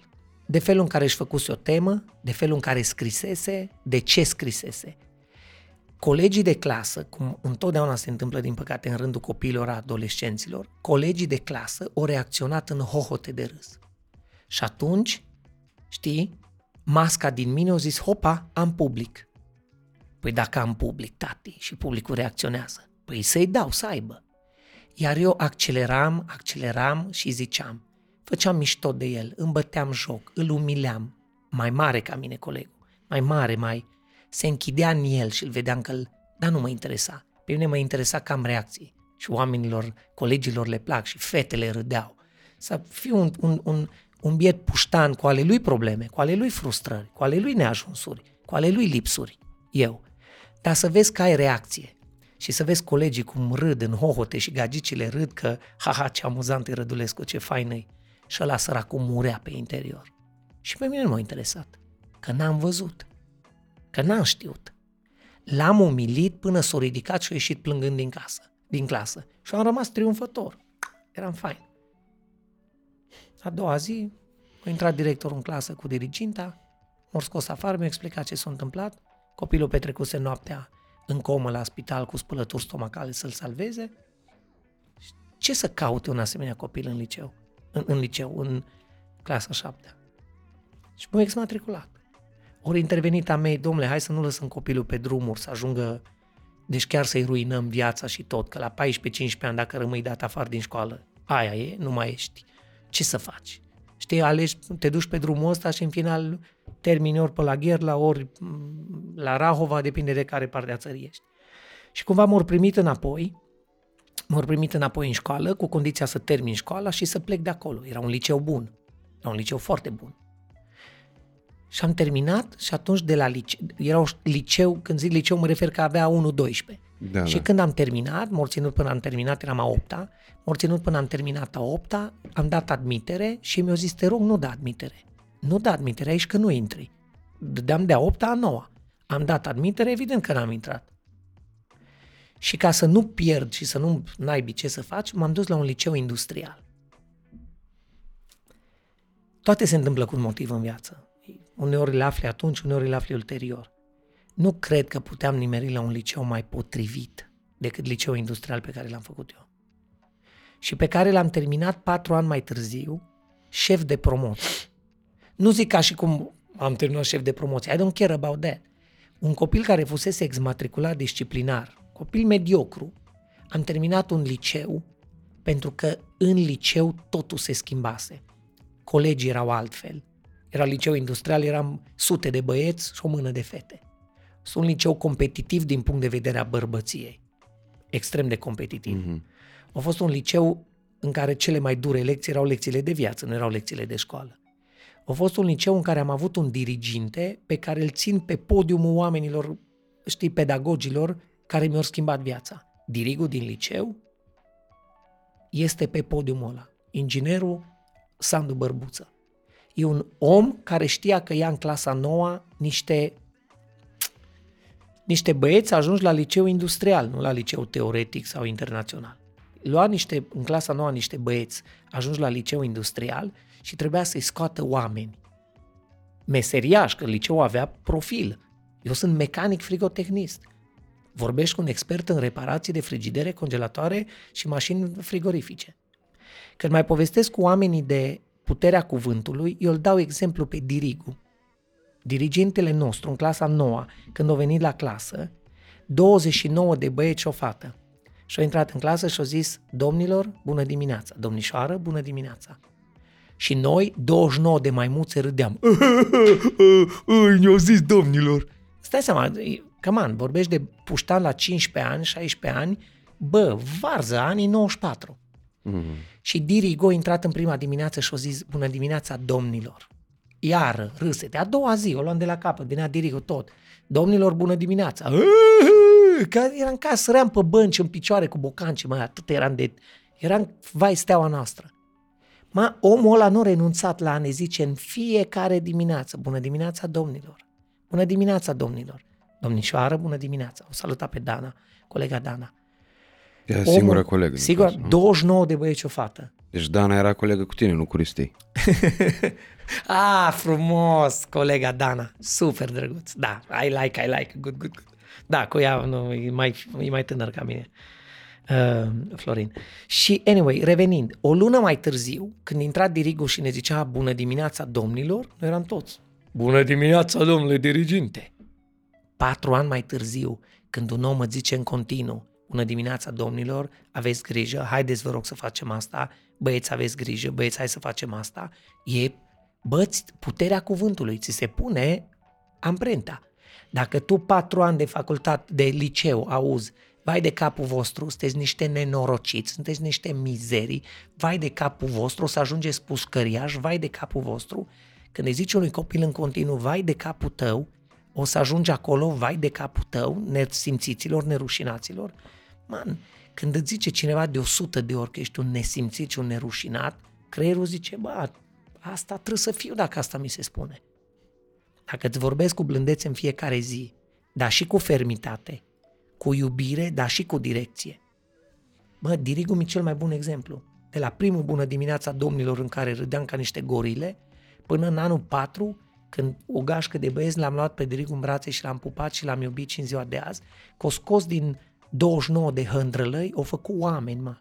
De felul în care își făcuse o temă, de felul în care scrisese, de ce scrisese. Colegii de clasă, cum întotdeauna se întâmplă din păcate în rândul copiilor, adolescenților, colegii de clasă au reacționat în hohote de râs. Și atunci, știi, masca din mine a zis, hopa, am public. Păi dacă am public, tati, și publicul reacționează, păi să-i dau să aibă. Iar eu acceleram, acceleram și ziceam, făceam mișto de el, îmi băteam joc, îl umileam, mai mare ca mine colegul, mai mare, mai... Se închidea în el și îl vedeam că îl... Dar nu mă interesa. Pe mine mă interesa cam reacții. Și oamenilor, colegilor le plac și fetele râdeau. Să fiu un, un, un, un biet puștan cu ale lui probleme, cu ale lui frustrări, cu ale lui neajunsuri, cu ale lui lipsuri. Eu. Dar să vezi că ai reacție și să vezi colegii cum râd în hohote și gagicile râd că, haha, ce amuzant e Rădulescu, ce fain e. Și ăla săracul murea pe interior. Și pe mine nu m-a interesat, că n-am văzut, că n-am știut. L-am umilit până s-a ridicat și a ieșit plângând din casă, din clasă. Și am rămas triumfător. Eram fain. A doua zi, a intrat directorul în clasă cu diriginta, m-a scos afară, mi-a explicat ce s-a întâmplat, copilul petrecuse noaptea în comă la spital cu spălături stomacale să-l salveze. Ce să caute un asemenea copil în liceu? În, în liceu, în clasa 7 Și m-a exmatriculat. Ori intervenit a mei, domnule, hai să nu lăsăm copilul pe drumuri, să ajungă, deci chiar să-i ruinăm viața și tot, că la 14-15 ani, dacă rămâi dat afară din școală, aia e, nu mai ești. Ce să faci? Știi, alegi, te duci pe drumul ăsta și în final termini ori pe la Gherla, ori mm, la Rahova, depinde de care parte a țării ești. Și cumva m-au primit înapoi, m-au primit înapoi în școală, cu condiția să termin școala și să plec de acolo. Era un liceu bun, era un liceu foarte bun. Și am terminat și atunci de la liceu, era un liceu, când zic liceu mă refer că avea 1-12. Da, și da. când am terminat, m ținut până am terminat, eram a 8 m ținut până am terminat a 8 am dat admitere și mi-au zis, te rog, nu da admitere. Nu da admitere aici că nu intri. Dădeam de a 8 a 9 Am dat admitere, evident că n-am intrat. Și ca să nu pierd și să nu naibi ce să faci, m-am dus la un liceu industrial. Toate se întâmplă cu un motiv în viață. Uneori le afli atunci, uneori le afli ulterior. Nu cred că puteam nimeri la un liceu mai potrivit decât liceul industrial pe care l-am făcut eu. Și pe care l-am terminat patru ani mai târziu, șef de promoție. Nu zic ca și cum am terminat șef de promoție. I don't care about that. Un copil care fusese exmatriculat disciplinar, copil mediocru, am terminat un liceu pentru că în liceu totul se schimbase. Colegii erau altfel. Era liceu industrial, eram sute de băieți și o mână de fete. Sunt un liceu competitiv din punct de vedere a bărbăției. Extrem de competitiv. Mm-hmm. A fost un liceu în care cele mai dure lecții erau lecțiile de viață, nu erau lecțiile de școală. A fost un liceu în care am avut un diriginte pe care îl țin pe podiumul oamenilor, știi, pedagogilor care mi-au schimbat viața. Dirigul din liceu este pe podiumul ăla. Inginerul Sandu Bărbuță. E un om care știa că ia în clasa noua niște niște băieți ajungi la liceu industrial, nu la liceu teoretic sau internațional. Lua niște, în clasa noua niște băieți, ajungi la liceu industrial și trebuia să-i scoată oameni. Meseriaș, că liceul avea profil. Eu sunt mecanic frigotehnist. Vorbești cu un expert în reparații de frigidere, congelatoare și mașini frigorifice. Când mai povestesc cu oamenii de puterea cuvântului, eu îl dau exemplu pe Dirigu. Dirigentele nostru, în clasa noua, când au venit la clasă, 29 de băieți și o fată. Și au intrat în clasă și au zis, domnilor, bună dimineața, domnișoară, bună dimineața. Și noi, 29 de maimuțe, râdeam. *laughs* Ne-au zis domnilor. Stai seama, Căman, vorbești de puștan la 15 ani, 16 ani, bă, varză, anii 94. Mm. Și Dirigo a intrat în prima dimineață și a zis, bună dimineața domnilor. Iară, râsete. A doua zi, o luam de la capăt, venea Dirigo tot. Domnilor, bună dimineața. Că eram ca săream pe bănci în picioare cu bocanci, mai atât eram de... Eram, vai, steaua noastră. Ma, omul ăla nu a renunțat la a ne zice în fiecare dimineață, bună dimineața domnilor, bună dimineața domnilor, domnișoară, bună dimineața, o saluta pe Dana, colega Dana. Era Omul, singura colegă. Sigur, 29 de băieți și o fată. Deci Dana era colegă cu tine, nu cu Ristei. *laughs* ah, frumos, colega Dana, super drăguț, da, I like, I like, good, good, good. Da, cu ea nu, e, mai, e mai tânăr ca mine. Uh, Florin. Și, anyway, revenind, o lună mai târziu, când intra Dirigu și ne zicea bună dimineața domnilor, noi eram toți. Bună dimineața, domnule diriginte! Patru ani mai târziu, când un om îți zice în continuu, bună dimineața domnilor, aveți grijă, haideți vă rog să facem asta, băieți aveți grijă, băieți hai să facem asta, e, băți, puterea cuvântului, ți se pune amprenta. Dacă tu patru ani de facultate, de liceu, auzi, vai de capul vostru, sunteți niște nenorociți, sunteți niște mizerii, vai de capul vostru, o să ajungeți pușcăriaș, vai de capul vostru, când îi zici unui copil în continuu, vai de capul tău, o să ajungi acolo, vai de capul tău, nesimțiților, nerușinaților. Man, când îți zice cineva de 100 de ori că ești un nesimțit și un nerușinat, creierul zice, bă, asta trebuie să fiu dacă asta mi se spune. Dacă îți vorbesc cu blândețe în fiecare zi, dar și cu fermitate, cu iubire, dar și cu direcție. Mă, Dirigul mi cel mai bun exemplu. De la primul bună dimineața domnilor în care râdeam ca niște gorile, până în anul 4, când o gașcă de băieți l-am luat pe Dirigu în brațe și l-am pupat și l-am iubit și în ziua de azi, că o scos din 29 de hândrălăi, o făcut oameni, mă.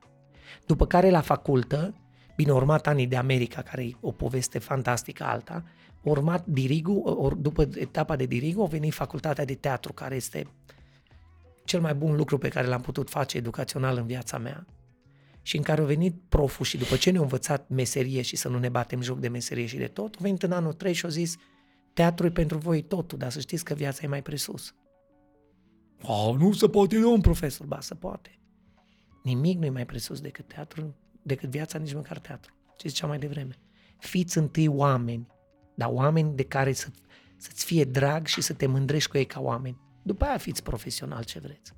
După care la facultă, bine, urmat anii de America, care e o poveste fantastică alta, urmat Dirigu, or, după etapa de Dirigu, a venit facultatea de teatru, care este cel mai bun lucru pe care l-am putut face educațional în viața mea și în care a venit proful și după ce ne-a învățat meserie și să nu ne batem joc de meserie și de tot, a venit în anul 3 și a zis teatru e pentru voi totul, dar să știți că viața e mai presus. Oh, nu se poate, un profesor. Ba, se poate. Nimic nu e mai presus decât teatru, decât viața, nici măcar teatru. Ce ziceam mai devreme. Fiți întâi oameni, dar oameni de care să, să-ți fie drag și să te mândrești cu ei ca oameni. După aia fiți profesional ce vreți.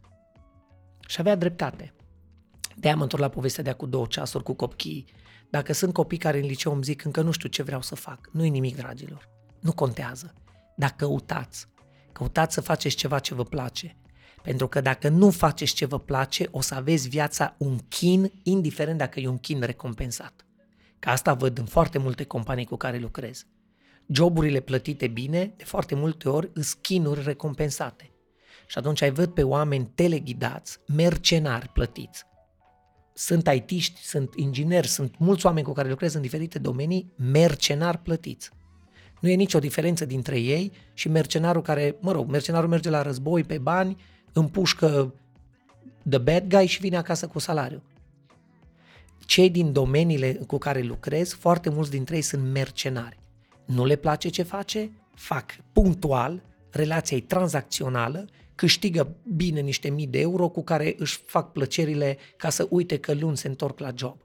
Și avea dreptate. de am întors la povestea de cu două ceasuri cu copii. Dacă sunt copii care în liceu îmi zic încă nu știu ce vreau să fac, nu-i nimic, dragilor. Nu contează. Dacă căutați, căutați să faceți ceva ce vă place. Pentru că dacă nu faceți ce vă place, o să aveți viața un chin, indiferent dacă e un chin recompensat. Ca asta văd în foarte multe companii cu care lucrez. Joburile plătite bine, de foarte multe ori, îs chinuri recompensate. Și atunci ai văd pe oameni teleghidați, mercenari plătiți. Sunt aitiști, sunt ingineri, sunt mulți oameni cu care lucrez în diferite domenii, mercenari plătiți. Nu e nicio diferență dintre ei și mercenarul care, mă rog, mercenarul merge la război pe bani, împușcă the bad guy și vine acasă cu salariu. Cei din domeniile cu care lucrez, foarte mulți dintre ei sunt mercenari. Nu le place ce face, fac punctual, relația e tranzacțională, câștigă bine niște mii de euro cu care își fac plăcerile ca să uite că luni se întorc la job.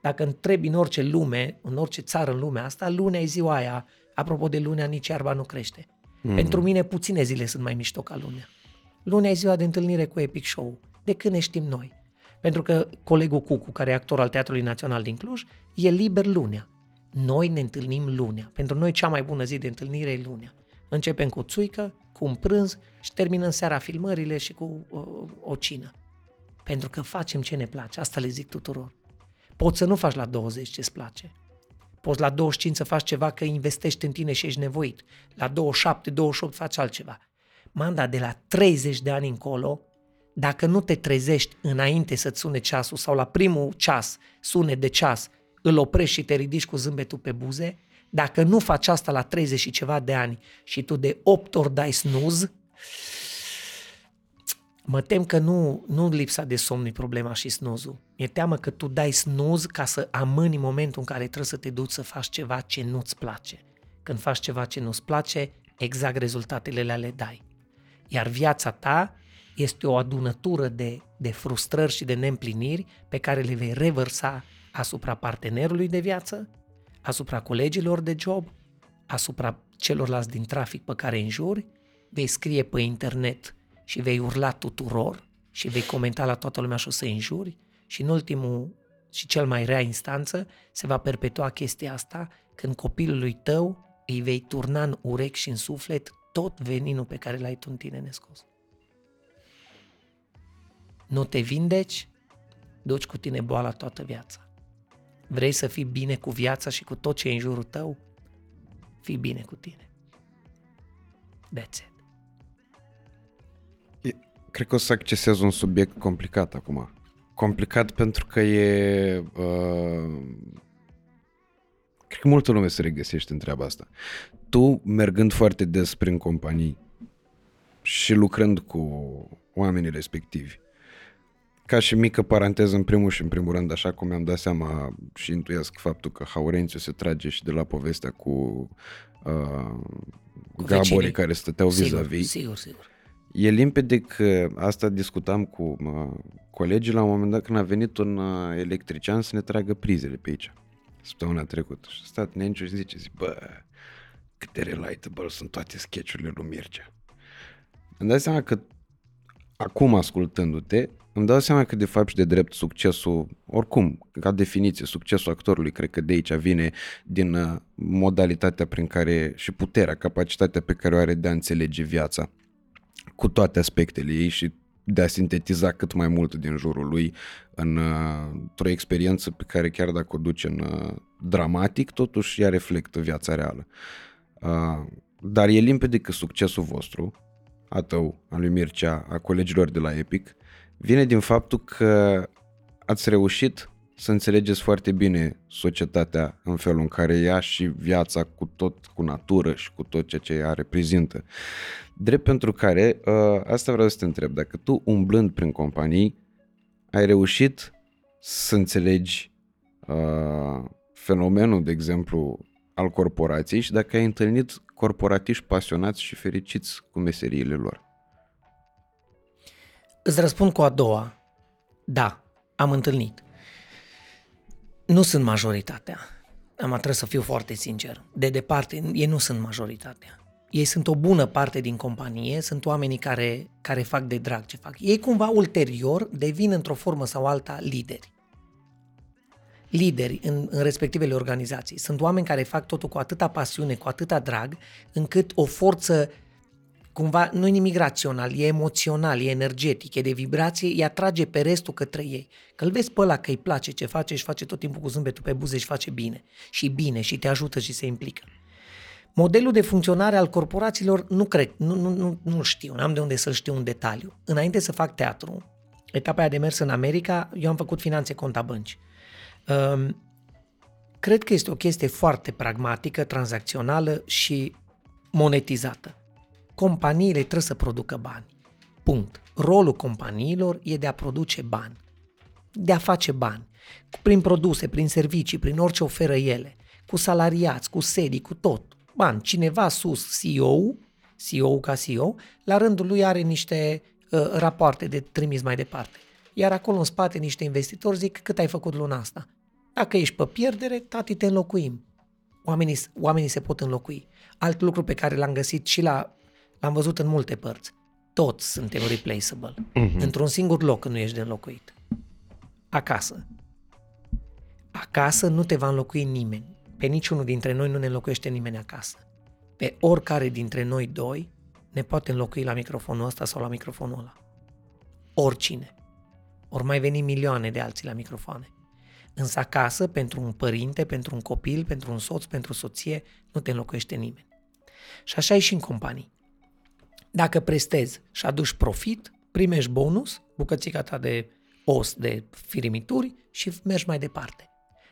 Dacă întrebi în orice lume, în orice țară în lumea asta, lunea e ziua aia. Apropo de lunea, nici iarba nu crește. Mm. Pentru mine puține zile sunt mai mișto ca lunea. Lunea e ziua de întâlnire cu Epic Show. De când ne știm noi? Pentru că colegul Cucu, care e actor al Teatrului Național din Cluj, e liber lunea. Noi ne întâlnim lunea. Pentru noi cea mai bună zi de întâlnire e lunea. Începem cu țuică, cu un prânz și terminăm seara filmările și cu uh, o cină. Pentru că facem ce ne place, asta le zic tuturor. Poți să nu faci la 20 ce-ți place. Poți la 25 să faci ceva că investești în tine și ești nevoit. La 27, 28 faci altceva. Manda, de la 30 de ani încolo, dacă nu te trezești înainte să-ți sune ceasul sau la primul ceas sune de ceas, îl oprești și te ridici cu zâmbetul pe buze, dacă nu faci asta la 30 și ceva de ani și tu de 8 ori dai snooze, mă tem că nu, nu lipsa de somn e problema și snuzul. Mi-e teamă că tu dai snooze ca să amâni momentul în care trebuie să te duci să faci ceva ce nu-ți place. Când faci ceva ce nu-ți place, exact rezultatele le dai. Iar viața ta este o adunătură de, de frustrări și de neîmpliniri pe care le vei revărsa asupra partenerului de viață, asupra colegilor de job, asupra celorlalți din trafic pe care înjuri, vei scrie pe internet și vei urla tuturor și vei comenta la toată lumea și o să înjuri și în ultimul și cel mai rea instanță se va perpetua chestia asta când copilului tău îi vei turna în urechi și în suflet tot veninul pe care l-ai tu în tine nescos. Nu te vindeci, duci cu tine boala toată viața. Vrei să fii bine cu viața și cu tot ce e în jurul tău? Fii bine cu tine. That's it. Cred că o să accesez un subiect complicat acum. Complicat pentru că e... Uh, cred că multă lume se regăsește în treaba asta. Tu, mergând foarte des prin companii și lucrând cu oamenii respectivi, ca și mică paranteză în primul și în primul rând, așa cum mi-am dat seama și intuiesc faptul că Haurențiu se trage și de la povestea cu, uh, cu Gaborii care stăteau sigur, vis-a-vis. Sigur, sigur. E limpede că asta discutam cu uh, colegii la un moment dat când a venit un uh, electrician să ne tragă prizele pe aici. Săptămâna trecută. Și a stat Nenciu și zice, zi, bă, cât de relatable sunt toate sketchurile lui Mircea. Îmi dai seama că acum ascultându-te, îmi dau seama că de fapt și de drept succesul, oricum, ca definiție, succesul actorului, cred că de aici vine din uh, modalitatea prin care și puterea, capacitatea pe care o are de a înțelege viața cu toate aspectele ei și de a sintetiza cât mai mult din jurul lui în, uh, într-o experiență pe care chiar dacă o duce în uh, dramatic, totuși ea reflectă viața reală. Dar e limpede că succesul vostru, a tău, a lui Mircea, a colegilor de la Epic, vine din faptul că ați reușit să înțelegeți foarte bine societatea în felul în care ea și viața cu tot, cu natură și cu tot ceea ce ea reprezintă. Drept pentru care, ă, asta vreau să te întreb, dacă tu umblând prin companii ai reușit să înțelegi uh, fenomenul, de exemplu, al corporației și dacă ai întâlnit corporatiști pasionați și fericiți cu meseriile lor. Îți răspund cu a doua. Da, am întâlnit. Nu sunt majoritatea. Am trebuie să fiu foarte sincer. De departe, ei nu sunt majoritatea. Ei sunt o bună parte din companie, sunt oamenii care, care fac de drag ce fac. Ei cumva ulterior devin într-o formă sau alta lideri. Lideri în, în respectivele organizații. Sunt oameni care fac totul cu atâta pasiune, cu atâta drag, încât o forță cumva nu e nimic rațional, e emoțional, e energetic, e de vibrație, îi atrage pe restul către ei. Că îl vezi pe ăla că îi place ce face și face tot timpul cu zâmbetul pe buze și face bine. Și bine și te ajută și se implică. Modelul de funcționare al corporațiilor nu cred, nu, nu, nu, nu știu, n-am de unde să știu un detaliu. Înainte să fac teatru, etapa aia de mers în America, eu am făcut finanțe conta bănci. Um, cred că este o chestie foarte pragmatică, tranzacțională și monetizată companiile trebuie să producă bani. Punct. Rolul companiilor e de a produce bani, de a face bani, prin produse, prin servicii, prin orice oferă ele, cu salariați, cu sedii, cu tot. Bani. Cineva sus, CEO, CEO ca CEO, la rândul lui are niște uh, rapoarte de trimis mai departe. Iar acolo în spate niște investitori zic cât ai făcut luna asta. Dacă ești pe pierdere, tati te înlocuim. Oamenii, oamenii se pot înlocui. Alt lucru pe care l-am găsit și la L-am văzut în multe părți. Toți suntem replaceable. Uh-huh. Într-un singur loc nu ești de înlocuit. Acasă. Acasă nu te va înlocui nimeni. Pe niciunul dintre noi nu ne înlocuiește nimeni acasă. Pe oricare dintre noi doi ne poate înlocui la microfonul ăsta sau la microfonul ăla. Oricine. Ori mai veni milioane de alții la microfoane. Însă acasă, pentru un părinte, pentru un copil, pentru un soț, pentru o soție, nu te înlocuiește nimeni. Și așa e și în companii. Dacă prestezi și aduci profit, primești bonus, bucățica ta de os de firimituri și mergi mai departe.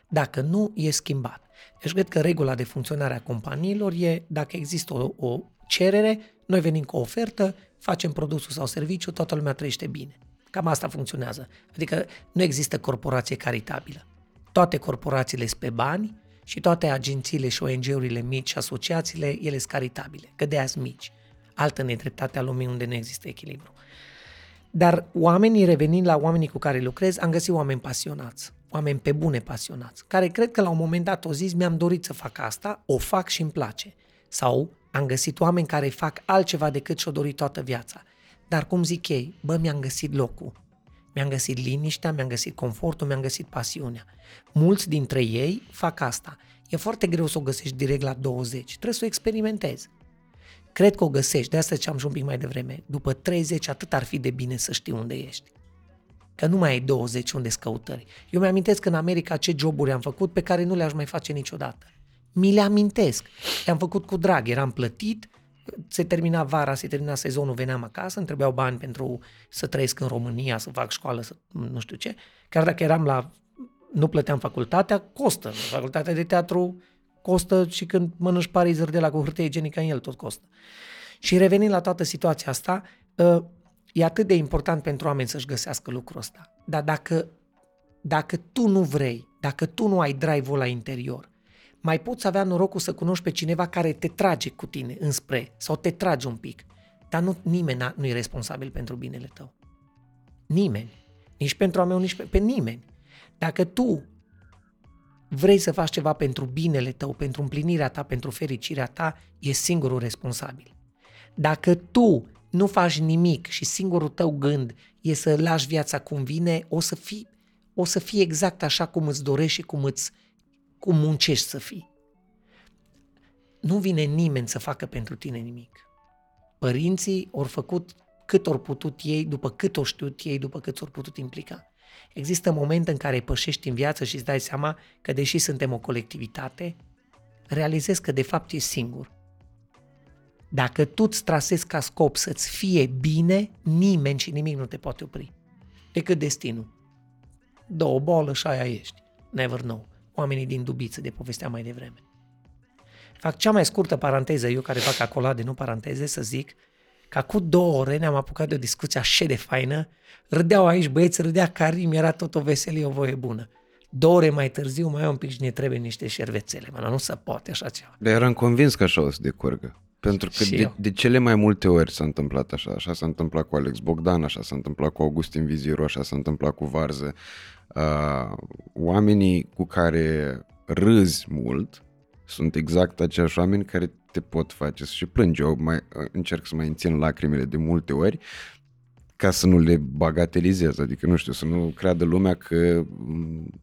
Dacă nu, e schimbat. Deci cred că regula de funcționare a companiilor e dacă există o, o cerere, noi venim cu o ofertă, facem produsul sau serviciu, toată lumea trăiește bine. Cam asta funcționează. Adică nu există corporație caritabilă. Toate corporațiile sunt pe bani și toate agențiile și ONG-urile mici și asociațiile, ele sunt caritabile, că de mici altă nedreptate a lumii unde nu există echilibru. Dar oamenii, revenind la oamenii cu care lucrez, am găsit oameni pasionați, oameni pe bune pasionați, care cred că la un moment dat o zis, mi-am dorit să fac asta, o fac și îmi place. Sau am găsit oameni care fac altceva decât și-o dorit toată viața. Dar cum zic ei, bă, mi-am găsit locul. Mi-am găsit liniștea, mi-am găsit confortul, mi-am găsit pasiunea. Mulți dintre ei fac asta. E foarte greu să o găsești direct la 20. Trebuie să o experimentezi. Cred că o găsești, de asta ce am și un pic mai devreme. După 30 atât ar fi de bine să știi unde ești. Că nu mai ai 20 unde căutări. Eu mi-amintesc în America ce joburi am făcut pe care nu le-aș mai face niciodată. Mi le amintesc. Le-am făcut cu drag, eram plătit, se termina vara, se termina sezonul, veneam acasă, îmi trebuiau bani pentru să trăiesc în România, să fac școală, să nu știu ce. Chiar dacă eram la, nu plăteam facultatea, costă. Facultatea de teatru costă și când mănânci parizări de la cu hârtie igienică în el tot costă. Și revenind la toată situația asta, ă, e atât de important pentru oameni să-și găsească lucrul ăsta. Dar dacă, dacă tu nu vrei, dacă tu nu ai drive-ul la interior, mai poți avea norocul să cunoști pe cineva care te trage cu tine înspre sau te trage un pic. Dar nu, nimeni nu e responsabil pentru binele tău. Nimeni. Nici pentru a meu, nici pe, pe nimeni. Dacă tu vrei să faci ceva pentru binele tău, pentru împlinirea ta, pentru fericirea ta, e singurul responsabil. Dacă tu nu faci nimic și singurul tău gând e să lași viața cum vine, o să fii, o să fie exact așa cum îți dorești și cum, îți, cum muncești să fii. Nu vine nimeni să facă pentru tine nimic. Părinții au făcut cât au putut ei, după cât au știut ei, după cât s-au putut implica. Există momente în care pășești în viață și îți dai seama că deși suntem o colectivitate, realizezi că de fapt ești singur. Dacă tu îți trasezi ca scop să-ți fie bine, nimeni și nimic nu te poate opri. Decât destinul. Dă o bolă și aia ești. Never know. Oamenii din dubiță de povestea mai devreme. Fac cea mai scurtă paranteză, eu care fac acolade, nu paranteze, să zic că cu două ore ne-am apucat de o discuție așa de faină, râdeau aici băieți, râdea Karim, era tot o veselie, o voie bună. Două ore mai târziu mai un pic și ne trebuie niște șervețele, mă, nu se poate așa ceva. Dar eram convins că așa o să decurgă. Pentru că de, de cele mai multe ori s-a întâmplat așa. Așa s-a întâmplat cu Alex Bogdan, așa s-a întâmplat cu Augustin Viziru, așa s-a întâmplat cu Varză. Uh, oamenii cu care râzi mult sunt exact aceiași oameni care te pot face să și plângi. Eu mai, încerc să mai înțin lacrimile de multe ori ca să nu le bagatelizez, adică nu știu, să nu creadă lumea că mm,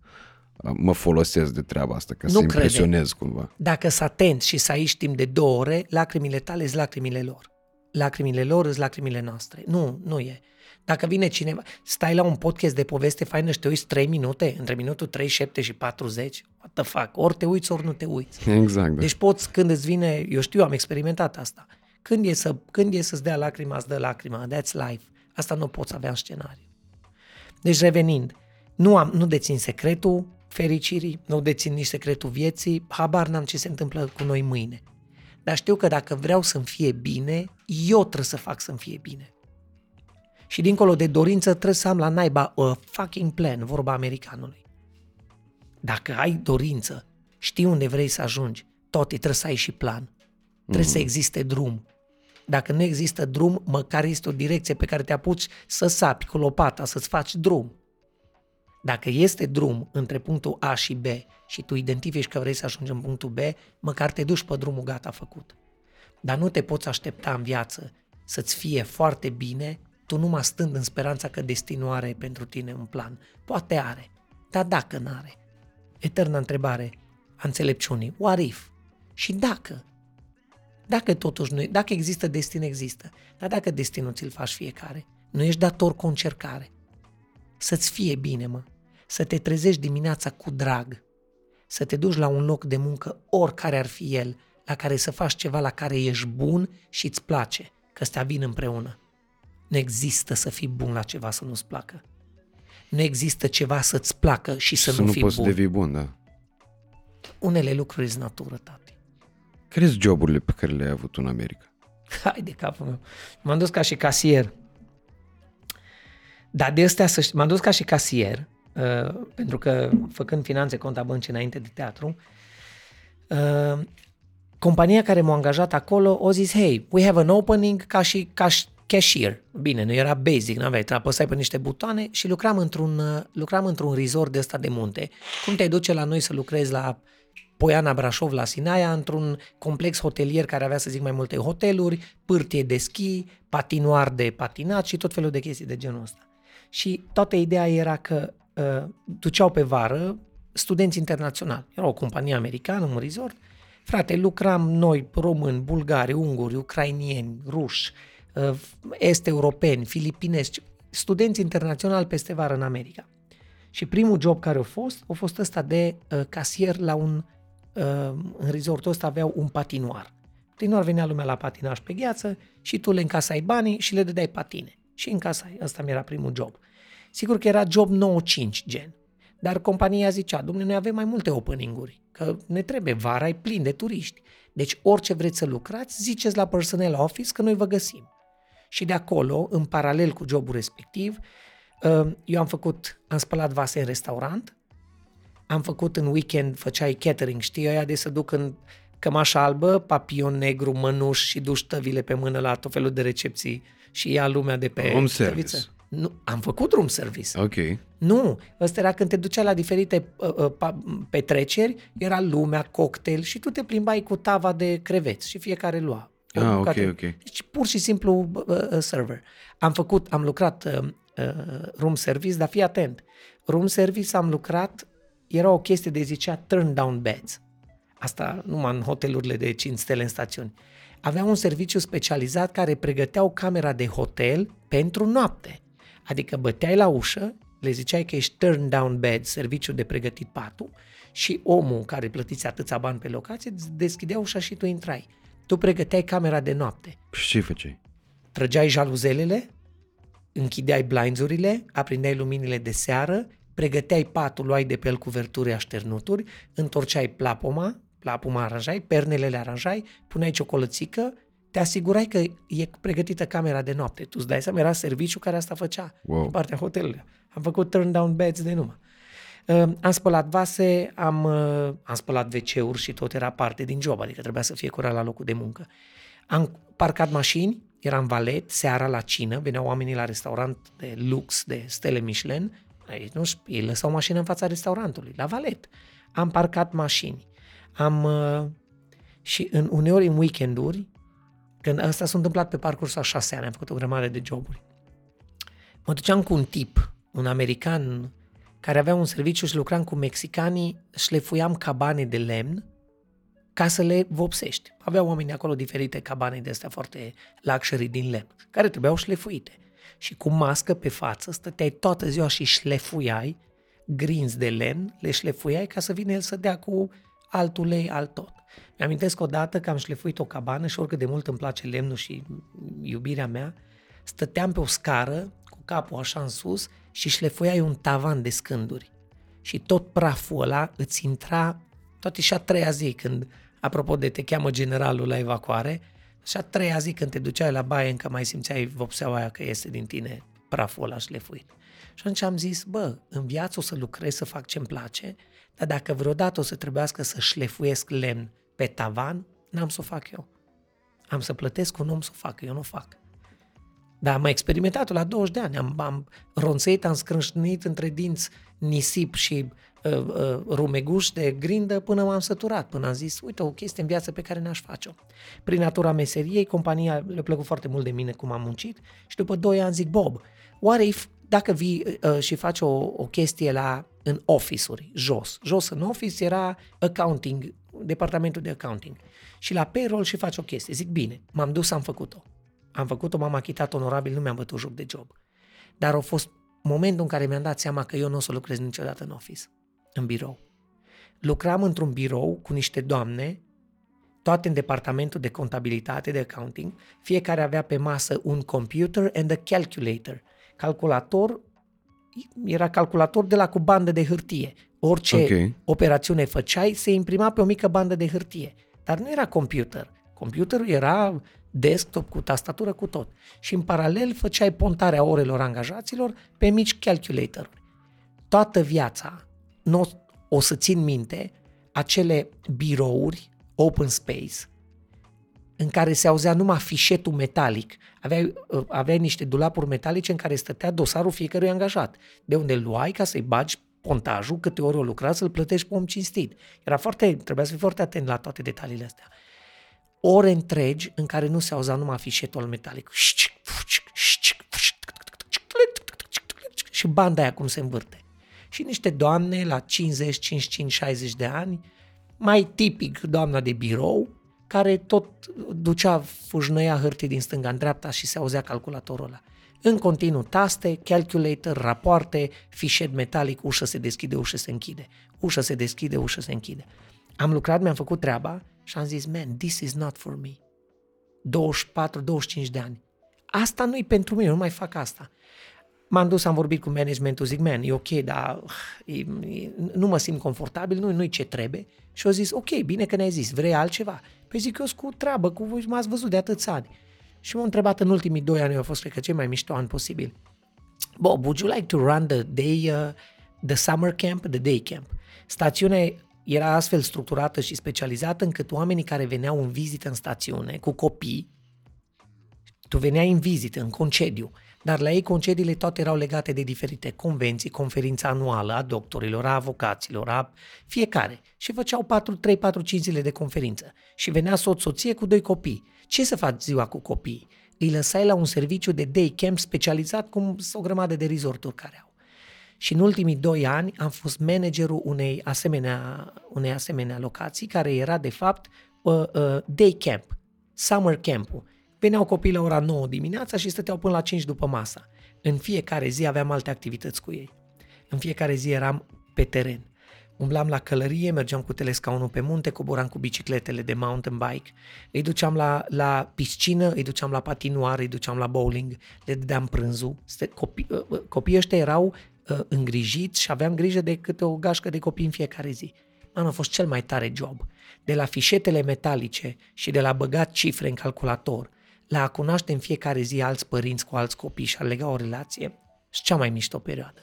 mă folosesc de treaba asta, ca nu să impresionez cumva. Dacă să atent și să aici timp de două ore, lacrimile tale sunt lacrimile lor. Lacrimile lor sunt lacrimile noastre. Nu, nu e. Dacă vine cineva, stai la un podcast de poveste faină și te uiți 3 minute, între minutul 37 și 40, what the fuck, ori te uiți, ori nu te uiți. Exact. Da. Deci poți, când îți vine, eu știu, am experimentat asta, când e, să, când e să-ți dea lacrima, îți dă lacrima, that's life. Asta nu poți avea în scenariu. Deci revenind, nu, am, nu dețin secretul fericirii, nu dețin nici secretul vieții, habar n-am ce se întâmplă cu noi mâine. Dar știu că dacă vreau să-mi fie bine, eu trebuie să fac să-mi fie bine. Și dincolo de dorință trebuie să am la naiba a fucking plan, vorba americanului. Dacă ai dorință, știi unde vrei să ajungi, tot trebuie să ai și plan. Trebuie mm-hmm. să mhm. existe drum. Dacă nu există drum, măcar este o direcție pe care te apuci să sapi cu lopata, să-ți faci drum. Dacă este drum între punctul A și B și tu identifici că vrei să ajungi în punctul B, măcar te duci pe drumul gata făcut. Dar nu te poți aștepta în viață să-ți fie foarte bine tu numai stând în speranța că destinul are pentru tine un plan. Poate are, dar dacă n-are. Eterna întrebare a înțelepciunii. What if? Și dacă? Dacă totuși nu, dacă există destin, există. Dar dacă destinul ți-l faci fiecare, nu ești dator cu o încercare. Să-ți fie bine, mă. Să te trezești dimineața cu drag. Să te duci la un loc de muncă, oricare ar fi el, la care să faci ceva la care ești bun și îți place, că stea vin împreună. Nu există să fii bun la ceva să nu-ți placă. Nu există ceva să-ți placă și să, să nu, nu fii poți bun. să devii bun, da. Unele lucruri sunt natură, tati. Care sunt joburile pe care le-ai avut în America? Hai de capul meu. M-am dus ca și casier. Dar de astea să știi, m-am dus ca și casier, uh, pentru că făcând finanțe conta băncii înainte de teatru, uh, compania care m-a angajat acolo o zis, hey, we have an opening ca și, ca și cashier. Bine, nu era basic, n-aveai, apăsai pe niște butoane și lucram într-un, uh, lucram într-un resort de ăsta de munte. Cum te duce la noi să lucrezi la Poiana Brașov la Sinaia, într-un complex hotelier care avea, să zic, mai multe hoteluri, pârtie de schi, patinoar de patinat și tot felul de chestii de genul ăsta. Și toată ideea era că uh, duceau pe vară studenți internaționali. Era o companie americană, un resort. Frate, lucram noi, români, bulgari, unguri, ucrainieni, ruși, uh, est-europeni, filipinezi, studenți internaționali peste vară în America. Și primul job care a fost, a fost ăsta de uh, casier la un, uh, în resortul ăsta aveau un patinoar. Patinoar venea lumea la patinaj pe gheață și tu le încasai banii și le dădeai patine. Și încasai. Ăsta mi era primul job. Sigur că era job 95 gen. Dar compania zicea, domnule, noi avem mai multe opening-uri, că ne trebuie, vara e plin de turiști. Deci orice vreți să lucrați, ziceți la personnel office că noi vă găsim. Și de acolo, în paralel cu jobul respectiv, uh, eu am făcut, am spălat vase în restaurant, am făcut în weekend, făceai catering, știi, aia de să duc în cămașa albă, papion negru, mănuș și duci tăvile pe mână la tot felul de recepții și ia lumea de pe Home service. Nu, am făcut room service. Ok. Nu, ăsta era când te ducea la diferite uh, uh, pa- petreceri, era lumea, cocktail și tu te plimbai cu tava de creveți și fiecare lua. o Ah, ok, bucată. ok. Deci pur și simplu uh, uh, server. Am făcut, am lucrat uh, uh, room service, dar fii atent. Room service am lucrat, era o chestie de zicea turn down beds. Asta numai în hotelurile de 5 stele în stațiuni. Avea un serviciu specializat care pregăteau camera de hotel pentru noapte. Adică băteai la ușă, le ziceai că ești turn down bed, serviciu de pregătit patul, și omul care plătiți atâția bani pe locație îți deschidea ușa și tu intrai. Tu pregăteai camera de noapte Și ce făceai? trăgeai jaluzelele, închideai blindzurile, aprindeai luminile de seară, pregăteai patul, luai de pe el cuverturi așternuturi, întorceai plapoma, plapuma aranjai, pernele le aranjai, puneai ciocolățică, te asigurai că e pregătită camera de noapte. Tu îți dai seama, era serviciu care asta făcea Wow. din partea hotelului. Am făcut turn down beds de numai. Uh, Am spălat vase, am, uh, am spălat WC-uri și tot era parte din job, adică trebuia să fie curat la locul de muncă. Am parcat mașini, eram valet, seara la cină, veneau oamenii la restaurant de lux, de stele Michelin, ei, nu știu, ei lăsau mașina în fața restaurantului, la valet. Am parcat mașini. Am, uh, și în, uneori în weekenduri, când asta s-a întâmplat pe parcursul a șase ani, am făcut o grămadă de joburi. Mă duceam cu un tip, un american, care avea un serviciu și lucram cu mexicanii, șlefuiam cabane de lemn ca să le vopsești. Aveau oamenii acolo diferite cabane de astea foarte luxury din lemn, care trebuiau șlefuite. Și cu mască pe față stăteai toată ziua și șlefuiai grinzi de lemn, le șlefuiai ca să vină el să dea cu altul lei, alt tot. Mi-amintesc odată că am șlefuit o cabană și oricât de mult îmi place lemnul și iubirea mea, stăteam pe o scară cu capul așa în sus și șlefuiai un tavan de scânduri. Și tot praful ăla îți intra, toate și a treia zi când, apropo de te cheamă generalul la evacuare, și a treia zi când te duceai la baie încă mai simțeai vopseaua aia că iese din tine praful ăla șlefuit. Și atunci am zis, bă, în viață o să lucrez, să fac ce-mi place, dar dacă vreodată o să trebuiască să șlefuiesc lemn pe tavan, n-am să o fac eu. Am să plătesc un om să o facă, eu nu o fac. Dar am experimentat la 20 de ani. Am, am ronțăit, am scrânșnit între dinți nisip și uh, uh, rumeguș de grindă până m-am săturat, până am zis, uite, o chestie în viață pe care n-aș face-o. Prin natura meseriei, compania le-a plăcut foarte mult de mine cum am muncit și după 2 ani zic, Bob, what if dacă vii uh, și faci o, o chestie la în office-uri, jos. Jos în office era accounting, departamentul de accounting. Și la payroll și faci o chestie. Zic, bine, m-am dus, am făcut-o. Am făcut-o, m-am achitat onorabil, nu mi-am bătut joc de job. Dar a fost momentul în care mi-am dat seama că eu nu o să lucrez niciodată în office, în birou. Lucram într-un birou cu niște doamne, toate în departamentul de contabilitate, de accounting, fiecare avea pe masă un computer and a calculator. Calculator era calculator de la cu bandă de hârtie. Orice Ok. operațiune făceai, se imprima pe o mică bandă de hârtie. Dar nu era computer. Computerul era desktop cu tastatură cu tot. Și în paralel făceai pontarea orelor angajaților pe mici calculatoruri. Toată viața n-o, o să țin minte acele birouri open space în care se auzea numai fișetul metalic. Aveai, uh, aveai niște dulapuri metalice în care stătea dosarul fiecărui angajat, de unde îl luai ca să-i bagi pontajul, câte ori o lucra, să-l plătești pe om cinstit. Era foarte, trebuia să fii foarte atent la toate detaliile astea. Ore întregi în care nu se auzea numai fișetul metalic. Și banda aia cum se învârte. Și niște doamne la 50, 55, 60 de ani, mai tipic doamna de birou, care tot ducea, fâșnăia hârtii din stânga în dreapta și se auzea calculatorul ăla. În continuu taste, calculator, rapoarte, fișet metalic, ușă se deschide, ușă se închide. Ușă se deschide, ușă se închide. Am lucrat, mi-am făcut treaba și am zis, man, this is not for me. 24-25 de ani. Asta nu-i pentru mine, nu mai fac asta. M-am dus, am vorbit cu managementul, zic, man, e ok, dar e, e, nu mă simt confortabil, nu, nu-i ce trebuie. Și au zis, ok, bine că ne-ai zis, vrei altceva? Păi zic, eu cu treabă, cu voi m-ați văzut de atâția ani. Și m-au întrebat în ultimii doi ani, au fost, cred că, cei mai mișto ani posibil. Bob, would you like to run the day, uh, the summer camp, the day camp? Stațiunea era astfel structurată și specializată încât oamenii care veneau în vizită în stațiune cu copii, tu veneai în vizită, în concediu, dar la ei concediile toate erau legate de diferite convenții, conferința anuală a doctorilor, a avocaților, a fiecare. Și făceau 4, 3, 4, 5 zile de conferință. Și venea soț, soție cu doi copii. Ce să faci ziua cu copii? Îi lăsai la un serviciu de day camp specializat cum o grămadă de resorturi care au. Și în ultimii doi ani am fost managerul unei asemenea, unei asemenea locații, care era de fapt uh, uh, day camp, summer camp-ul Veneau copii la ora 9 dimineața și stăteau până la 5 după masa. În fiecare zi aveam alte activități cu ei. În fiecare zi eram pe teren. Umblam la călărie, mergeam cu telescaunul pe munte, coboram cu bicicletele de mountain bike, îi duceam la, la piscină, îi duceam la patinoare, îi duceam la bowling, le dădeam prânzul. Copii, uh, uh, copiii ăștia erau uh, îngrijiți și aveam grijă de câte o gașcă de copii în fiecare zi. Man, a fost cel mai tare job. De la fișetele metalice și de la băgat cifre în calculator, la a cunoaște în fiecare zi alți părinți cu alți copii și a lega o relație, și cea mai mișto perioadă.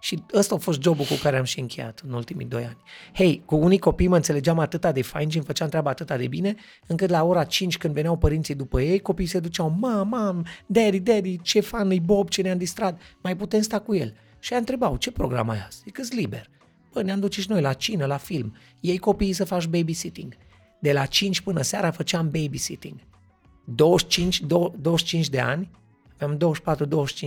Și ăsta a fost jobul cu care am și încheiat în ultimii doi ani. Hei, cu unii copii mă înțelegeam atâta de fain și îmi făceam treaba atâta de bine, încât la ora 5 când veneau părinții după ei, copiii se duceau, mam, mam, daddy, daddy, ce fan e Bob, ce ne-am distrat, mai putem sta cu el. Și ea întrebau, ce program ai azi? Zic, liber. Bă, ne-am duce și noi la cină, la film. Ei copiii să faci babysitting. De la 5 până seara făceam babysitting. 25, 25 de ani, aveam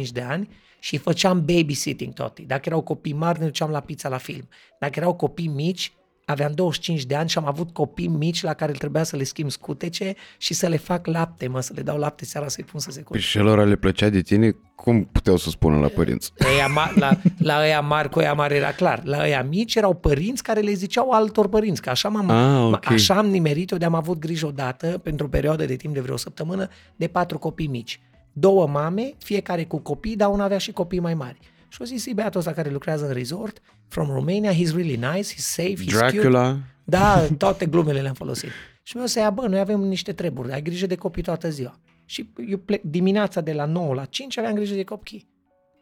24-25 de ani și făceam babysitting toate. Dacă erau copii mari, ne duceam la pizza la film. Dacă erau copii mici, aveam 25 de ani și am avut copii mici la care trebuia să le schimb scutece și să le fac lapte, mă, să le dau lapte seara să-i pun să se curățe. Și lor le plăcea de tine, cum puteau să spună la părinți? *laughs* Aia ma- la, la ăia mari, cu ăia mari era clar. La ăia mici erau părinți care le ziceau altor părinți, că așa, m-am, ah, okay. așa am nimerit-o de am avut grijă odată, pentru o perioadă de timp de vreo săptămână, de patru copii mici. Două mame, fiecare cu copii, dar una avea și copii mai mari. Și o zis, e băiatul ăsta care lucrează în resort, from Romania, he's really nice, he's safe, he's Dracula. cute. Da, toate glumele le-am folosit. Și mi-o să ia, bă, noi avem niște treburi, ai grijă de copii toată ziua. Și eu plec dimineața de la 9 la 5, aveam grijă de copii.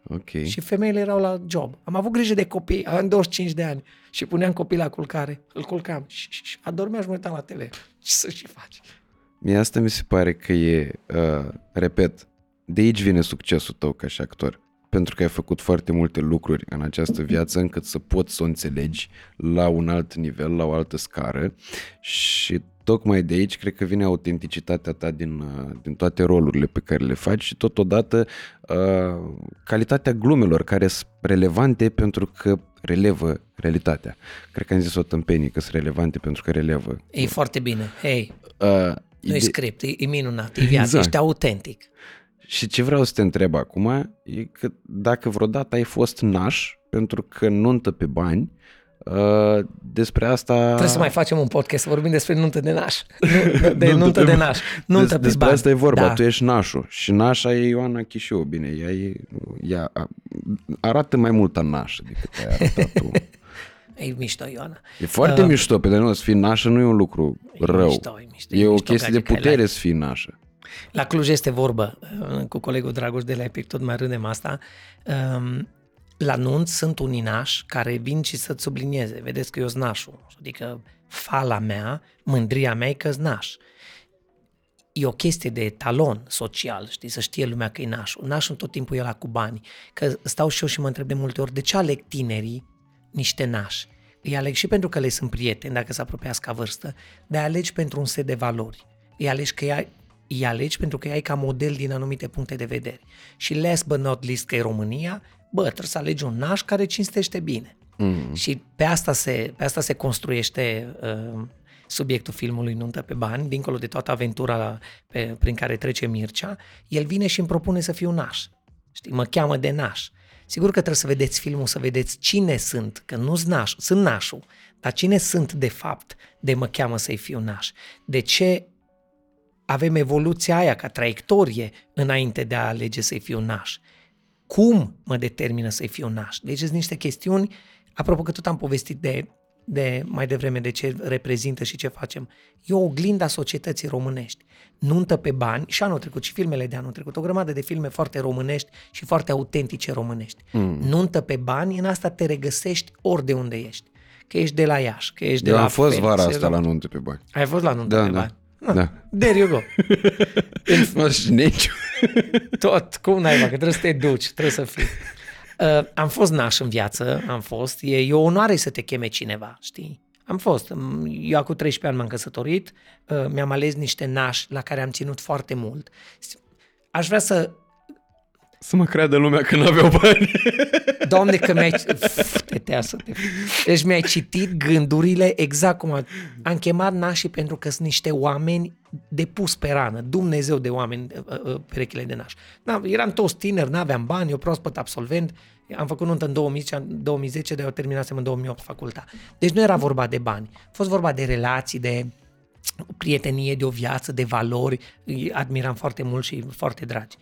Ok. Și femeile erau la job. Am avut grijă de copii, am 25 de ani și puneam copii la culcare. Îl culcam și, și, și adormeam și mă uitam la tele. Ce să și faci? Mie asta mi se pare că e, uh, repet, de aici vine succesul tău ca și actor pentru că ai făcut foarte multe lucruri în această viață încât să poți să o înțelegi la un alt nivel, la o altă scară și tocmai de aici cred că vine autenticitatea ta din, uh, din toate rolurile pe care le faci și totodată uh, calitatea glumelor care sunt relevante pentru că relevă realitatea. Cred că am zis o tâmpenie că sunt relevante pentru că relevă. E foarte bine. Hei, uh, nu e script, e, e minunat, e viață, exact. ești autentic. Și ce vreau să te întreb acum e că dacă vreodată ai fost naș pentru că nuntă pe bani, Uh, despre asta... Trebuie să mai facem un podcast să vorbim despre nuntă de naș. *laughs* De nuntă de naș. Nuntă Des, despre bani. asta e vorba. Da. Tu ești nașul. Și nașa e Ioana Chișiu. Bine, ea, e, ea arată mai mult a nașă decât ai arătat *laughs* tu. E mișto, Ioana. E foarte uh, mișto, pe de nu, să fii nașă nu e un lucru e rău. Mișto, e, mișto, e, e o chestie de putere să fii nașă. La Cluj este vorbă, uh, cu colegul Dragoș de la Epic, tot mai râdem asta. Um, la nunț sunt unii nași care vin și să-ți sublinieze. Vedeți că eu sunt nașul. Adică fala mea, mândria mea e că naș. E o chestie de talon social, știi, să știe lumea că e nașul. Nașul tot timpul e la cu bani. Că stau și eu și mă întreb de multe ori, de ce aleg tinerii niște nași? Îi aleg și pentru că le sunt prieteni, dacă se apropiați ca vârstă, dar alegi pentru un set de valori. Îi alegi că ea, îi alegi pentru că ai ca model din anumite puncte de vedere. Și last but not least că e România, bă, trebuie să alegi un naș care cinstește bine. Mm. Și pe asta se, pe asta se construiește uh, subiectul filmului Nuntă pe bani, dincolo de toată aventura pe, prin care trece Mircea, el vine și îmi propune să fiu naș. Știi, mă cheamă de naș. Sigur că trebuie să vedeți filmul, să vedeți cine sunt, că nu sunt naș, sunt nașul, dar cine sunt de fapt de mă cheamă să-i fiu naș. De ce avem evoluția aia ca traiectorie înainte de a alege să-i fiu naș? Cum mă determină să-i fiu naș? Deci sunt niște chestiuni, apropo că tot am povestit de, de mai devreme de ce reprezintă și ce facem. E o oglindă a societății românești. Nuntă pe bani, și anul trecut, și filmele de anul trecut, o grămadă de filme foarte românești și foarte autentice românești. Mm. Nuntă pe bani, în asta te regăsești ori de unde ești. Că ești de la Iași, că ești de Eu la am fost Felix, vara ești asta de la nuntă pe bani. Ai fost la nuntă Da, pe da. bani? Da. There you go. Mă, și nici. Tot, cum naiba, că trebuie să te duci, trebuie să fii. Uh, am fost naș în viață, am fost. E, e o onoare să te cheme cineva, știi? Am fost. Mm, Eu acum 13 ani m-am căsătorit, uh, mi-am ales niște nași la care am ținut foarte mult. Aș vrea să... Să mă creadă lumea că nu aveau bani. Doamne, că mi-ai... Te să te... Deci mi-ai citit gândurile exact cum am, am chemat nașii pentru că sunt niște oameni de pus pe rană, Dumnezeu de oameni, uh, uh, perechile de naș. Da, eram toți tineri, n-aveam bani, eu proaspăt absolvent, am făcut nuntă în 2010, în 2010 dar eu terminasem în 2008 faculta. Deci nu era vorba de bani, a fost vorba de relații, de prietenie, de o viață, de valori, îi admiram foarte mult și foarte dragi.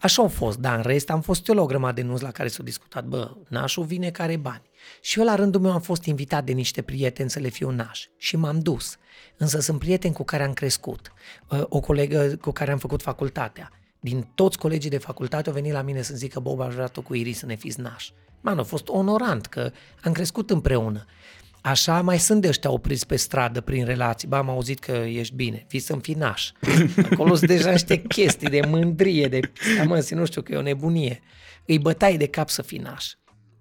Așa au fost, dar în rest am fost eu la o grămadă de nunți la care s-au discutat, bă, nașul vine care bani. Și eu la rândul meu am fost invitat de niște prieteni să le fiu naș și m-am dus. Însă sunt prieteni cu care am crescut, Uh, o colegă cu care am făcut facultatea. Din toți colegii de facultate au venit la mine să zică, Bob, aș vrea tu cu Iris să ne fiți naș. Man, a fost onorant că am crescut împreună. Așa mai sunt de ăștia opriți pe stradă prin relații. Ba, am auzit că ești bine, fii să-mi fii naș. *laughs* Acolo sunt deja niște chestii de mândrie, de amăsi, nu știu că e o nebunie. Îi bătai de cap să fii naș.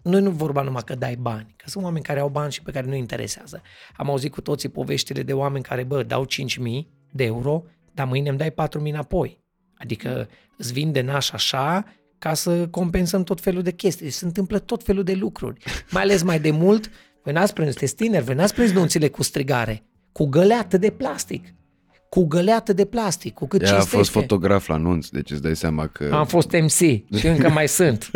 Noi nu vorba numai că dai bani, că sunt oameni care au bani și pe care nu interesează. Am auzit cu toții poveștile de oameni care, bă, dau 5.000 de euro, dar mâine îmi dai 4.000 înapoi. Adică îți vin de naș așa ca să compensăm tot felul de chestii. Deci se întâmplă tot felul de lucruri. Mai ales mai de mult, voi n-ați prins, sunteți tineri, voi n-ați prins nunțile cu strigare, cu găleată de plastic. Cu găleată de plastic, cu cât Ea a cinstește. fost fotograf la nunț, deci îți dai seama că... Am fost MC și încă mai sunt.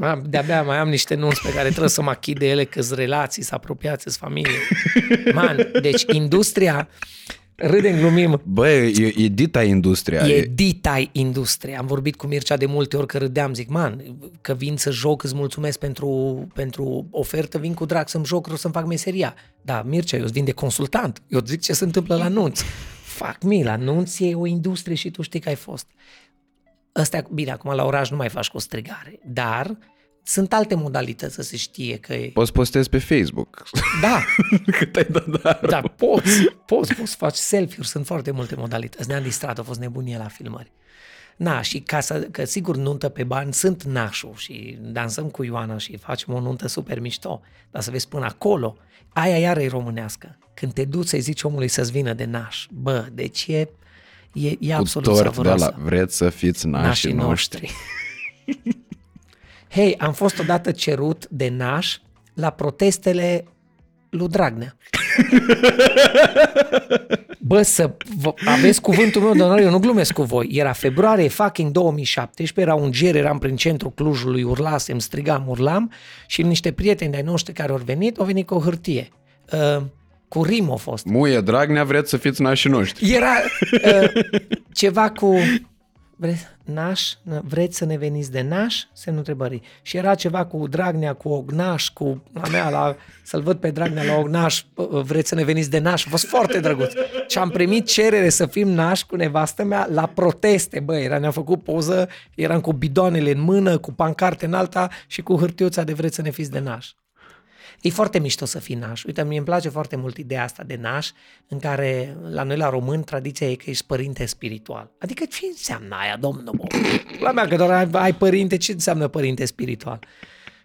Am- De-abia mai am niște nunți pe care trebuie să mă achid de ele, că relații, să apropiați, sunt familie. Man, deci industria, râdem, glumim, Bă, e, e dita industria. E dita industria. Am vorbit cu Mircea de multe ori că râdeam, zic, man, că vin să joc, îți mulțumesc pentru, pentru ofertă, vin cu drag să-mi joc, vreau să-mi fac meseria. Da, Mircea, eu îți vin de consultant, eu îți zic ce se întâmplă la nunț. Fac mi, la nunț e o industrie și tu știi că ai fost. Ăsta, bine, acum la oraș nu mai faci cu strigare, dar sunt alte modalități să se știe că e... Poți postezi pe Facebook. Da, *laughs* Cât ai dat dar. da, poți, poți, poți să faci selfie-uri, sunt foarte multe modalități. Ne-am distrat, a fost nebunie la filmări. Na, și ca să, că sigur nuntă pe bani sunt nașul și dansăm cu Ioana și facem o nuntă super mișto, dar să vezi până acolo, aia iară e românească. Când te duci să-i zici omului să-ți vină de naș, bă, deci e, e, e Cu absolut tort de savuroasă. la vreți să fiți nașii, Nașii noștri. noștri. *laughs* Hei, am fost odată cerut de naș la protestele lui Dragnea. *laughs* Bă, să vă, aveți cuvântul meu de onoare, eu nu glumesc cu voi. Era februarie fucking 2017, era un ger, eram prin centrul Clujului, urlasem, strigam, urlam și niște prieteni de-ai noștri care au venit, au venit cu o hârtie. Uh, cu rim a fost. Muie Dragnea, vreți să fiți nașii noștri. Era uh, ceva cu Vreți, naș, vreți să ne veniți de naș? Semnul întrebării. Și era ceva cu Dragnea, cu Ognaș, cu a mea, la, să-l văd pe Dragnea la Ognaș, vreți să ne veniți de naș? A fost foarte drăguț. Și am primit cerere să fim naș cu nevastă mea la proteste, bă, era, ne-am făcut poză, eram cu bidoanele în mână, cu pancarte în alta și cu hârtiuța de vreți să ne fiți de naș. E foarte mișto să fii naș. Uite, mie îmi place foarte mult ideea asta de naș, în care la noi la români tradiția e că ești părinte spiritual. Adică ce înseamnă aia, domnul? La mea că doar ai, ai părinte, ce înseamnă părinte spiritual?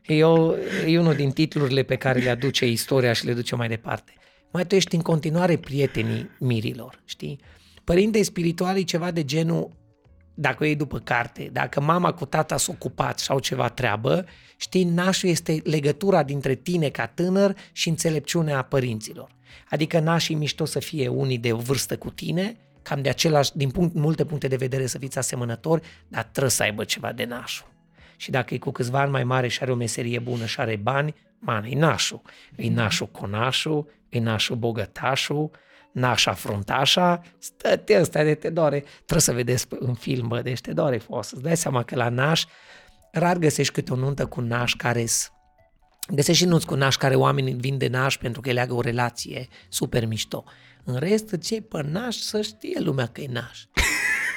E, o, e unul din titlurile pe care le aduce istoria și le duce mai departe. Mai tu ești în continuare prietenii mirilor, știi? Părinte spiritual e ceva de genul dacă o iei după carte, dacă mama cu tata s-a ocupat și au ceva treabă, știi, nașul este legătura dintre tine ca tânăr și înțelepciunea părinților. Adică nașii mișto să fie unii de vârstă cu tine, cam de același, din punct, multe puncte de vedere să fiți asemănători, dar trebuie să aibă ceva de nașul. Și dacă e cu câțiva ani mai mare și are o meserie bună și are bani, man, e nașul. E nașul conașul, e nașul bogătașul, nașa fruntașa, stă ăsta de te doare. Trebuie să vedeți în film, bă, deci te doare fost. Îți dai seama că la naș rar găsești câte o nuntă cu naș care Găsești și nunți cu naș care oamenii vin de naș pentru că leagă o relație super mișto. În rest, ce pe naș să știe lumea că e naș.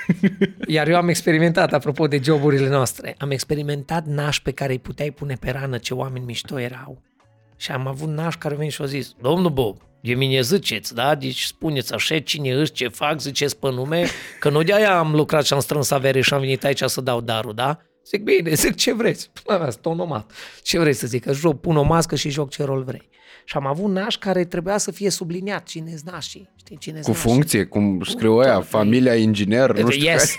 *laughs* Iar eu am experimentat, apropo de joburile noastre, am experimentat naș pe care îi puteai pune pe rană ce oameni mișto erau. Și am avut naș care veni și a zis, domnul Bob, de mine ziceți, da? Deci spuneți așa, cine își, ce fac, ziceți pe nume, că nu de-aia am lucrat și am strâns avere și am venit aici să dau darul, da? Zic, bine, zic ce vreți. *laughs* La mea, stonomat. Ce vrei să zic? Că joc, pun o mască și joc ce rol vrei. Și am avut naș care trebuia să fie subliniat. Cine-s nașii? Știi, cine Cu funcție, cum scriu aia, familia inginer, nu știu yes. Care.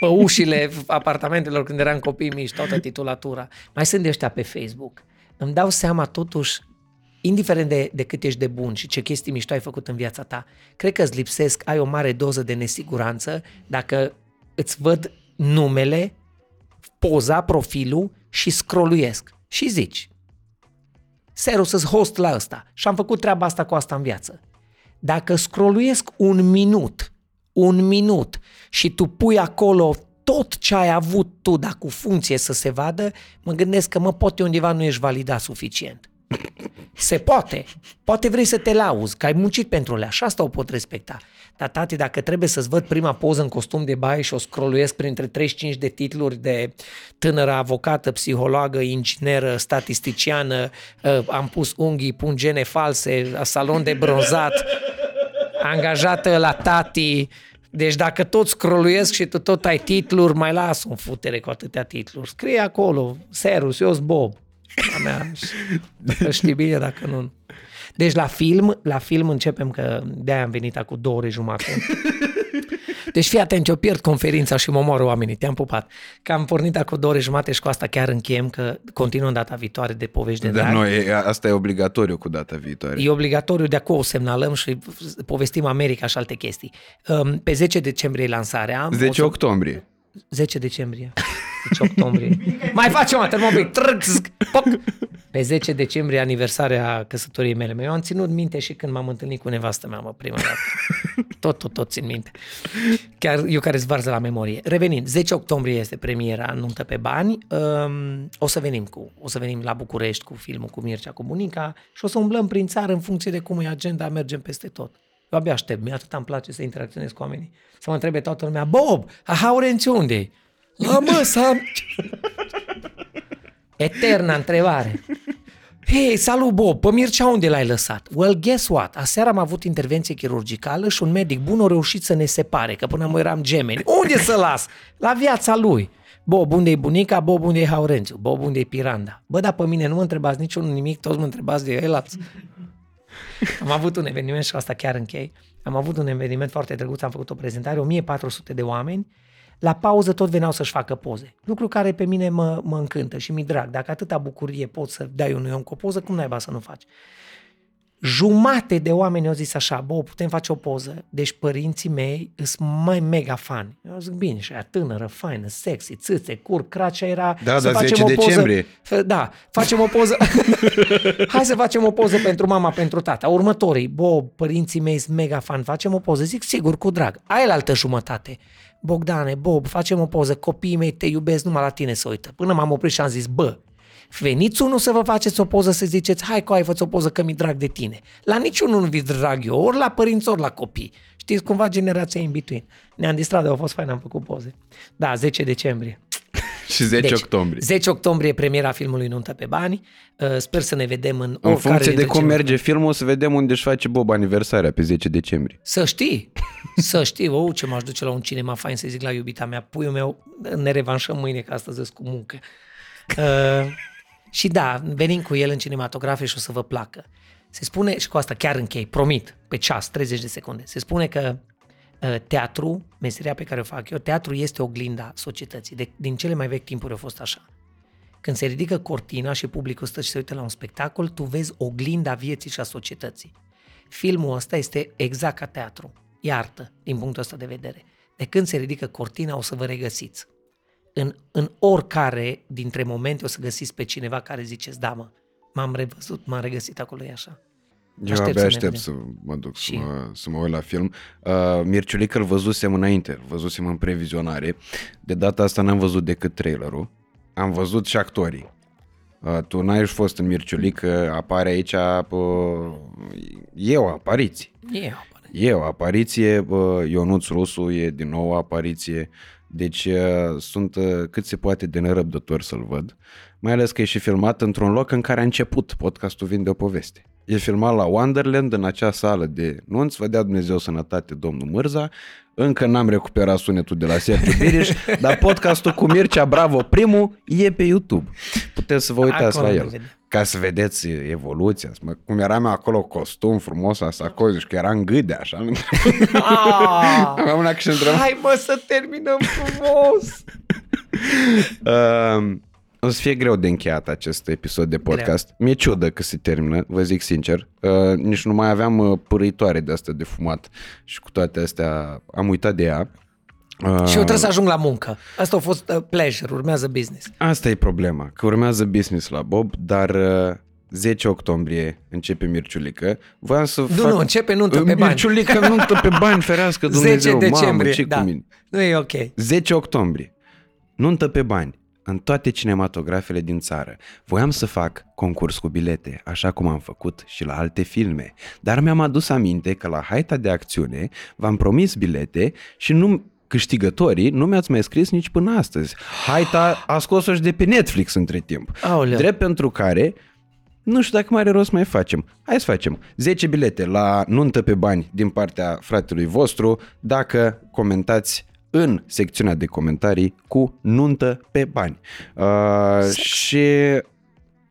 Pe ușile apartamentelor când eram copii mici, toată titulatura. Mai sunt de ăștia pe Facebook. Îmi dau seama totuși indiferent de, de cât ești de bun și ce chestii mișto ai făcut în viața ta, cred că îți lipsesc, ai o mare doză de nesiguranță dacă îți văd numele, poza, profilul și scroluiesc și zici, Seru, să host la ăsta și am făcut treaba asta cu asta în viață. Dacă scroluiesc un minut, un minut și tu pui acolo tot ce ai avut tu, dar cu funcție să se vadă, mă gândesc că mă poate undeva nu ești validat suficient. Se poate. Poate vrei să te lauzi, că ai muncit pentru ele, așa asta o pot respecta. Dar, tati, dacă trebuie să-ți văd prima poză în costum de baie și o scroluiesc printre 35 de titluri de tânără avocată, psihologă, ingineră, statisticiană, ă, am pus unghii, pun gene false, salon de bronzat, angajată la tati, deci dacă tot scroluiesc și tu tot ai titluri, mai las un futere cu atâtea titluri. Scrie acolo, Serus, eu Bob a mea. Știi bine dacă nu. Deci la film, la film începem că de-aia am venit acum două ore jumate. Deci fii atent, eu pierd conferința și mă omoară oamenii, te-am pupat. Că am pornit acum două ore jumate și cu asta chiar încheiem, că continuăm data viitoare de povești de Dar noi, asta e obligatoriu cu data viitoare. E obligatoriu, de acolo o semnalăm și povestim America și alte chestii. Um, pe 10 decembrie lansarea. 10 octombrie. 10 decembrie. 10 octombrie. Mai facem o termobic. Pe 10 decembrie, aniversarea căsătoriei mele. Eu am ținut minte și când m-am întâlnit cu nevastă mea, mă, prima dată. Tot, tot, tot țin minte. Chiar eu care zvarză la memorie. Revenind, 10 octombrie este premiera Nuntă pe bani. Um, o să venim cu, o să venim la București cu filmul cu Mircea, cu bunica și o să umblăm prin țară în funcție de cum e agenda, mergem peste tot. Eu abia aștept, mi atât îmi place să interacționez cu oamenii. Să mă întrebe toată lumea, Bob, Haurenți unde La mă, Sam! Eterna întrebare. Hei, salut Bob, pe Mircea unde l-ai lăsat? Well, guess what? Aseară am avut intervenție chirurgicală și un medic bun a reușit să ne separe, că până mă eram gemeni. Unde să las? La viața lui. Bob, unde e bunica? Bob, unde e Haurențiu? Bob, unde e Piranda? Bă, dar pe mine nu mă întrebați niciunul nimic, toți mă întrebați de el. Am avut un eveniment și asta chiar închei. Am avut un eveniment foarte drăguț, am făcut o prezentare, 1400 de oameni. La pauză tot veneau să-și facă poze. Lucru care pe mine mă, mă încântă și mi drag. Dacă atâta bucurie poți să dai unui om cu o poză, cum naiba să nu faci? jumate de oameni au zis așa, bă, putem face o poză. Deci părinții mei sunt mai mega fani. Eu zic, bine, și aia tânără, faină, sexy, țâțe, cur, cracea era da, să da, facem 10 o poză. decembrie. Da, facem o poză. *laughs* Hai să facem o poză pentru mama, pentru tata. Următorii, bă, părinții mei sunt mega fan, facem o poză. Zic, sigur, cu drag. Aia la altă jumătate. Bogdane, Bob, facem o poză, copiii mei te iubesc, numai la tine să uită. Până m-am oprit și am zis, bă, veniți unul să vă faceți o poză să ziceți, hai că ai făți o poză că mi drag de tine. La niciunul nu vi drag eu, ori la părinți, ori la copii. Știți, cumva generația in between. Ne-am distrat, au fost fain, am făcut poze. Da, 10 decembrie. Și 10 Deci, octombrie. 10 octombrie premiera filmului Nuntă pe bani. Uh, Sper să ne vedem în În oricare funcție de dintre cum cele- merge filmul, o să vedem unde își face Bob aniversarea pe 10 decembrie. Să știi, să știi, oh, ce m-aș duce la un cinema fain să zic la iubita mea, puiul meu, ne revanșăm mâine că astăzi sunt cu muncă. Uh, și da, venim cu el în cinematografe și o să vă placă. Se spune, și cu asta chiar închei, promit, pe ceas, 30 de secunde, se spune că uh, teatru, meseria pe care o fac eu, teatru este oglinda societății. De, din cele mai vechi timpuri a fost așa. Când se ridică cortina și publicul stă și se uită la un spectacol, tu vezi oglinda vieții și a societății. Filmul ăsta este exact ca teatru. E artă, din punctul ăsta de vedere. De când se ridică cortina, o să vă regăsiți. În, în oricare dintre momente o să găsiți pe cineva care ziceți, da mă, m-am revăzut, m-am regăsit acolo, e așa. Eu Aștept abia să ne aștept vedem. să mă duc Și- să mă, să mă uit la film. Uh, Mirciulică îl văzusem înainte, îl văzusem în previzionare. De data asta n-am văzut decât trailerul. Am văzut și actorii. Uh, tu n-ai fost în Mirciulică, apare aici, uh, e o apariție. E, apare. E o apariție, uh, Ionuț Rusu e din nou o apariție, deci uh, sunt uh, cât se poate de nerăbdător să-l văd, mai ales că e și filmat într-un loc în care a început podcastul Vinde o poveste. E filmat la Wonderland, în acea sală de nunți, vă dea Dumnezeu sănătate, domnul Mârza, încă n-am recuperat sunetul de la Sergiu Biriș, *laughs* dar podcastul cu Mircea Bravo primul e pe YouTube. Puteți să vă uitați Acolo la ne el vedem. ca să vedeți evoluția. Mă, cum eram eu acolo, costum frumos, asacozi, și că era în gâde, așa. Ah, *laughs* Aveam una și întrebam. hai mă să terminăm frumos! *laughs* Uh, o să fie greu de încheiat acest episod de podcast. Mi-e ciudă că se termină, vă zic sincer. Uh, nici nu mai aveam uh, părăitoare de asta de fumat și cu toate astea am uitat de ea. Uh, Și eu trebuie să ajung la muncă. Asta a fost uh, pleasure, urmează business. Asta e problema, că urmează business la Bob, dar uh, 10 octombrie începe Mirciulică. Voiam să Nu, fac... nu, începe nuntă pe bani. Mirciulică nuntă pe bani, ferească *laughs* Dumnezeu. 10 Mamă, decembrie, ce da. cu mine? Nu e ok. 10 octombrie. Nuntă pe bani. În toate cinematografele din țară. Voiam să fac concurs cu bilete, așa cum am făcut și la alte filme. Dar mi-am adus aminte că la haita de acțiune v-am promis bilete și nu câștigătorii nu mi-ați mai scris nici până astăzi. Haita a scos-o și de pe Netflix între timp. Aoleu. Drept pentru care nu știu dacă mai are rost să mai facem. Hai să facem 10 bilete la nuntă pe bani din partea fratelui vostru dacă comentați în secțiunea de comentarii cu nuntă pe bani. Uh, și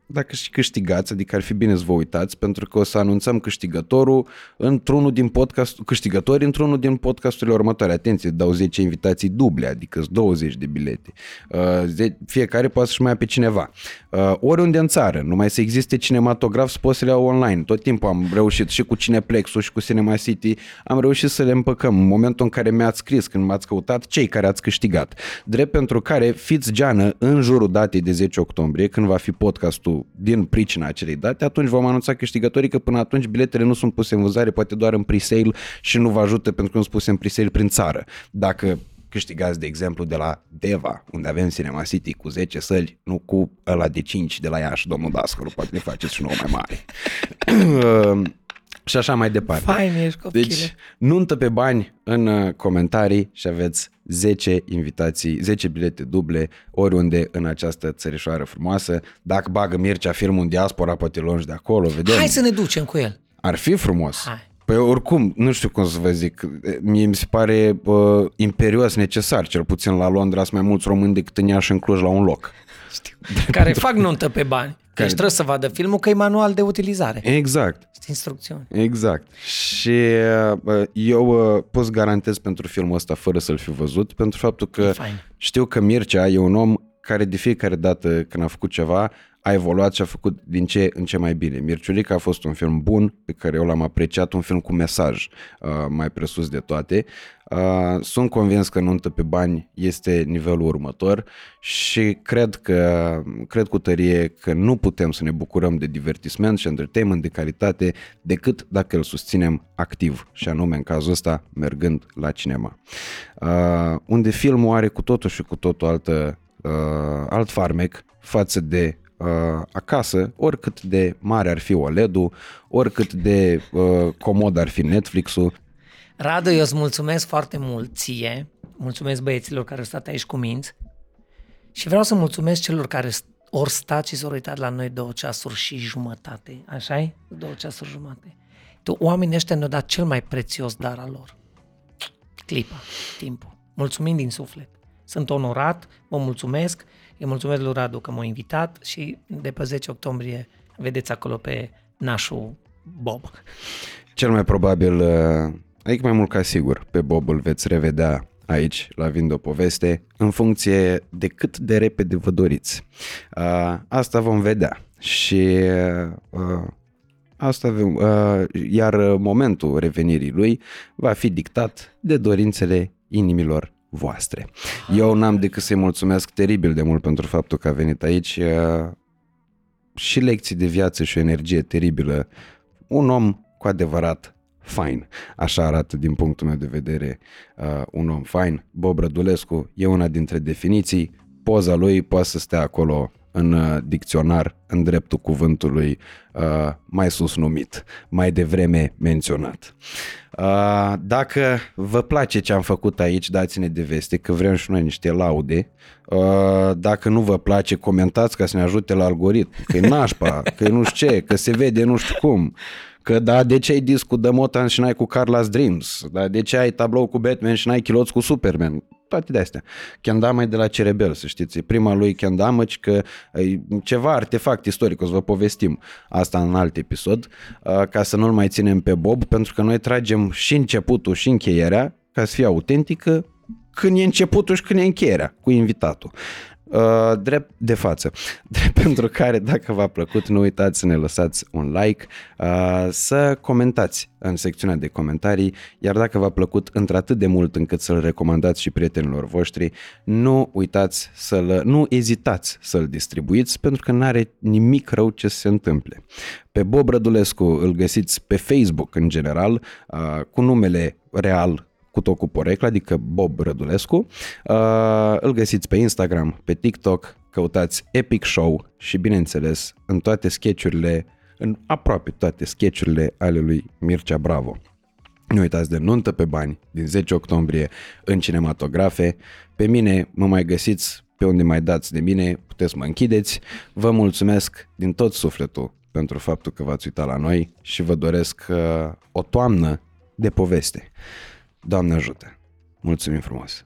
dacă și câștigați, adică ar fi bine să vă uitați, pentru că o să anunțăm câștigătorul într-unul din podcast, câștigători într-unul din podcasturile următoare. Atenție, dau 10 invitații duble, adică 20 de bilete. Uh, ze- fiecare poate să-și mai ia pe cineva. Uh, oriunde în țară, numai să existe cinematograf, să poți să le iau online. Tot timpul am reușit și cu Cineplexul și cu Cinema City, am reușit să le împăcăm. În momentul în care mi-ați scris, când m-ați căutat, cei care ați câștigat. Drept pentru care fiți geană în jurul datei de 10 octombrie, când va fi podcastul din pricina acelei date, atunci vom anunța câștigătorii că până atunci biletele nu sunt puse în vânzare, poate doar în pre-sale și nu vă ajută pentru că nu sunt puse în pre-sale prin țară. Dacă câștigați, de exemplu, de la Deva, unde avem Cinema City cu 10 săli, nu cu ăla de 5 de la Iași, domnul Dascălu, poate ne faceți și nouă mai mare. *clears throat* și așa mai departe. Fain ești, copile. Deci, nuntă pe bani în uh, comentarii și aveți 10 invitații, 10 bilete duble oriunde în această țărișoară frumoasă. Dacă bagă Mircea filmul în diaspora, poate luăm și de acolo, vedem. Hai să ne ducem cu el. Ar fi frumos. Hai. Păi oricum, nu știu cum să vă zic, mie mi se pare uh, imperios necesar, cel puțin la Londra sunt mai mulți români decât în Iași în Cluj la un loc. Care fac nuntă pe bani. Deci trebuie să vadă filmul că e manual de utilizare. Exact. Sunt instrucțiuni. Exact. Și uh, eu uh, pot să garantez pentru filmul ăsta fără să-l fi văzut, pentru faptul că E fain. știu că Mircea e un om care de fiecare dată când a făcut ceva a evoluat și a făcut din ce în ce mai bine. Mirciulica a fost un film bun, pe care eu l-am apreciat, un film cu mesaj uh, mai presus de toate. Uh, sunt convins că Nuntă pe bani este nivelul următor și cred că cred cu tărie că nu putem să ne bucurăm de divertisment și entertainment de calitate decât dacă îl susținem activ și anume în cazul ăsta mergând la cinema. Uh, unde filmul are cu totul și cu totul altă, uh, alt farmec față de uh, acasă, oricât de mare ar fi OLED-ul, oricât de uh, comod ar fi Netflix-ul. Radu, eu îți mulțumesc foarte mult ție, mulțumesc băieților care au stat aici cu minți și vreau să mulțumesc celor care ori stat și s-au uitat la noi două ceasuri și jumătate, așa -i? Două ceasuri jumătate. Tu, oamenii ăștia ne-au dat cel mai prețios dar al lor. Clipa, timpul. Mulțumim din suflet. Sunt onorat, vă mulțumesc, îi mulțumesc lui Radu că m-a invitat și de pe 10 octombrie vedeți acolo pe nașul Bob. Cel mai probabil, adică mai mult ca sigur, pe Bob îl veți revedea aici la Vind o poveste în funcție de cât de repede vă doriți. Asta vom vedea și Asta avem, iar momentul revenirii lui va fi dictat de dorințele inimilor voastre. Eu n-am decât să-i mulțumesc teribil de mult pentru faptul că a venit aici și lecții de viață și o energie teribilă. Un om cu adevărat fain. Așa arată din punctul meu de vedere uh, un om fain. Bob Rădulescu e una dintre definiții. Poza lui poate să stea acolo în uh, dicționar, în dreptul cuvântului uh, mai sus numit, mai devreme menționat. Uh, dacă vă place ce am făcut aici, dați-ne de veste că vrem și noi niște laude. Uh, dacă nu vă place, comentați ca să ne ajute la algoritm, că e nașpa, că e nu știu ce, că se vede nu știu cum. Că da, de ce ai discul de Motan și n-ai cu Carla's Dreams? Da, de ce ai tablou cu Batman și n-ai chiloți cu Superman? Toate de astea. Kendama e de la Cerebel, să știți. E prima lui Kendama, că e ceva artefact istoric, o să vă povestim asta în alt episod, ca să nu-l mai ținem pe Bob, pentru că noi tragem și începutul și încheierea, ca să fie autentică, când e începutul și când e încheierea cu invitatul. Uh, drept de față. *laughs* Drept pentru care, dacă v-a plăcut, nu uitați să ne lăsați un like, uh, să comentați în secțiunea de comentarii, iar dacă v-a plăcut într-atât de mult încât să-l recomandați și prietenilor voștri, nu uitați să-l, nu ezitați să-l distribuiți, pentru că nu are nimic rău ce se întâmple. Pe Bob Rădulescu îl găsiți pe Facebook în general, uh, cu numele real cu tot cu porecla, adică Bob Rădulescu. Uh, îl găsiți pe Instagram, pe TikTok, căutați Epic Show și bineînțeles în toate sketchurile, în aproape toate sketchurile ale lui Mircea Bravo. Nu uitați de Nuntă pe bani din 10 octombrie în cinematografe. Pe mine mă mai găsiți pe unde mai dați de mine, puteți să mă închideți. Vă mulțumesc din tot sufletul pentru faptul că v-ați uitat la noi și vă doresc uh, o toamnă de poveste. Doamne ajută! Mulțumim frumos!